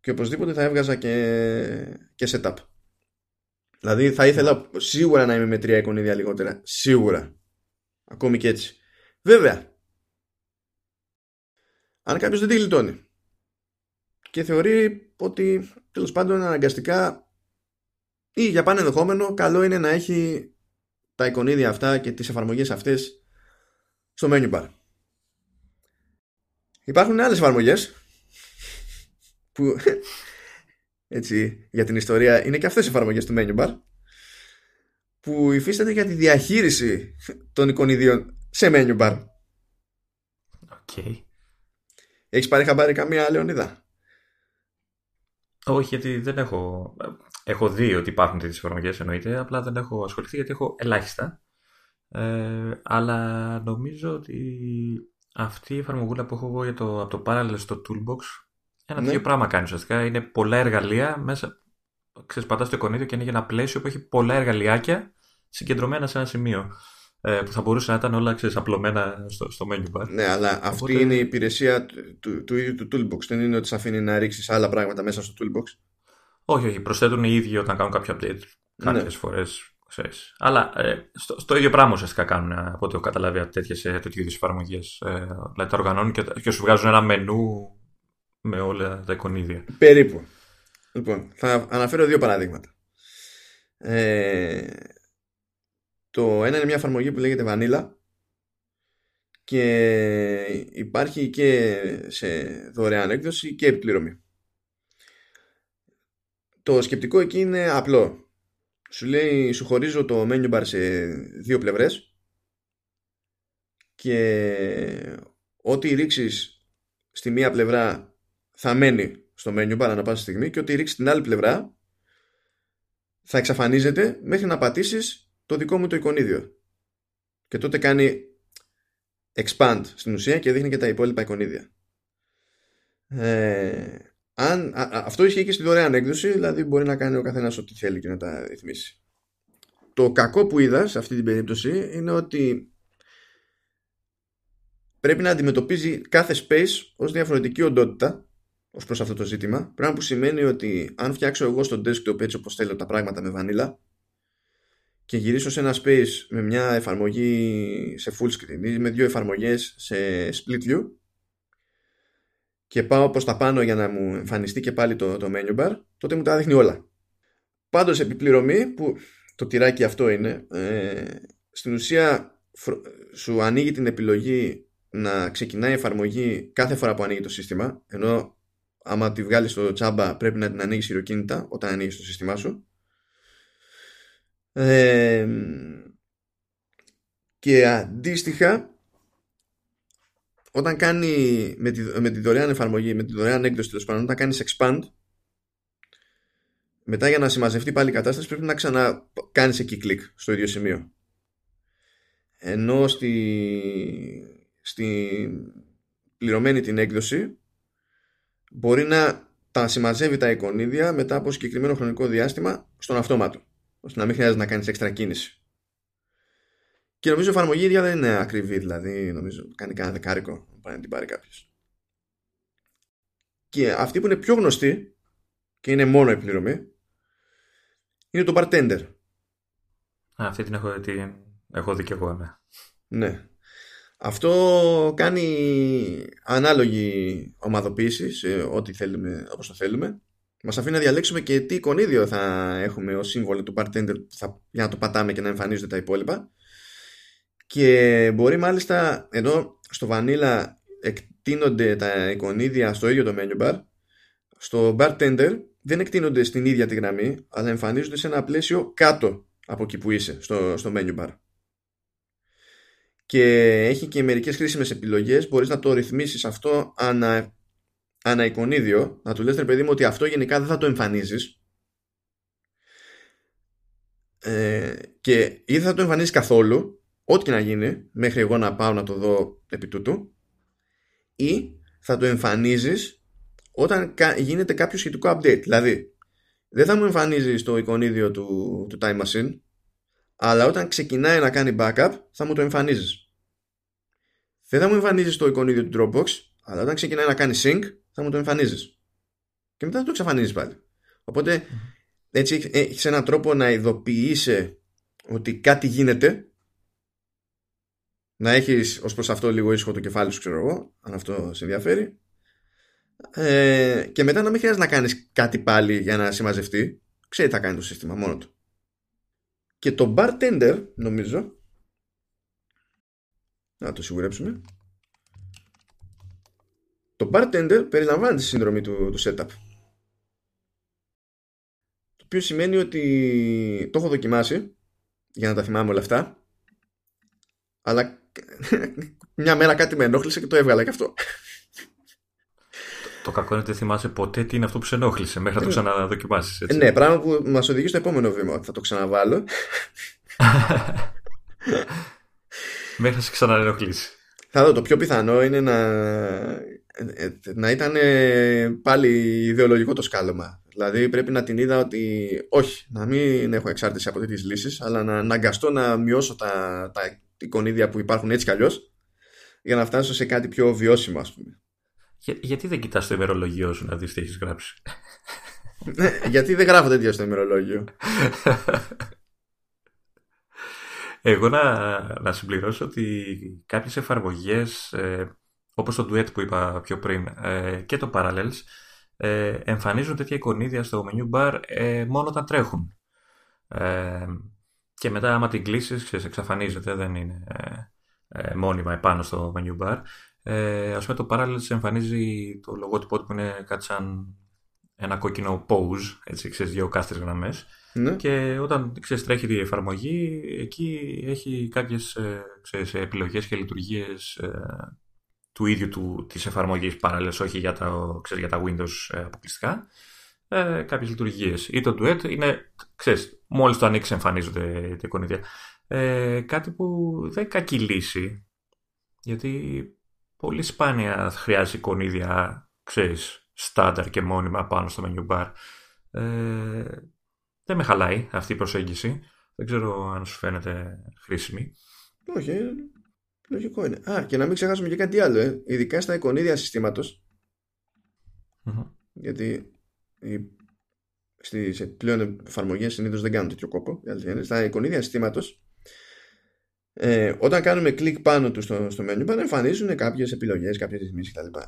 και οπωσδήποτε θα έβγαζα και, και setup. Δηλαδή θα ήθελα σίγουρα να είμαι με τρία εικονίδια λιγότερα. Σίγουρα. Ακόμη και έτσι. Βέβαια, αν κάποιος δεν τη γλιτώνει και θεωρεί ότι τέλος πάντων αναγκαστικά ή για πάνε ενδεχόμενο καλό είναι να έχει τα εικονίδια αυτά και τις εφαρμογές αυτές στο menu bar. Υπάρχουν άλλες εφαρμογές που έτσι για την ιστορία είναι και αυτές οι εφαρμογές του menu bar που υφίσταται για τη διαχείριση των εικονιδίων σε menu bar. Okay. Έχεις πάρει χαμπάρι καμία Λεωνίδα; Όχι, γιατί δεν έχω. Έχω δει ότι υπάρχουν τέτοιες εφαρμογές εννοείται, απλά δεν έχω ασχοληθεί γιατί έχω ελάχιστα. Ε, αλλά νομίζω ότι αυτή η εφαρμογούλα που έχω εγώ για το, από το Parallel στο Toolbox ένα ναι. τέτοιο πράγμα κάνει ουσιαστικά. Είναι πολλά εργαλεία μέσα. Ξέρεις, πατάς το εικονίδιο και είναι για ένα πλαίσιο που έχει πολλά εργαλειάκια συγκεντρωμένα σε ένα σημείο. Ε, που θα μπορούσε να ήταν όλα ξέρεις, απλωμένα στο, στο menu bar. Ναι, αλλά αυτή είναι η υπηρεσία του, του, ίδιου του Toolbox. Δεν είναι ότι σε αφήνει να ρίξεις άλλα πράγματα μέσα στο Toolbox; Όχι, όχι. Προσθέτουν οι ίδιοι όταν κάνουν κάποιο update κάποιες ναι. φορές. Αλλά ε, στο, στο, ίδιο πράγμα ουσιαστικά κάνουν από ό,τι έχω καταλάβει τέτοιες, ε, τέτοιου είδους εφαρμογές. Ε, δηλαδή τα οργανώνουν και, και σου βγάζουν ένα μενού με όλα τα εικονίδια. Περίπου. Λοιπόν, θα αναφέρω δύο παραδείγματα. Ε, το ένα είναι μια εφαρμογή που λέγεται Vanilla και υπάρχει και σε δωρεάν έκδοση και επιπληρωμή. Το σκεπτικό εκεί είναι απλό. Σου λέει, σου χωρίζω το menu bar σε δύο πλευρές και ό,τι ρίξεις στη μία πλευρά θα μένει στο menu bar ανά πάσα στιγμή και ό,τι ρίξεις στην άλλη πλευρά θα εξαφανίζεται μέχρι να πατήσεις το δικό μου το εικονίδιο. Και τότε κάνει expand στην ουσία και δείχνει και τα υπόλοιπα εικονίδια. Ε, αν, αυτό ισχύει και στη δωρεάν έκδοση, δηλαδή μπορεί να κάνει ο καθένας ό,τι θέλει και να τα ρυθμίσει. Το κακό που είδα σε αυτή την περίπτωση είναι ότι πρέπει να αντιμετωπίζει κάθε space ως διαφορετική οντότητα ως προς αυτό το ζήτημα, πράγμα που σημαίνει ότι αν φτιάξω εγώ στο desktop έτσι όπως θέλω τα πράγματα με βανίλα και γυρίσω σε ένα space με μια εφαρμογή σε full screen ή με δύο εφαρμογές σε split view και πάω προς τα πάνω για να μου εμφανιστεί και πάλι το, το menu bar, τότε μου τα δείχνει όλα. Πάντως επιπληρωμή, που το τυράκι αυτό είναι, ε, στην ουσία σου ανοίγει την επιλογή να ξεκινάει η εφαρμογή κάθε φορά που ανοίγει το σύστημα, ενώ άμα τη βγάλεις στο τσάμπα πρέπει να την ανοίγεις χειροκίνητα όταν ανοίγεις το σύστημά σου και αντίστοιχα όταν κάνει με τη, με τη δωρεάν εφαρμογή, με τη δωρεάν έκδοση τέλος πάντων, όταν κάνεις expand, μετά για να συμμαζευτεί πάλι η κατάσταση πρέπει να ξανακάνει εκεί κλικ στο ίδιο σημείο. Ενώ στη, στη πληρωμένη την έκδοση μπορεί να τα συμμαζεύει τα εικονίδια μετά από συγκεκριμένο χρονικό διάστημα στον αυτόματο ώστε να μην χρειάζεται να κάνεις έξτρα κίνηση. Και νομίζω η εφαρμογή ίδια δεν είναι ακριβή, δηλαδή νομίζω κάνει κανένα δεκάρικο να την πάρει κάποιος. Και αυτή που είναι πιο γνωστή και είναι μόνο επιληρωμή είναι το bartender. Α, αυτή την έχω, την έχω δει και εγώ, ναι. Ναι. Αυτό κάνει ανάλογη ομαδοποίηση σε ό,τι θέλουμε, όπως το θέλουμε. Μας αφήνει να διαλέξουμε και τι εικονίδιο θα έχουμε ως σύμβολο του bartender θα, για να το πατάμε και να εμφανίζονται τα υπόλοιπα. Και μπορεί μάλιστα ενώ στο Vanilla εκτείνονται τα εικονίδια στο ίδιο το menu bar στο bartender δεν εκτείνονται στην ίδια τη γραμμή αλλά εμφανίζονται σε ένα πλαίσιο κάτω από εκεί που είσαι στο, στο menu bar και έχει και μερικές χρήσιμες επιλογές. Μπορείς να το ρυθμίσεις αυτό ανα εικονίδιο, να του λες ρε παιδί μου ότι αυτό γενικά δεν θα το εμφανίζεις. Ε, και ή δεν θα το εμφανίζεις καθόλου ό,τι και να γίνει μέχρι εγώ να πάω να το δω επί τούτου ή θα το εμφανίζεις όταν γίνεται κάποιο σχετικό update. Δηλαδή δεν θα μου εμφανίζεις το εικονίδιο του, του Time Machine αλλά όταν ξεκινάει να κάνει backup θα μου το εμφανίζεις. Δεν θα μου εμφανίζεις το εικονίδιο του Dropbox, αλλά όταν ξεκινάει να κάνει sync, θα μου το εμφανίζεις. Και μετά θα το εξαφανίζεις πάλι. Οπότε έτσι έχεις έναν τρόπο να ειδοποιήσει ότι κάτι γίνεται. Να έχεις ως προς αυτό λίγο ήσυχο το κεφάλι σου ξέρω εγώ αν αυτό σε ενδιαφέρει. Ε, και μετά να μην χρειάζεται να κάνεις κάτι πάλι για να συμμαζευτεί. Ξέρει τι θα κάνει το σύστημα μόνο του και το bartender νομίζω. Να το σιγουρέψουμε. Το bartender περιλαμβάνει τη σύνδρομη του, του setup. Το οποίο σημαίνει ότι το έχω δοκιμάσει για να τα θυμάμαι όλα αυτά. Αλλά μια μέρα κάτι με ενόχλησε και το έβγαλα και αυτό. Το κακό είναι ότι δεν θυμάσαι ποτέ τι είναι αυτό που σε ενόχλησε μέχρι να το ε, ξαναδοκιμάσεις. Ε, ναι, πράγμα που μας οδηγεί στο επόμενο βήμα. Θα το ξαναβάλω. μέχρι να σε ξαναενοχλήσει. Θα δω. Το πιο πιθανό είναι να, να ήταν πάλι ιδεολογικό το σκάλωμα. Δηλαδή πρέπει να την είδα ότι όχι, να μην έχω εξάρτηση από τέτοιες λύσεις, αλλά να αναγκαστώ να μειώσω τα, τα εικονίδια που υπάρχουν έτσι κι αλλιώς για να φτάσω σε κάτι πιο βιώσιμο, ας πούμε. Για, γιατί δεν κοιτάς το ημερολόγιο σου να δεις τι έχεις γράψει; Ναι, γιατί δεν γράφω τέτοια στο ημερολόγιο; Εγώ να, να συμπληρώσω ότι κάποιες εφαρμογές ε, όπως το Duet που είπα πιο πριν ε, και το Parallels ε, εμφανίζουν τέτοια εικονίδια στο menu bar ε, μόνο όταν τρέχουν. Ε, και μετά άμα την κλείσεις, εξαφανίζεται, δεν είναι ε, μόνιμα επάνω στο menu bar. Ε, ας πούμε το Parallels εμφανίζει το λογότυπο που είναι κάτι σαν ένα κόκκινο pose, έτσι, ξέρεις, δύο κάστρες γραμμές. Ναι. Και όταν ξέρεις, τρέχει η εφαρμογή, εκεί έχει κάποιες ε, ξέρεις, επιλογές και λειτουργίες ε, του ίδιου του, της εφαρμογής Parallels, όχι για τα, ξέρεις, για τα Windows ε, αποκλειστικά. Ε, κάποιες λειτουργίες. Ή το Duet είναι, ξέρεις, μόλις το ανοίξει εμφανίζονται τα εικονίδια. Ε, κάτι που δεν είναι κακή λύση, γιατί πολύ σπάνια χρειάζεται εικονίδια, ξέρεις, στάνταρ και μόνιμα πάνω στο menu bar. Ε, δεν με χαλάει αυτή η προσέγγιση. Δεν ξέρω αν σου φαίνεται χρήσιμη. Όχι, ε, λογικό είναι. Α, και να μην ξεχάσουμε και κάτι άλλο, ε. ειδικά στα εικονίδια Γιατί στις πλέον εφαρμογές συνήθως δεν κάνουν τέτοιο κόπο. Στα εικονίδια συστήματος, ε, όταν κάνουμε κλικ πάνω τους στο, στο menu εμφανίζουν κάποιες επιλογές, κάποιες ρυθμίσεις κτλ.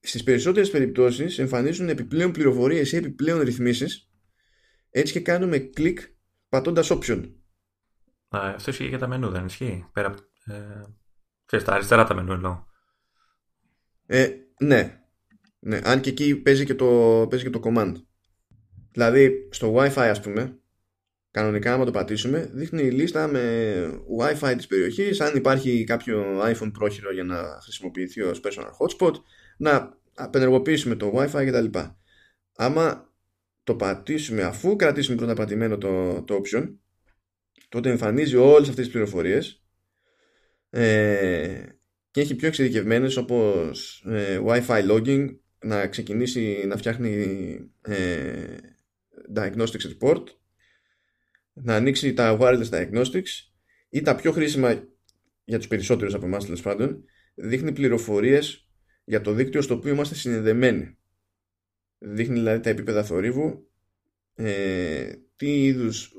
Στις περισσότερες περιπτώσεις εμφανίζουν επιπλέον πληροφορίες ή επιπλέον ρυθμίσεις έτσι και κάνουμε κλικ πατώντας option. Α, αυτό ισχύει για τα μενού, δεν ισχύει; Πέρα, ε, ξέρεις, τα αριστερά τα μενού εννοώ. Ε, ναι, ναι, αν και εκεί παίζει και, το, παίζει και το command. Δηλαδή, στο Wi-Fi, ας πούμε, κανονικά, άμα το πατήσουμε, δείχνει η λίστα με Wi-Fi της περιοχής, αν υπάρχει κάποιο iPhone πρόχειρο για να χρησιμοποιηθεί ως personal hotspot, να απενεργοποιήσουμε το Wi-Fi κτλ. Άμα το πατήσουμε αφού κρατήσουμε πρώτα πατημένο το, το option, τότε εμφανίζει όλες αυτές τις πληροφορίες ε, και έχει πιο εξειδικευμένες όπως ε, Wi-Fi logging, να ξεκινήσει να φτιάχνει ε, diagnostics report να ανοίξει τα wireless diagnostics ή τα πιο χρήσιμα για τους περισσότερους από εμάς τέλος πάντων δείχνει πληροφορίες για το δίκτυο στο οποίο είμαστε συνδεδεμένοι δείχνει δηλαδή τα επίπεδα θορύβου ε, τι είδους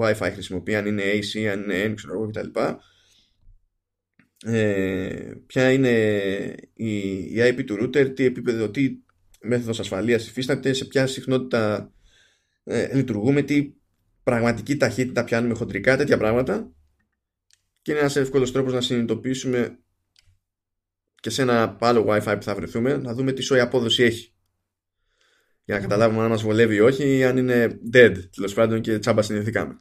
Wi-Fi χρησιμοποιεί αν είναι AC, αν είναι N, ξέρω εγώ κτλ. Ε, ποια είναι η, η IP του router, τι επίπεδο, τι μέθοδος ασφαλείας υφίσταται, σε ποια συχνότητα ε, λειτουργούμε, τι πραγματική ταχύτητα πιάνουμε χοντρικά, τέτοια πράγματα και είναι ένας εύκολος τρόπος να συνειδητοποιήσουμε και σε ένα άλλο Wi-Fi που θα βρεθούμε να δούμε τι σοϊ απόδοση έχει για να καταλάβουμε αν μας βολεύει ή όχι ή αν είναι dead τέλος πάντων και τσάμπα συνειδηθήκαμε.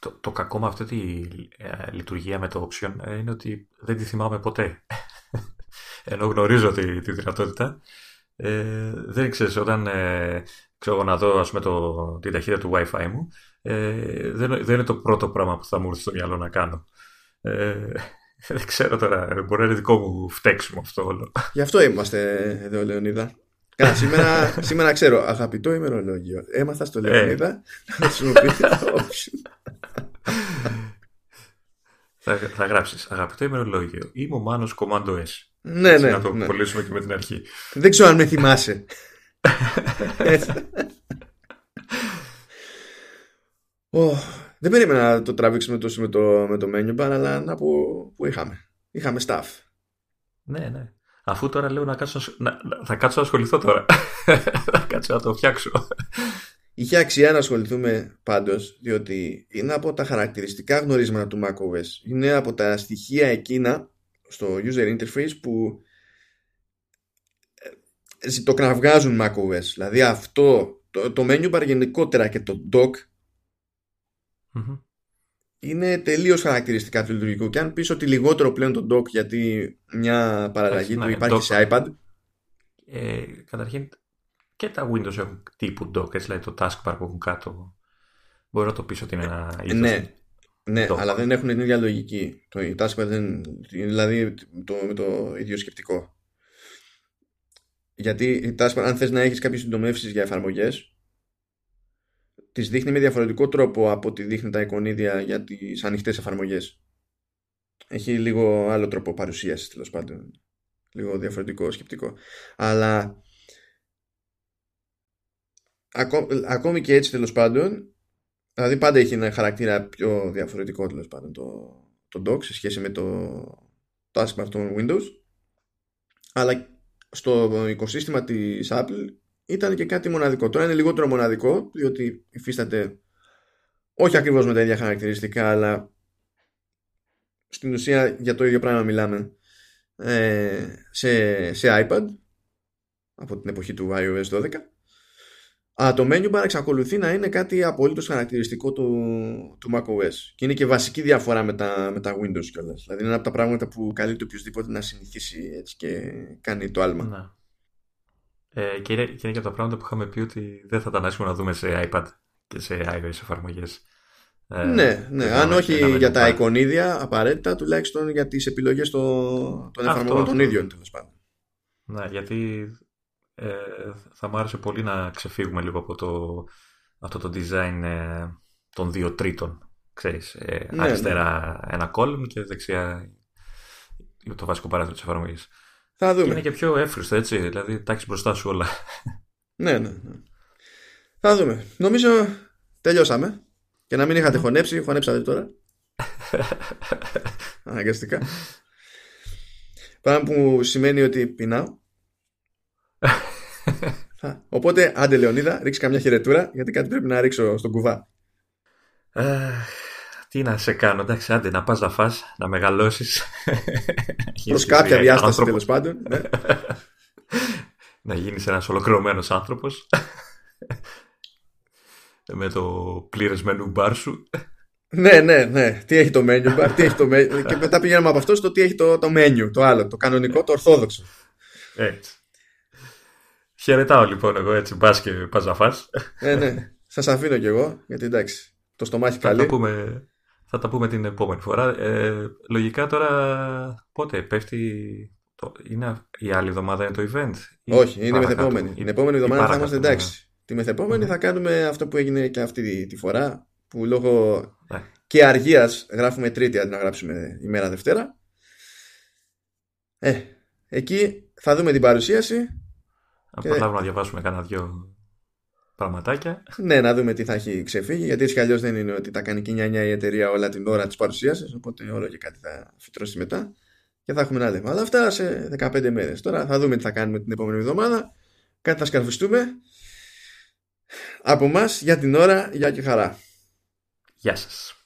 Το, το κακό με αυτή τη ε, λειτουργία με το option ε, είναι ότι δεν τη θυμάμαι ποτέ. Ενώ γνωρίζω τη, τη δυνατότητα. Ε, δεν ξέρεις, όταν ε, ξέρω να δω ας πούμε, το, την ταχύτητα του Wi-Fi μου, ε, δεν, δεν είναι το πρώτο πράγμα που θα μου έρθει στο μυαλό να κάνω. Ε, δεν ξέρω τώρα, μπορεί να είναι δικό μου φταίξιμο αυτό όλο. Γι' αυτό είμαστε εδώ, Λεωνίδα. Καλά, σήμερα, σήμερα ξέρω, αγαπητό ημερολόγιο. Έμαθα στο Λεωνίδα να χρησιμοποιήσει το option. θα, θα γράψεις αγαπητό ημερολόγιο. Είμαι ο Μάνος Commando S. Ναι, Έτσι, ναι. Να το ναι. κολλήσουμε και με την αρχή. Δεν ξέρω αν με θυμάσαι. Ω, δεν περίμενα να το τραβήξουμε τόσο με το, με το menu bar, αλλά να πω που είχαμε. Είχαμε staff. Ναι, ναι. Αφού τώρα λέω να κάτσω, να σ- να- να- θα κάτσω να ασχοληθώ τώρα. θα κάτσω να το φτιάξω. Είχε αξία να ασχοληθούμε πάντως, διότι είναι από τα χαρακτηριστικά γνωρίσματα του macOS. Είναι από τα στοιχεία εκείνα στο user interface που ε, το κραυγάζουν macOS. Δηλαδή αυτό, το, το menu bar γενικότερα και το dock Μμμ. είναι τελείως χαρακτηριστικά του λειτουργικού. Και αν πεις ότι λιγότερο πλέον το dock γιατί μια παραλλαγή Εντάξει, του ναι, υπάρχει dock. σε iPad. ε, καταρχήν και τα Windows έχουν τύπου dock, έτσι, δηλαδή το taskbar που έχουν κάτω. Μπορώ να το πεις ότι είναι ένα είδος. ναι, ναι dock. αλλά δεν έχουν την ίδια λογική. Το η taskbar δεν, δηλαδή το, με το ίδιο σκεπτικό. Γιατί η taskbar, αν θες να έχεις κάποιες συντομεύσεις για εφαρμογές, τις δείχνει με διαφορετικό τρόπο από ότι δείχνει τα εικονίδια για τις ανοιχτές εφαρμογές. Έχει λίγο άλλο τρόπο παρουσίασης τέλος πάντων. Λίγο διαφορετικό σκεπτικό. Αλλά ακό- ακόμη και έτσι τέλος πάντων, δηλαδή πάντα έχει ένα χαρακτήρα πιο διαφορετικό τέλος πάντων το, το dock σε σχέση με το taskbar των Windows. Αλλά στο οικοσύστημα της Apple ήταν και κάτι μοναδικό. Τώρα είναι λιγότερο μοναδικό, διότι υφίσταται όχι ακριβώς με τα ίδια χαρακτηριστικά, αλλά στην ουσία για το ίδιο πράγμα μιλάμε ε, σε, σε iPad από την εποχή του iOS 12 αλλά το menu bar εξακολουθεί να είναι κάτι απολύτως χαρακτηριστικό του, του macOS και είναι και βασική διαφορά με τα, με τα Windows κιόλας δηλαδή είναι ένα από τα πράγματα που καλείται οποιοδήποτε να συνηθίσει έτσι και κάνει το άλμα Ναι. Ε, και, είναι, και είναι και από τα πράγματα που είχαμε πει ότι δεν θα ήταν άσχημο να δούμε σε iPad και σε iOS εφαρμογές. Ε, ναι, ναι. ένα- αν όχι ένα για menu τα bar. εικονίδια απαραίτητα τουλάχιστον για τις επιλογές των, των Αυτό, εφαρμογών των αυτό. ίδιων τέλος πάντων Ναι, γιατί ε, θα μου άρεσε πολύ να ξεφύγουμε λίγο από το, αυτό το design ε, των δύο τρίτων. Ξέρεις, ε, Ναι, αριστερά ένα column και δεξιά το βασικό παράθυρο της εφαρμογής. θα Και δούμε είναι και πιο εύχριστο, έτσι. Δηλαδή, τα έχεις μπροστά σου όλα. Ναι, ναι, ναι. Θα δούμε. Νομίζω τελειώσαμε. Και να μην είχατε χωνέψει, χωνέψατε τώρα. Αναγκαστικά. Πράγμα που σημαίνει ότι πεινάω. Θα- Οπότε, άντε Λεωνίδα, ρίξει καμιά χαιρετούρα, γιατί κάτι πρέπει να ρίξω στον κουβά. Ε, τι να σε κάνω, εντάξει, άντε να πας να φας, να μεγαλώσεις. Προς κάποια διάσταση τέλος πάντων. Ναι. να γίνεις ένας ολοκληρωμένος άνθρωπος με το πλήρες μενού μπαρ σου ναι, ναι, ναι. Τι έχει το menu bar, τι έχει το menu. Και μετά πηγαίνουμε από αυτό στο τι έχει το, το menu, το άλλο, το κανονικό, το ορθόδοξο. έτσι χαιρετάω λοιπόν εγώ έτσι μπας και πας να φας ναι, ναι. Σας αφήνω κι εγώ, γιατί εντάξει, το στομάχι θα, τα καλή. πούμε, θα τα πούμε την επόμενη φορά ε, λογικά τώρα πότε πέφτει το, είναι η άλλη εβδομάδα είναι το event; Ή Όχι, είναι η παρακάτω; μεθεπόμενη. Ή- Την επόμενη ή εβδομάδα θα παρακάτω, είμαστε ναι. εντάξει. Τη μεθεπόμενη Μμμ. θα κάνουμε αυτό που έγινε και αυτή τη, τη φορά, που λόγω Ναι. και αργίας γράφουμε Τρίτη αντί να γράψουμε ημέρα Δευτέρα. Ε, εκεί θα δούμε την παρουσίαση. Να Και- προλάβουμε να διαβάσουμε κανένα δυο πραγματάκια Ναι, να δούμε τι θα έχει ξεφύγει, γιατί έτσι κι αλλιώς δεν είναι ότι τα κάνει και νιά η εταιρεία όλα την ώρα της παρουσίασης, οπότε όλο και κάτι θα φυτρώσει μετά και θα έχουμε να λέμε. Αλλά αυτά σε 15 μέρες. Τώρα θα δούμε τι θα κάνουμε την επόμενη εβδομάδα. Κάτι θα σκαρφιστούμε. Από μας για την ώρα, για και χαρά. Γεια σας